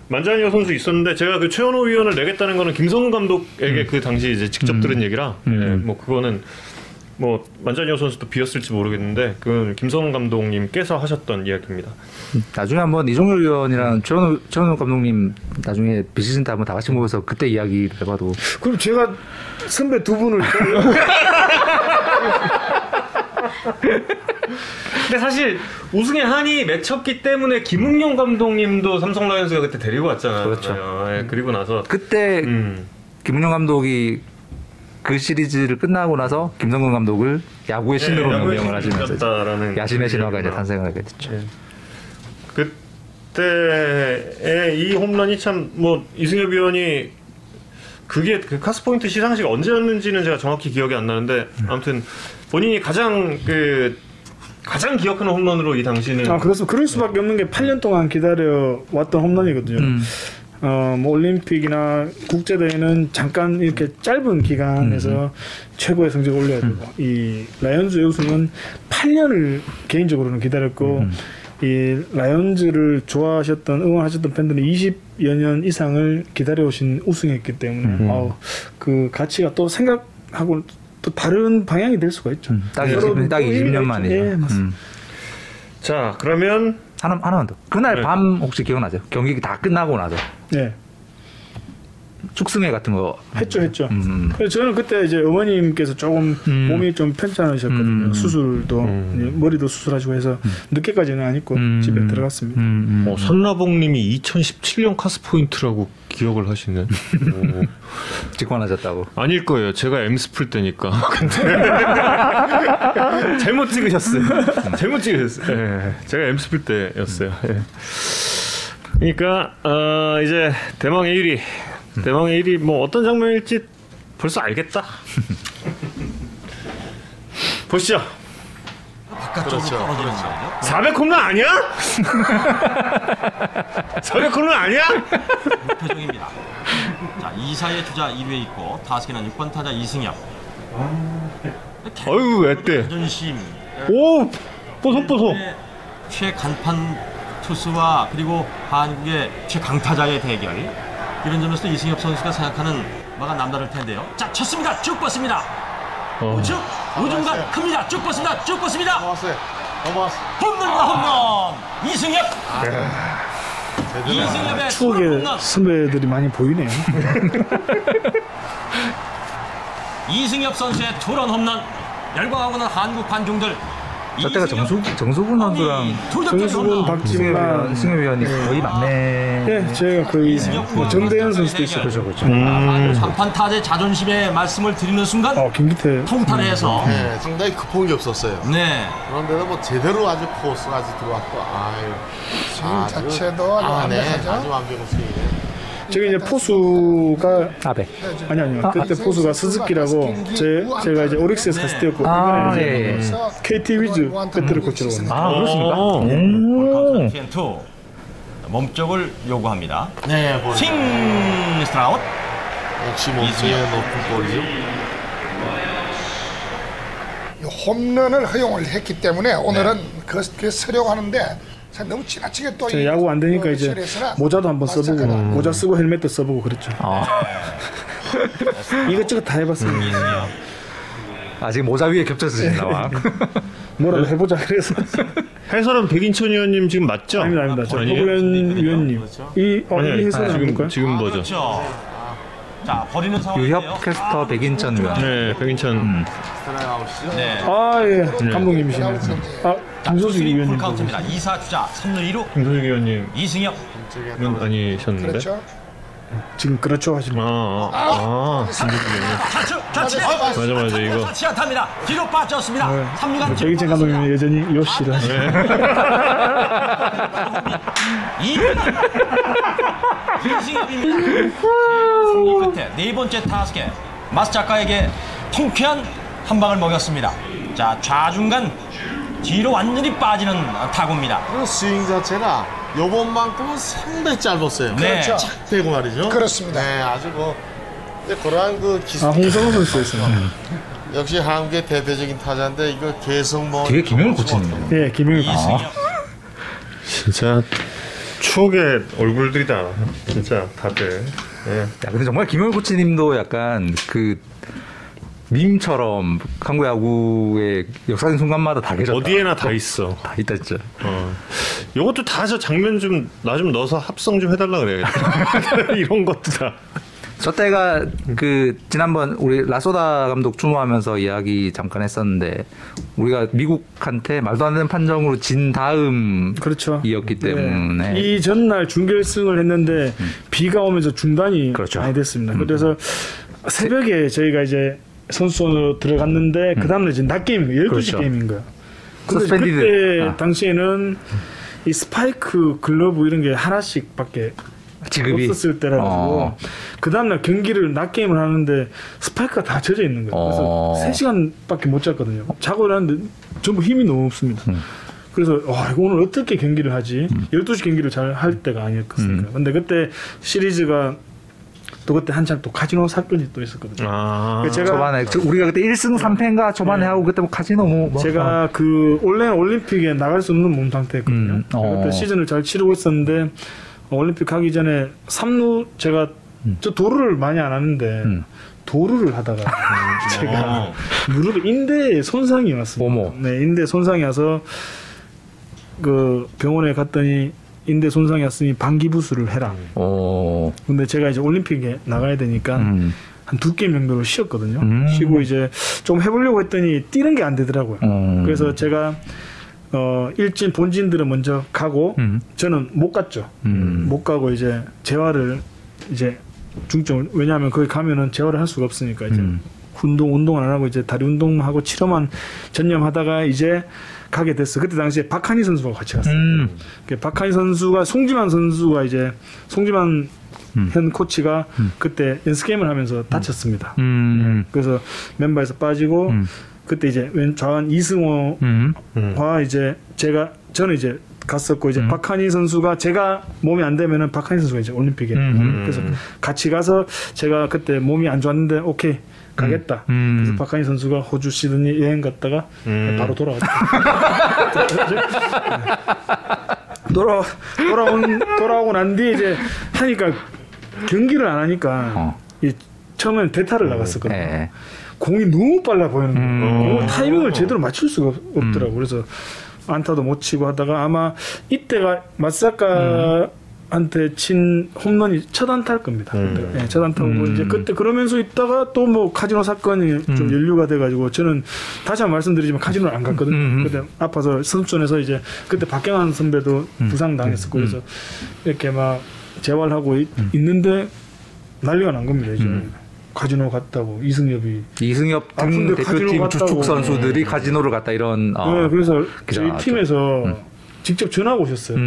만자니어 선수 있었는데 제가 그 최현호 위원을 내겠다는 거는 김성훈 감독에게 그 당시 이제 직접 음. 들은 얘기라 음. 예, 뭐 그거는 뭐 만자니어 선수도 비었을지 모르겠는데 그건 김성훈 감독님께서 하셨던 이야기입니다. 나중에 한번 이종열 위원이랑 최원호, 최원호 감독님 나중에 비시즌 때 한번 다 같이 모여서 그때 이야기를 해봐도 그럼 제가 선배 두 분을 근데 사실 우승의 한이 맺혔기 때문에 김웅용 감독님도 삼성 라이온즈가 그때 데리고 왔잖아요. 그렇죠. 예, 그리고 나서 그때 음. 김은영 감독이 그 시리즈를 끝나고 나서 김성근 감독을 야구의 신으로 예, 야구의 명명을 하시면서 야신의 신화가 이제 얘기구나. 탄생을 하게 됐죠. 그때의 이 홈런이 참 뭐 이승엽 위원이 그게 그 카스포인트 시상식 언제였는지는 제가 정확히 기억이 안 나는데 아무튼 본인이 가장 그 가장 기억하는 홈런으로 이 당시는 아 그래서 그럴 수밖에 없는 게 8년 동안 기다려 왔던 홈런이거든요. 음. 어, 뭐 올림픽이나 국제 대회는 잠깐 이렇게 짧은 기간에서 최고의 성적을 올려야 되고 이 라이온즈의 우승은 8년을 개인적으로는 기다렸고 이 라이온즈를 좋아하셨던 응원하셨던 팬들은 20여 년 이상을 기다려오신 우승했기 때문에 음. 어우, 그 가치가 또 생각하고 또 다른 방향이 될 수가 있죠. 딱, 서로 20, 딱또 20년 의미가 만이죠. 예, 맞습니다. 음. 자 그러면 하나, 하나만 더. 그날 네. 밤 혹시 기억나죠? 경기 다 끝나고 나서 네. 축승회 같은 거 했죠, 했죠. 음. 그래서 저는 그때 이제 어머님께서 조금 음. 몸이 좀 편찮으셨거든요. 음. 수술도 음. 머리도 수술하시고 해서 늦게까지는 안 입고 음. 집에 들어갔습니다. 음, 음. 어, 선라봉님이 2017년 카스포인트라고 기억을 하시네. 오. 직관하셨다고. 아닐 거예요. 제가 엠스플 때니까. 근데 잘못 찍으셨어요. 잘못 찍으셨어요. 예, 제가 엠스플 때였어요. 예. 그러니까 어, 이제 대망의 1위. 대망의 1위 뭐 어떤 장면일지 벌써 알겠다. 보시죠. 그렇죠. 그렇죠. 400 홈런 아니야? 400 홈런 아니야? 표정입니다. 자, 2사의 주자 1루에 있고 타석에는 6번 타자 이승엽. 어유 애때. 자존심. 오 뽀송뽀송. 최간판 투수와 그리고 한국의 최강타자의 대결. 이런 점에서 이승엽 선수가 생각하는 바가 남다를 텐데요. 자, 쳤습니다. 쭉 뻗습니다. 어. 우측 우중간 큽니다. 쭉 뻗습니다. 쭉 뻗습니다. 넘어왔어요. 넘어왔어. 홈런과 홈런. 이승엽. 이승엽의 추억의 홈런. 선배들이 많이 보이네요. 이승엽 선수의 투런 홈런. 열광하고는 한국 관중들. 저 때가 정수, 정수근 선수랑 정수근, 박지만, 승엽 위원이 거의 맞네. 예, 제가 거의 뭐 정대현 선수도 있었고 그렇죠, 그렇죠. 음. 한판 타자의 자존심에 말씀을 드리는 순간 어, 김기태 통탈해서 네, 상당히 게 없었어요. 네. 그런데도 뭐 제대로 아주 코스가 아주 들어왔고, 아유. 스윙 자체도 아주 아, 네. 완벽하죠? 아주 완벽한 스윙이에요. 저기 이제 포수가 아베. 아니 아니요 아, 그때 포수가 스즈키라고 제 제가 이제 오릭스에서 갔을 때였고 아, 이번에 예, 이제 예. KT 위즈 배트를 코치로 옵니다. 아, 그렇습니까? 어. 오. TN2 몸쪽을 요구합니다. 네, 보여요. 스윙 스트라웃 역시 몸집의 높은 볼이죠. 이 홈런을 허용을 했기 때문에 오늘은 그, 그 쓰려고 하는데 참 너무 지나치게 또저 이- 야구 안 되니까 어, 이제 모자도 한번 써보고 마스터카다. 모자 쓰고 헬멧도 써보고 그랬죠. 이것저것 다 해봤어요. 아직 모자 위에 겹쳐 쓰신다 와. 뭐라도 해보자 그래서. 해설은 백인천 의원님 지금 맞죠? 아닙니다, 아닙니다. 저 아니에요? 고구현 위원님. 이, 어, 이 아니, 해설은 지금 누굴까요? 지금 뭐죠? 그렇죠. 자 버리는 상황인데요. 유협 캐스터 백인천 의원. 네, 백인천. 네. 아, 예. 감독님이시네. 아, 김소식 풀 위원님. 카운트입니다. 2사 주자 3루 2루 김소식 의원님 이승엽 은 아니셨는데? 그렇죠. 지금 그렇죠 하시는 아, 아, 아, 김소식 의원님. 좌측 좌측 맞아, 맞아, 이거. 좌측 안타입니다. 뒤로 빠졌습니다. 네. 3루간 백이진 감독님은 여전히 요시를 하시네. 이승엽입니다. 승리 끝에 네 번째 타석에 마스 작가에게 통쾌한 한 방을 먹였습니다. 자 좌중간 뒤로 완전히 빠지는 타구입니다. 그 스윙 자체가 요번만큼은 상당히 짧았어요. 네. 쫙 빼고 말이죠. 그렇습니다. 네, 아주 뭐 근데 그러한 그 기술 아, 홍성호 선수였어요. 역시 한국의 대대적인 타자인데 이거 계속 뭐 뒤에 김영일 코치님. 예, 김영일 코치. 진짜 추억의 얼굴들이다. 진짜 다들. 예. 야, 근데 정말 김영일 코치님도 약간 그 밈처럼 한국 야구의 역사적인 순간마다 다 계셨다. 어디에나 다 있어. 다 있다 진짜. 어. 요것도 다 저 장면 좀 나 좀 넣어서 합성 좀 해달라 그래야겠다. 이런 것도 다. 저 때가 그 지난번 우리 라소다 감독 추모하면서 이야기 잠깐 했었는데 우리가 미국한테 말도 안 되는 판정으로 진 다음 그렇죠. 이었기 때문에 네. 이 전날 준결승을 했는데 비가 오면서 중단이 그렇죠. 많이 됐습니다. 그래서 새벽에 저희가 이제 숙소로 들어갔는데 그 다음날 이제 낮 게임, 12시 그렇죠. 게임인 거야. 근데 서스펜디드. 그때 아. 당시에는 이 스파이크 글러브 이런 게 하나씩밖에 지급이 없었을 때라 가지고 어. 그 다음날 경기를 낮 게임을 하는데 스파이크가 다 젖어 있는 거예요. 그래서 어. 3 시간밖에 못 잤거든요. 자고 일어났는데 전부 힘이 너무 없습니다. 음. 그래서 와 이거 오늘 어떻게 경기를 하지? 12시 경기를 잘 할 때가 아니었겠습니까? 음. 근데 그때 시리즈가 또 그때 한참 또 카지노 사건이 또 있었거든요. 아. 그 제가 초반에 저- 우리가 그때 1승 3패인가 초반에 하고 그때 뭐 카지노 뭐, 뭐 제가 그 원래 올림픽에 나갈 수 없는 몸 상태였거든요. 음, 어. 그때 시즌을 잘 치르고 있었는데 올림픽 가기 전에 삼루 제가 저 도루를 많이 안 하는데 음. 도루를 하다가 제가 무릎 인대에 손상이 왔습니다. 어머. 네, 인대 손상이 와서 그 병원에 갔더니 인대 손상이 왔으니 방기부수를 해라. 어. 근데 제가 이제 올림픽에 나가야 되니까 음. 한두 게임 정도를 쉬었거든요. 음. 쉬고 이제 좀 해보려고 했더니 뛰는 게 안 되더라고요. 음. 그래서 제가 어 일진 본진들은 먼저 가고 음. 저는 못 갔죠. 음. 못 가고 이제 재활을 이제 중점을 왜냐하면 거기 가면은 재활을 할 수가 없으니까 이제 음. 운동 운동을 안 하고 이제 다리 운동만 하고 치료만 전념하다가 이제 가게 됐어. 그때 당시에 박한희 선수가 같이 갔어요. 음. 그 박한희 선수가 송지만 선수가 이제 송지만 음. 현 코치가 그때 연습 게임을 하면서 다쳤습니다. 음. 그래서 멤버에서 빠지고 음. 그때 이제 왼 좌완 이승호와 음. 이제 제가 저는 이제 갔었고 이제 음. 박한희 선수가 제가 몸이 안 되면은 박한희 선수가 이제 올림픽에 음. 그래서 같이 가서 제가 그때 몸이 안 좋았는데 오케이 가겠다. 음. 그래서 박한희 선수가 호주 시드니 여행 갔다가 음. 바로 돌아왔다. 돌아 돌아온 돌아오고 난 뒤에 이제 하니까 경기를 안 하니까 어. 이 처음에는 대타를 나갔었거든요. 예. 공이 너무 빨라 보이는 거예요. 음. 공을 타이밍을 제대로 맞출 수가 없- 없더라고. 그래서 안타도 못 치고 하다가 아마 이때가 마사카 한테 친 홈런이 첫 안타일 겁니다. 음. 네, 첫 안타고 음. 이제 그때 그러면서 있다가 또 뭐 카지노 사건이 좀 음. 연루가 돼가지고 저는 다시 한번 말씀드리지만 카지노를 안 갔거든요. 음. 그때 아파서 선수촌에서 이제 그때 박경환 선배도 음. 부상 당했었고 그래서 이렇게 막 재활하고 있, 있는데 난리가 난 겁니다. 이제 음. 카지노 갔다고 이승엽이 이승엽 등 아픈데 대표팀 주축. 선수들이 카지노를 갔다 이런 어. 네, 그래서 저희. 팀에서 직접 전화가 오셨어요.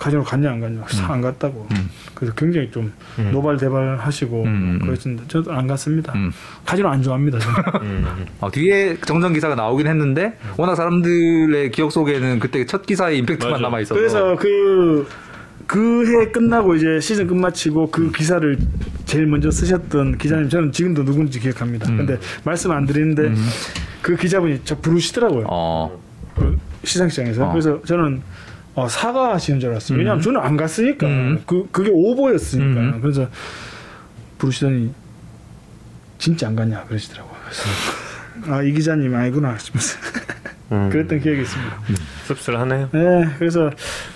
음. 카지노 갔냐 안 갔냐. 음. 안 갔다고. 음. 그래서 굉장히 좀 음. 노발대발 하시고 음. 그랬는데 저도 안 갔습니다. 음. 카지노 안 좋아합니다. 저는. 음. 어, 뒤에 정정 기사가 나오긴 했는데 워낙 사람들의 기억 속에는 그때 첫 기사의 임팩트만 맞아. 남아 있어서 그래서 그 그해 끝나고 이제 시즌 끝마치고 그 기사를 제일 먼저 쓰셨던 기자님 저는 지금도 누군지 기억합니다. 근데 말씀 안 드리는데 그 기자분이 저 부르시더라고요. 어. 그 시상식장에서. 어. 그래서 저는 어, 사과하시는 줄 알았어요. 왜냐하면 음. 저는 안 갔으니까. 음. 그, 그게 오보였으니까. 음. 그래서 부르시더니 진짜 안 갔냐 그러시더라고요. 그래서 아, 이 기자님 아니구나 음. 그랬던 기억이 있습니다. 씁쓸하네요. 네, 그래서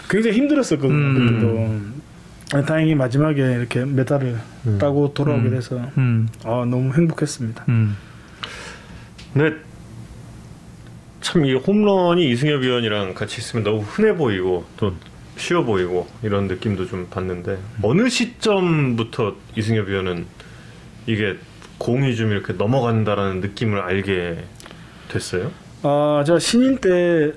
굉장히 힘들었었거든요. 음. 그때도. 아, 다행히 마지막에 이렇게 메달을 따고 돌아오게 음. 돼서 음. 아, 너무 행복했습니다. 음. 참 이 홈런이 이승엽 위원이랑 같이 있으면 너무 흔해 보이고 또 쉬워 보이고 이런 느낌도 좀 받는데 어느 시점부터 이승엽 위원은 이게 공이 좀 이렇게 넘어간다라는 느낌을 알게 됐어요? 아, 제가 신인 때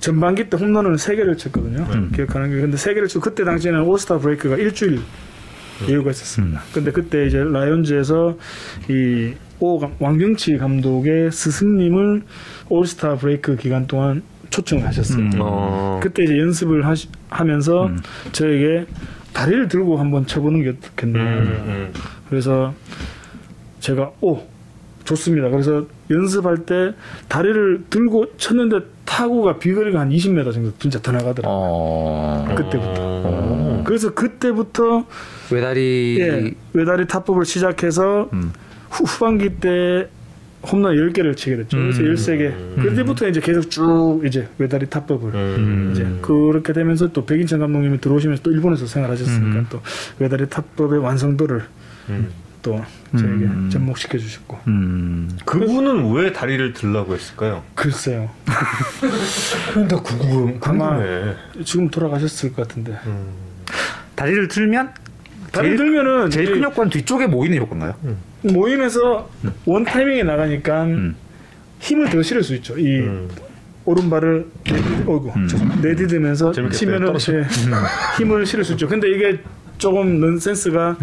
전반기 때 홈런을 세 개를 쳤거든요. 음. 기억하는 게. 근데 세 개를 치고 그때 당시에는 올스타 브레이크가 일주일 여유가 있었습니다. 근데 그때 이제 라이온즈에서 이오 왕경치 감독의 스승님을 올스타 브레이크 기간 동안 초청을 하셨어요. 음. 어. 그때 이제 연습을 하시, 하면서 저에게 다리를 들고 한번 쳐보는 게 어떻겠나. 음, 음. 그래서 제가 오 좋습니다. 그래서 연습할 때 다리를 들고 쳤는데 타구가 비거리가 한 20m 정도 진짜 더 나가더라고요. 어. 그때부터. 어. 그래서 그때부터 외다리 예, 외다리 타법을 시작해서 음. 후, 후반기 때 홈런 10개를 치게 됐죠. 그래서 음. 13개. 그때부터 이제 계속 쭉 이제 외다리 타법을 음. 이제 그렇게 되면서 또 백인천 감독님이 들어오시면서 또 일본에서 생활하셨으니까 음. 또 외다리 타법의 완성도를 음. 또 저에게 음. 접목시켜 주셨고 음. 그분은 왜 다리를 들라고 했을까요? 글쎄요. 나 궁금, 아마 궁금해. 지금 돌아가셨을 것 같은데. 다리를 틀면 다리 제일- 들면은 제일 큰 효과는 뒤쪽에 모이는 효과인가요? 모임에서 원 타이밍에 나가니까 음. 힘을 더 실을 수 있죠. 이 음. 오른발을 내디, 어이구. 내디드면서 재밌겠다. 치면은. 예, 힘을 실을 수 있죠. 근데 이게 조금 넌센스가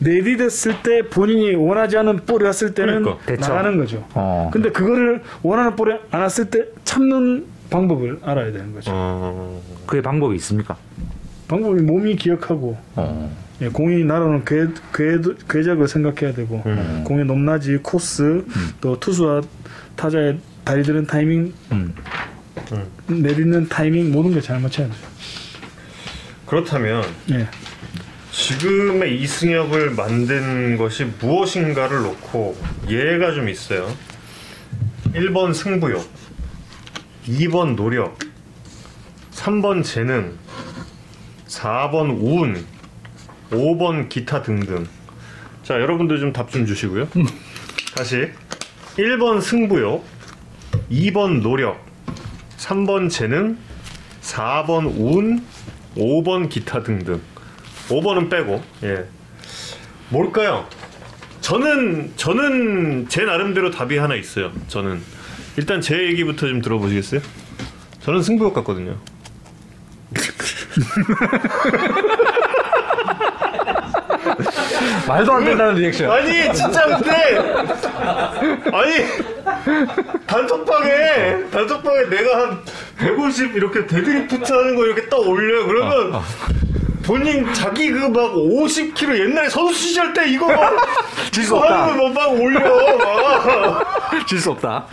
내디댔을 때 본인이 원하지 않은 볼이 왔을 때는 그러니까. 나가는 거죠. 어. 근데 그거를 원하는 볼이 안 왔을 때 참는 방법을 알아야 되는 거죠. 어. 그의 방법이 있습니까? 방법이 몸이 기억하고 어. 예, 공이 날아오는 궤, 궤, 궤적을 생각해야 되고 음. 공의 높낮이, 코스, 또 투수와 타자의 다리 드는 타이밍, 음. 내딛는 타이밍 모든 게 잘 맞춰야 돼요. 그렇다면 예. 지금의 이승엽을 만든 것이 무엇인가를 놓고 예가 좀 있어요. 1번 승부욕, 2번 노력, 3번 재능, 4번 운, 5번 기타 등등. 자, 여러분들 좀 답 좀 주시고요. 다시 1번 승부욕, 2번 노력, 3번 재능, 4번 운, 5번 기타 등등. 5번은 빼고 예 뭘까요? 저는 저는 제 나름대로 답이 하나 있어요. 저는 일단 제 얘기부터 좀 들어보시겠어요? 저는 승부욕 같거든요. 말도 안 된다는 리액션. 아니 진짜 근데 아니 단톡방에 단톡방에 내가 한 150 이렇게 데드리프트 하는 거 이렇게 딱 올려요. 그러면 본인 자기 그 막 50kg 옛날에 선수 시절 때 이거 질수 이거 없다. 하는 거막 올려 막 질수 없다.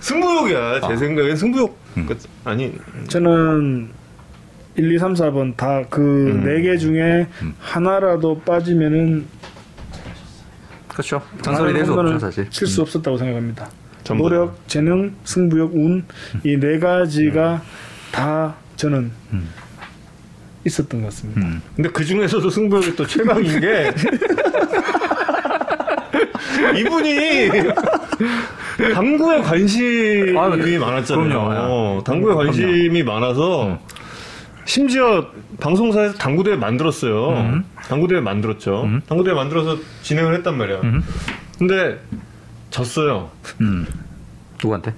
승부욕이야 제 생각엔 승부욕 끝. 아니 저는 1, 2, 3, 4번 다 그 네개 중에 하나라도 빠지면은 그렇죠. 전설이 될수 없죠 사실. 칠수 없었다고 생각합니다. 전부 노력, 재능, 승부욕, 운 이 네 가지가 다 저는 있었던 것 같습니다. 음. 근데 그 중에서도 승부욕이 또 최강인 게 이분이 당구에 관심이 아, 네. 많았잖아요. 그럼요. 당구에 관심이 많아서 심지어 방송사에서 당구대회 만들었어요. 음. 당구대회 만들었죠. 당구대회 만들어서 진행을 했단 말이야. 근데 졌어요. 음. 누구한테?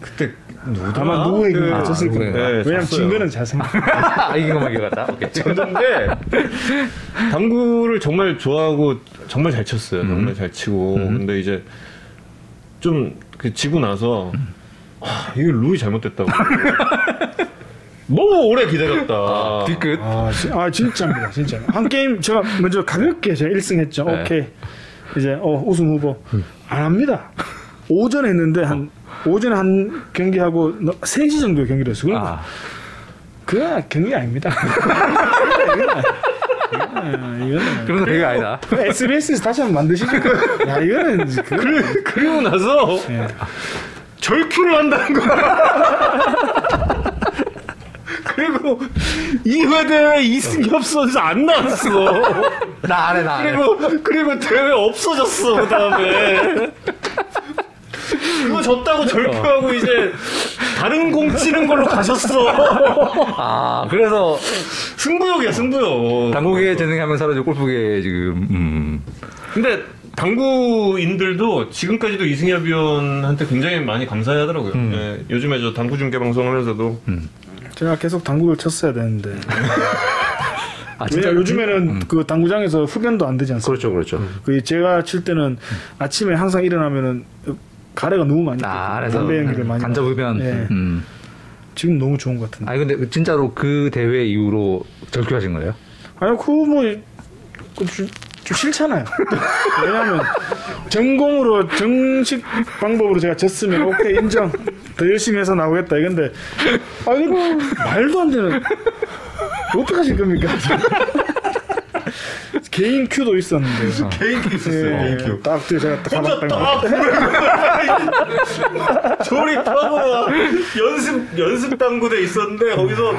그때 누구더라? 아마 누구에게 그- 맞췄을 누구에게? 겁니다. 네, 왜냐면. 진 거는 잘 생각. 아 이긴 것만 기억한다. 오케이. 졌는데 당구를 정말 좋아하고 정말 잘 쳤어요. 정말 잘 치고 근데 이제 좀그 지고 나서 아, 이거 룰이 잘못됐다고. 너무 오래 기다렸다. 뒤끝. 아, 지- 아 진짜입니다, 진짜. 한 게임 제가 먼저 가볍게 제가 1승 했죠. 네. 오케이. 이제 어 우승 후보 안 합니다. 오전에 했는데 한 오전에 한 경기하고 3시 정도 경기를 했어요. 그러니까 아, 그건 경기 아닙니다. 이거는 이거는 그런 거 되게 아니다. 그 SBS에서 다시 한번 만드시죠. 야 이거는 그, 그래, 그리고 나서 예. 절큐를 한다는 거야. 그리고 2회 대회 이승엽 선수 안 나왔어. 나 안해 나 안해. 그리고 그리고 대회 없어졌어 그다음에. 그거 졌다고 절표하고 이제 다른 공 치는 걸로 가셨어. 아 그래서 승부욕이야 승부욕. 당국에 재능하면 사라져 골프계 지금 음. 근데 당구인들도 지금까지도 이승엽 위원한테 굉장히 많이 감사하더라고요. 음. 예, 요즘에 저 당구 중계 방송하면서도 제가 계속 당구를 쳤어야 되는데. 아, 왜냐? 요즘에는 그 당구장에서 흡연도 안 되지 않습니까? 그렇죠 그렇죠. 그 제가 칠 때는 아침에 항상 일어나면은 가래가 너무 많이 아. 그래서 담배 연기를 많이 간접 흡연. 예. 음. 지금 너무 좋은 것 같은데. 아니 근데 진짜로 그 대회 이후로 절규하신 거예요? 아니 그뭐 그 좀, 좀 싫잖아요. 왜냐하면 전공으로 정식 방법으로 제가 졌으면 오케이 인정. 더 열심히 해서 나오겠다 이건데 아 이거 말도 안 되는 어떻게 하실 겁니까? 개인 큐도 있었는데 개인 큐 있었어요. 개인 큐. 딱그 제가 딱 혼자 가봤다 딱 조립하고 연습 연습 당구대 있었는데 거기서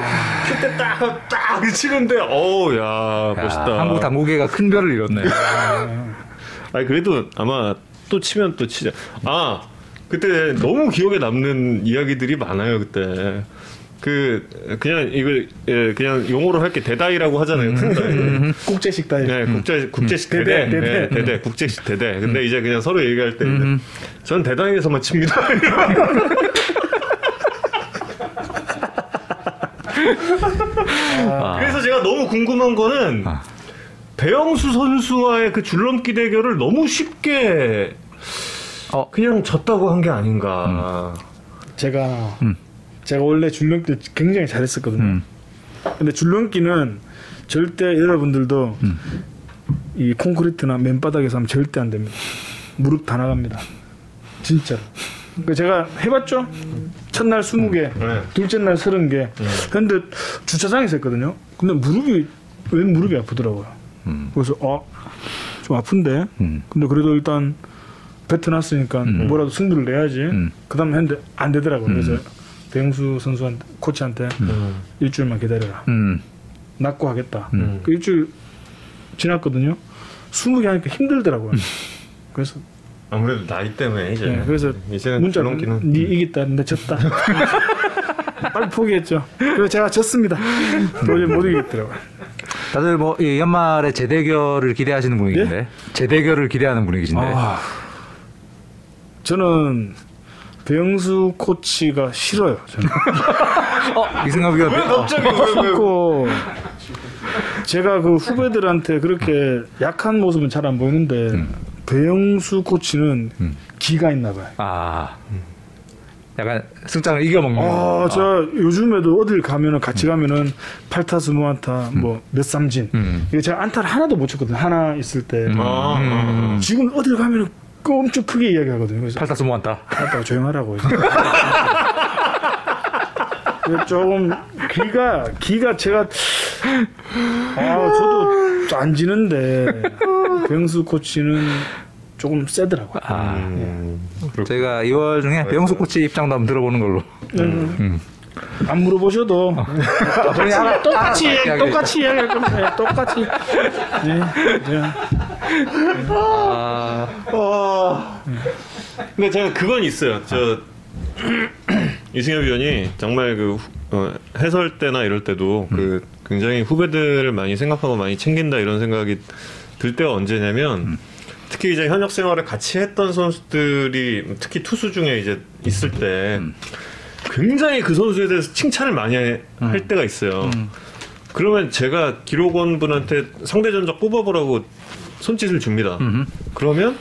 큐대 딱딱 치는데 어우 야 멋있다. 한국 당구계가 큰 별을 잃었네. 아니 그래도 아마 또 치면 또 치자. 아 그때 너무 기억에 남는 이야기들이 많아요 그때. 그 그냥 이걸 예, 그냥 용어로 할 게 대다이라고 하잖아요. 큰 다이. 국제식 다이. 네, 국제 국제식 대대, 대대. 네, 대대, 국제식 대대. 근데 이제 그냥 서로 얘기할 때, 이제 전 대다이에서만 칩니다. 아. 그래서 제가 너무 궁금한 거는 배영수 선수와의 그 줄넘기 대결을 너무 쉽게 어. 그냥 졌다고 한 게 아닌가. 제가 음. 제가 원래 줄넘기 굉장히 잘했었거든요. 음. 근데 줄넘기는 절대 여러분들도 음. 이 콘크리트나 맨바닥에서 하면 절대 안 됩니다. 무릎 다 나갑니다. 진짜로. 그러니까 제가 해봤죠. 첫날 20개, 네. 둘째 날 30개. 근데 주차장에서 했거든요. 근데 무릎이 웬 무릎이 아프더라고요. 그래서 어, 좀 아픈데. 음. 근데 그래도 일단 뱉어놨으니까 뭐라도 승부를 내야지. 그 다음 했는데 안 되더라고요. 그래서 배영수 선수한테 코치한테 일주일만 기다려라. 음. 낫고 하겠다. 그 일주일 지났거든요. 20개 하니까 힘들더라고요. 그래서 아무래도 나이 때문에 이제. 네, 그래서 이제는 문자 줄넘기는. 니 이겼다 했는데 졌다. 빨리 포기했죠. 그래서 제가 졌습니다. 도저히 못 이기겠더라고요. 다들 뭐이 연말에 재대결을 기대하시는 분위기인데 재대결을 기대하는 분위기신데 아, 저는 배영수 코치가 싫어요. 저는. 이승엽 위원 왜 갑자기 왜, 왜, 자꾸 제가 그 후배들한테 그렇게 약한 모습은 잘 안 보이는데 배영수 코치는 기가 있나 봐요. 아. 약간 승장을 이겨먹는 아, 저 요즘에도 어딜 가면은 같이 가면은 팔타수 무안타 뭐몇 삼진. 음. 이거 제가 안타를 하나도 못 쳤거든요. 하나 있을 때. 아, 아, 지금 어딜 가면은 그 엄청 크게 이야기하거든요. 그래서 팔타수 모았다. 아빠가 조용하라고. 조금 기가 기가 제가 아 저도 안 지는데 배영수 코치는 조금 세더라고요. 아, 음, 저희가 2월 중에 배영수 코치 입장도 한번 들어보는 걸로. 음. 안 물어보셔도 똑같이 알아- 똑같이 알아- 얘기- 똑같이 이야기할 겁니다. 네, 똑같이. 네, 네. 아, 아. 근데 제가 그건 있어요. 저 이승엽 위원이 정말 그 후- 어, 해설 때나 이럴 때도 그 굉장히 후배들을 많이 생각하고 많이 챙긴다 이런 생각이 들 때가 언제냐면 특히 이제 현역 생활을 같이 했던 선수들이 특히 투수 중에 이제 있을 때 굉장히 그 선수에 대해서 칭찬을 많이 해- 할 때가 있어요. 그러면 제가 기록원 분한테 상대 전적 뽑아보라고 손짓을 줍니다. 그러면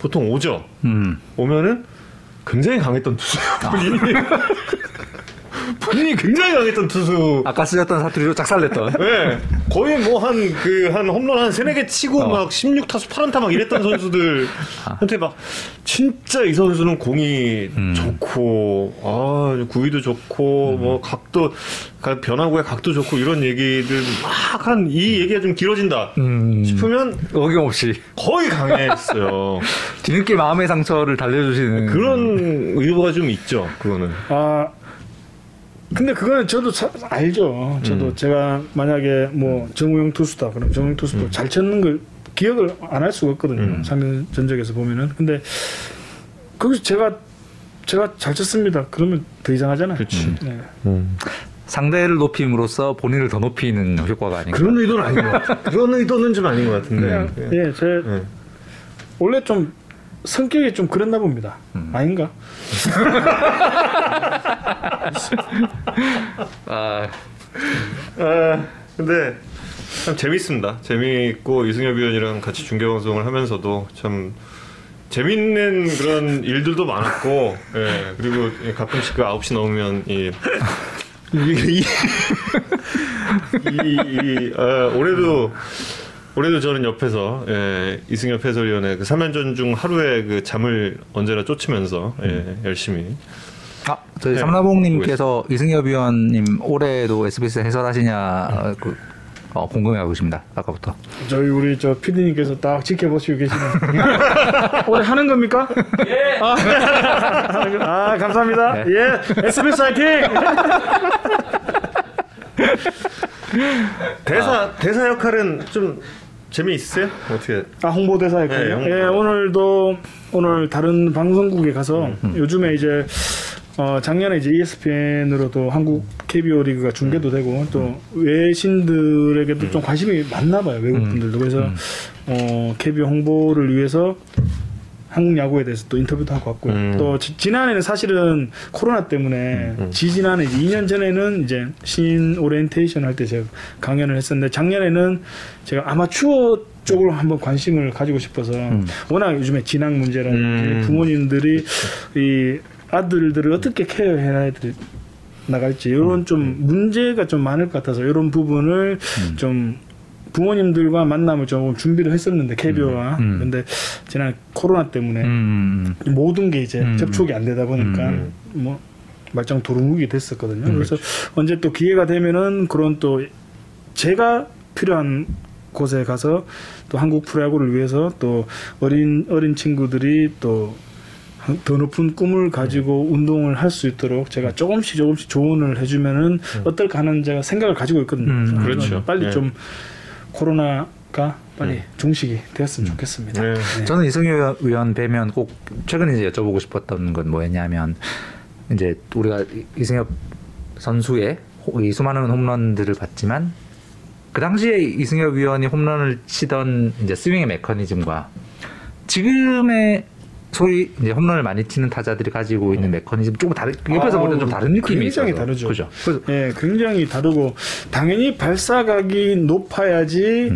보통 오죠. 음. 오면은 굉장히 강했던 투수분이 본인이 굉장히 강했던 투수. 아까 쓰셨던 사투리로 작살냈던. 네. 거의 뭐 한 그 한 홈런 한 세네 개 치고 어. 막 16타수 8안타 막 이랬던 선수들한테 막 진짜 이 선수는 공이 음. 좋고 아 구위도 좋고 음. 뭐 각도 각- 변화구의 각도 좋고 이런 얘기들 막 한 이 얘기가 좀 길어진다 싶으면 어김없이 거의 강했어요. 뒤늦게 마음의 상처를 달래주시는 그런 의도가 좀 있죠. 그거는. 아 근데 그거는 저도 자- 알죠. 저도 음. 제가 만약에 뭐 정우영 투수다 그럼 정우영 투수도 음. 잘 쳤는 걸 기억을 안 할 수가 없거든요. 상대 전적에서 보면은 근데 거기서 제가 제가 잘 쳤습니다. 그러면 더 이상하잖아요. 그렇지. 네. 상대를 높임으로써 본인을 더 높이는 효과가 아닌가. 그런 의도는 아닌 것 같아요. 그런 의도는 좀 아닌 것 같은데. 그냥 그냥. 예, 제 네. 원래 좀 성격이 좀 그랬나 봅니다. 음. 아닌가? 아, 아, 근데 참 재밌습니다. 재미있고 이승엽 위원이랑 같이 중계 방송을 하면서도 참 재밌는 그런 일들도 많았고, 예, 그리고 가끔씩 그 9시 넘으면 이 이, 이, 이, 이, 아, 올해도 올해도 저는 옆에서 예, 이승엽 해설위원의 그 3연전 중 하루에 그 잠을 언제나 쫓으면서 예, 열심히 아, 저희 네, 삼라봉님께서 이승엽 위원님 올해도 SBS 해설하시냐 어, 그, 어, 궁금해하고 계십니다. 아까부터. 저희 우리 저 PD님께서 딱 지켜보시고 계시네요. 올해 하는 겁니까? 예. 아, 아, 감사합니다. 예. SBS 화이팅! 대사 대사 역할은 좀 재미있어요? 어떻게? 아 홍보대사 했군요. 네. 예, 오늘도 오늘 다른 방송국에 가서 요즘에 이제 어, 작년에 이제 ESPN으로도 한국 KBO 리그가 중계도 되고 또 외신들에게도 좀 관심이 많나 봐요 외국 분들도 그래서 어, KBO 홍보를 위해서 한국 야구에 대해서 또 인터뷰도 하고 왔고요. 음. 또 지, 지난해는 사실은 코로나 때문에 지지난해 이제 2년 전에는 이제 신인 오리엔테이션 할 때 제가 강연을 했었는데 작년에는 제가 아마추어 쪽으로 한번 관심을 가지고 싶어서 워낙 요즘에 진학 문제라든지 음. 부모님들이 이 아들들을 어떻게 케어해야 될 나갈지 이런 좀 문제가 좀 많을 것 같아서 이런 부분을 좀 부모님들과 만남을 조금 준비를 했었는데 KBO와 음. 근데 지난 코로나 때문에 음, 모든 게 이제 음. 접촉이 안 되다 보니까 음. 뭐 말짱 도루묵이 됐었거든요. 음. 그래서 언제 또 기회가 되면은 그런 또 제가 필요한 곳에 가서 또 한국 프로야구를 위해서 또 어린 어린 친구들이 또 더 높은 꿈을 가지고 운동을 할 수 있도록 제가 조금씩 조금씩 조언을 해주면은 어떨까 하는 제가 생각을 가지고 있거든요. 음, 그렇죠. 빨리 네. 좀 코로나가 빨리 종식이 되었으면 좋겠습니다. 네. 네. 저는 이승엽 의원 뵈면 꼭 최근에 이제 여쭤보고 싶었던 건 뭐였냐면 이제 우리가 이- 이승엽 선수의 호- 이 수많은 홈런들을 봤지만 그 당시에 이승엽 위원이 홈런을 치던 이제 스윙의 메커니즘과 지금의 소위 이제 홈런을 많이 치는 타자들이 가지고 있는 메커니즘 조금 다른 옆에서 아, 보면 좀 다른 느낌이 굉장히 있어서. 다르죠. 그죠. 예, 굉장히 다르고 당연히 발사각이 높아야지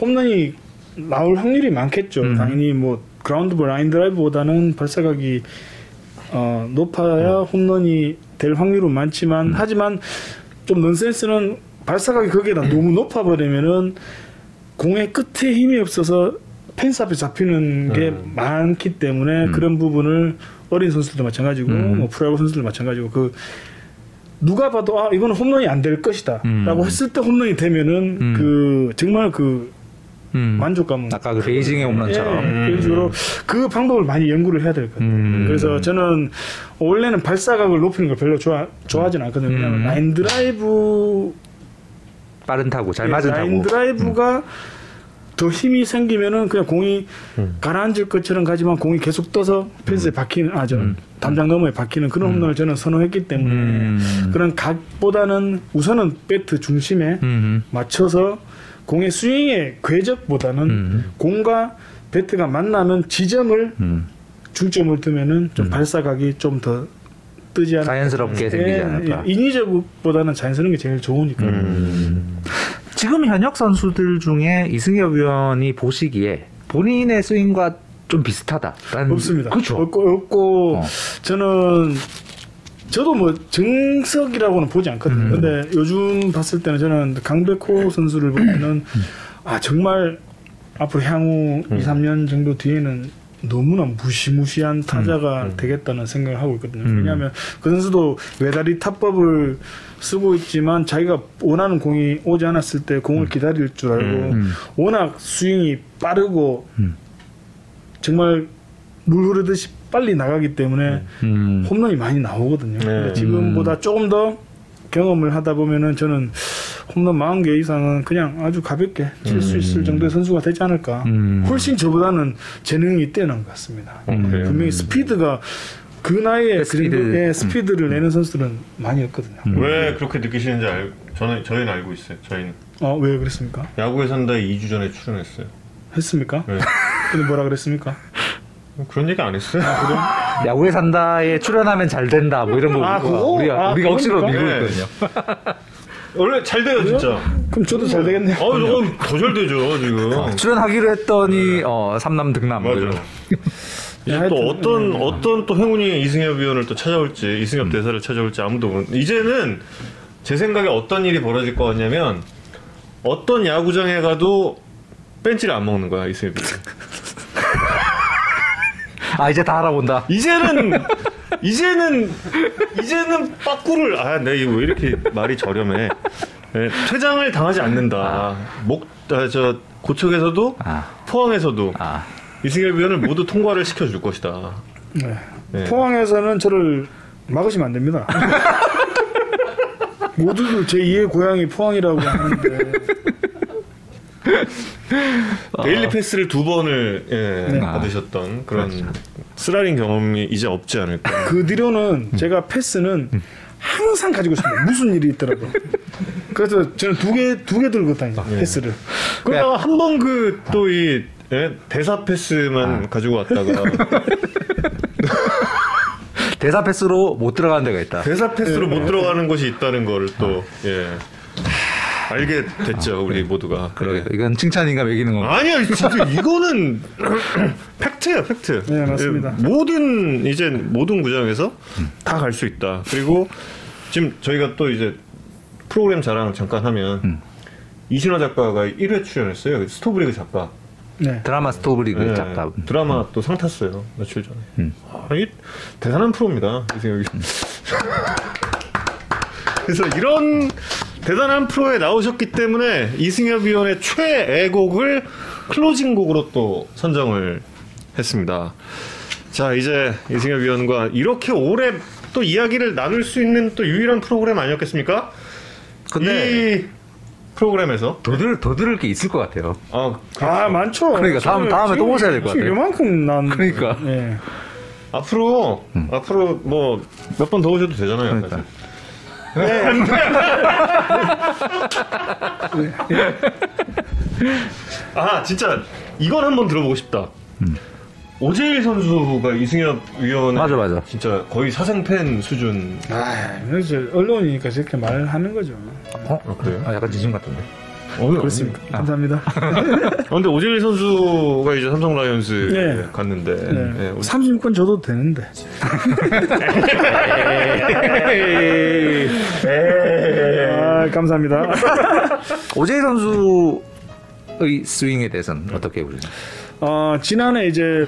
홈런이 나올 확률이 많겠죠. 음. 당연히 뭐 그라운드 볼 라인 드라이브보다는 발사각이 어, 높아야 홈런이 될 확률은 많지만 하지만 좀 넌센스는 발사각이 거기에다 너무 높아 버리면은 공의 끝에 힘이 없어서 펜스 앞에 잡히는 게 많기 때문에 그런 부분을 어린 선수들도 마찬가지고 음. 뭐 프로야구 선수들도 마찬가지고 그 누가 봐도 아 이거는 홈런이 안 될 것이다라고 음. 했을 때 홈런이 되면은 음. 그 정말 그 음. 만족감은 아까 그 베이징의 홈런처럼. 예, 그런 식으로 그 방법을 많이 연구를 해야 될 것 같아요. 음. 그래서 저는 원래는 발사각을 높이는 걸 별로 좋아 좋아하진 않거든요. 음. 라인 드라이브 빠른 타고 잘 예, 맞은 라인 타고. 드라이브가 더 힘이 생기면은 그냥 공이 음. 가라앉을 것처럼 가지만 공이 계속 떠서 펜스에 박히는 아저 담장 너머에 박히는 그런 홈런을 저는 선호했기 때문에 음. 그런 각보다는 우선은 배트 중심에 음. 맞춰서 공의 스윙의 궤적보다는 음. 공과 배트가 만나는 지점을 음. 중점을 두면은 좀 발사각이 좀더 뜨지 않을까. 자연스럽게 생기지 않을까. 예, 인위적보다는 자연스러운 게 제일 좋으니까. 음. 지금 현역 선수들 중에 이승엽 위원이 보시기에 본인의 스윙과 좀 비슷하다. 없습니다. 그렇죠. 없고, 없고 어. 저는 저도 뭐 정석이라고는 보지 않거든요. 음. 근데 요즘 봤을 때는 저는 강백호 선수를 보면은 아 정말 앞으로 향후 음. 2, 3년 정도 뒤에는 너무나 무시무시한 타자가 되겠다는 생각을 하고 있거든요. 음. 왜냐하면 그 선수도 외다리 타법을 쓰고 있지만 자기가 원하는 공이 오지 않았을 때 공을 기다릴 줄 알고 음. 워낙 스윙이 빠르고 음. 정말 물 흐르듯이 빨리 나가기 때문에 음. 홈런이 많이 나오거든요. 근데 지금보다 조금 더 경험을 하다 보면은 저는 홈런 40개 이상은 그냥 아주 가볍게 칠 수 있을 정도의 선수가 되지 않을까. 음. 훨씬 저보다는 재능이 뛰어난 것 같습니다. 어, 그래요? 분명히 스피드가 그 나이에 그 스피드. 정도의 스피드를 내는 선수들은 많이 없거든요. 왜 그렇게 느끼시는지 알, 저는 저희는 알고 있어요. 저희는 어, 왜 그랬습니까? 야구에 산다에 2주 전에 출연했어요. 했습니까? 네. 근데 뭐라 그랬습니까? 그런 얘기 안 했어요. 야구에 산다에 출연하면 잘 된다 뭐 이런 거 아, 그거? 우리가 아, 우리가 억지로 밀고 그겁니까? 있거든요. 원래 잘 돼요 진짜. 그럼 저도 잘 되겠네요. 어, 저건 더잘 되죠 지금. 출연하기로 했더니 어 삼남 등남 뭐 이런. 맞아. 이제 또 어떤 어떤 또 행운이 이승엽 위원을 또 찾아올지 이승엽 대사를 찾아올지 아무도 모르. 이제는 제 생각에 어떤 일이 벌어질 것 같냐면 어떤 야구장에 가도 벤치를 안 먹는 거야 이승엽. 아 이제 다 알아본다. 이제는 이제는 이제는 빠꾸를 아, 내 이거 왜 이렇게 말이 저렴해. 예, 퇴장을 당하지 않는다. 목저 고척에서도 포항에서도 이승엽 위원을 모두 통과를 시켜줄 것이다. 네. 네. 포항에서는 저를 막으시면 안 됩니다. 모두들 제 2의 고향이 포항이라고 하는데 daily pass를 두 번을 예, 네. 받으셨던 그런 쓰라린 경험이 이제 없지 않을까. 그 뒤로는 제가 패스는 항상 가지고 있습니다. 무슨 일이 있더라도. 그래서 저는 두 개 두 개 들고 다니죠 패스를. 그러다가 한 번 그 또이 대사 패스만 가지고 왔다가 대사 패스로 못 들어가는 데가 있다. 대사 패스로 네. 못 들어가는 것이 있다는 거를 또 예. 알게 됐죠 우리 모두가. 그러게 이건 칭찬인가 매기는 건가? 아니야 진짜 이거는 팩트예요 팩트. 네, 맞습니다. 예, 모든 이제 모든 구장에서 다갈 수 있다. 그리고 지금 저희가 또 이제 프로그램 자랑 잠깐 하면 음. 이신화 작가가 1회 출연했어요. 스토브리그 작가. 네. 드라마 스토브리그 네, 작가. 드라마 또 상 탔어요 며칠 전에. 음. 아, 이 대단한 프로입니다 이승엽이. 그래서 이런 대단한 프로에 나오셨기 때문에 이승엽 위원의 최애곡을 클로징 곡으로 또 선정을 했습니다. 자 이제 이승엽 위원과 이렇게 오래 또 이야기를 나눌 수 있는 또 유일한 프로그램 아니었겠습니까? 근데 이 프로그램에서 더 들, 더 들을 게 있을 것 같아요. 아, 아 많죠. 그러니까 다음- 다음에 또 모셔야 될것 지금 같아요. 요만큼 난. 그러니까. 예. 앞으로 앞으로 뭐 몇 번 더 오셔도 되잖아요. 그러니까. 아 진짜 이건 한번 들어보고 싶다. 오재일 선수가 이승엽 위원 맞아, 맞아. 진짜 거의 사생 팬 수준. 아, 그래서 언론이니까 저렇게 말하는 거죠. 어? 아, 그래요? 아, 약간 지심 같은데. 어, 그렇습니까? 감사합니다. 아, 근데 오재일 선수가 이제 삼성 라이온즈 네. 갔는데 네. 예, 우리- 30권 줘도 되는데. 아, 감사합니다. 오재희 선수의 스윙에 대해서는 어떻게 보시나요? 어, 지난해 이제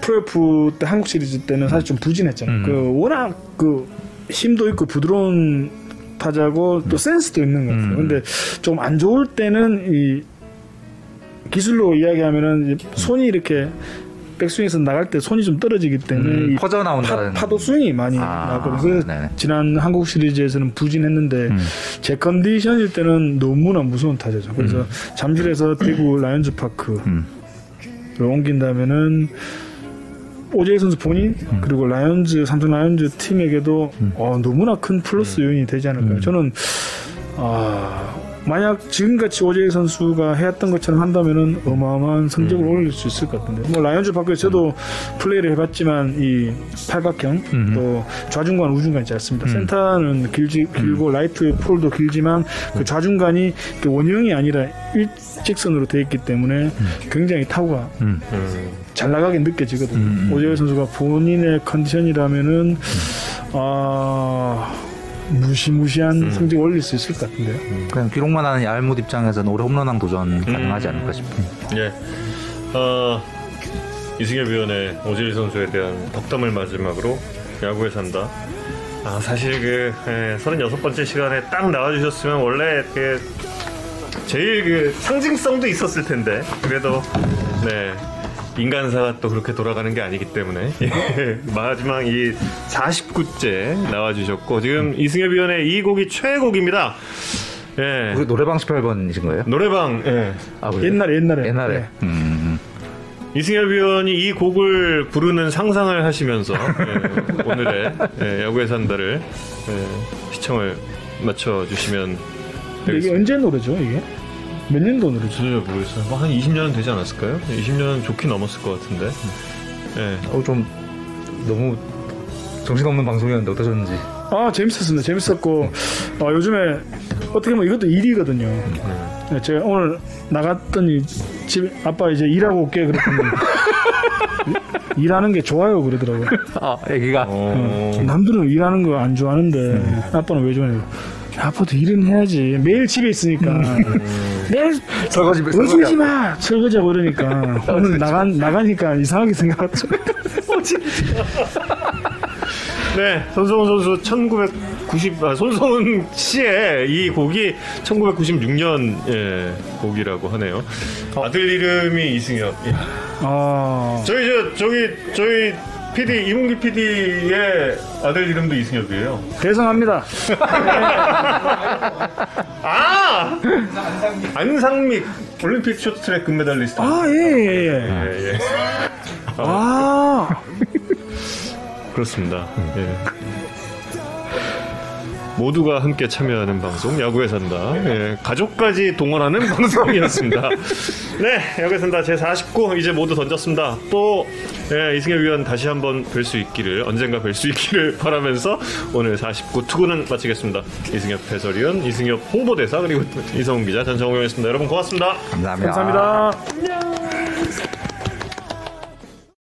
프로F 때 한국 시리즈 때는 사실 좀 부진했잖아요. 음. 그 워낙 그 힘도 있고 부드러운 타자고 또 센스도 있는 것 같아요. 음. 근데 좀 안 좋을 때는 이 기술로 이야기하면은 손이 이렇게 백스윙에서 나갈 때 손이 좀 떨어지기 때문에 음, 이 퍼져 나온다는. 파, 도 스윙이 많이 아, 나거든요. 그래서 네네. 지난 한국 시리즈에서는 부진했는데 음. 제 컨디션일 때는 너무나 무서운 타자죠. 그래서 잠실에서 대구 라이온즈 파크 음. 를 옮긴다면은 오재일 선수 본인 음. 그리고 라이온즈 삼성 라이온즈 팀에게도 어, 너무나 큰 플러스 요인이 되지 않을까요? 음. 저는 아 만약 지금같이 오재일 선수가 해왔던 것처럼 한다면은 어마어마한 성적을 음. 올릴 수 있을 것 같은데 뭐 라이온즈 파크에 저도 플레이를 해봤지만 이 팔각형 음. 또 좌중간 우중간 있지 않습니까? 음. 센터는 길지 길고 라이트 폴도 길지만 그 좌중간이 원형이 아니라 일직선으로 되어 있기 때문에 굉장히 타구가 음. 음, 잘 나가게 느껴지거든요. 음. 오재일 선수가 본인의 컨디션이라면은 아 무시무시한 음. 성적 올릴 수 있을 것 같은데요. 그냥 기록만 하는 야알못 입장에서는 올해 홈런왕 도전 가능하지 음. 않을까 싶은. 예. 어, 이승엽 위원의 오지일 선수에 대한 덕담을 마지막으로 야구에 산다. 아, 사실 그 예, 36번째 시간에 딱 나와주셨으면 원래 그 제일 그 상징성도 있었을 텐데 그래도 네 인간사가 또 그렇게 돌아가는 게 아니기 때문에 예, 마지막 이 49째 나와주셨고 지금 이승엽 위원의 이 곡이 최애곡입니다. 예. 우리 노래방 18번이신 거예요? 노래방 예. 아, 그래요? 옛날에 옛날에 옛날에. 네. 음. 이승엽 위원이 이 곡을 부르는 상상을 하시면서 예, 오늘의 예, 야구의 산다를 예, 시청을 맞춰주시면 근데 이게 되겠습니다. 언제 노래죠 이게? 몇 년도 노래죠? 전혀 모르겠어요. 뭐한 20년은 되지 않았을까요? 20년은 좋게 넘었을 것 같은데. 예. 어, 좀 너무 정신없는 방송이었는데 어떠셨는지. 아 재밌었습니다. 재밌었고 어, 요즘에 어떻게 보면 이것도 일이거든요. 네, 제가 오늘 나갔더니 집에 아빠 이제 일하고 올게 그랬더니 일하는 게 좋아요 그러더라고요. 아, 애기가. 어, 남들은 일하는 거 안 좋아하는데 아빠는 왜 좋아해요? 아빠도 일은 해야지. 매일 집에 있으니까. 매일 설거지, 설거지 마. 설거지하고 이러니까 오늘 나간 나가니까 이상하게 생각하죠. 네, 손성훈 선수 1990, 아, 손성훈 씨의 이 곡이 1996년 예, 곡이라고 하네요. 아들 이름이 이승엽. 예. 아, 저희 저 저기 저희 PD 이문기 PD의 아들 이름도 이승엽이에요. 대성합니다. 아 안상믹 올림픽 쇼트트랙 금메달리스트. 아, 예, 예, 예. 예, 예. 아, 그렇습니다. 예. 모두가 함께 참여하는 방송 야구에 산다. 예, 가족까지 동원하는 방송이었습니다. 네, 야구에 산다 제 49 이제 모두 던졌습니다. 또 예, 이승엽 위원 다시 한번 뵐 수 있기를 언젠가 뵐 수 있기를 바라면서 오늘 49 투구는 마치겠습니다. 이승엽 해설위원, 이승엽 홍보대사 그리고 이성훈 기자 전정우였습니다. 여러분 고맙습니다. 감사합니다. 감사합니다.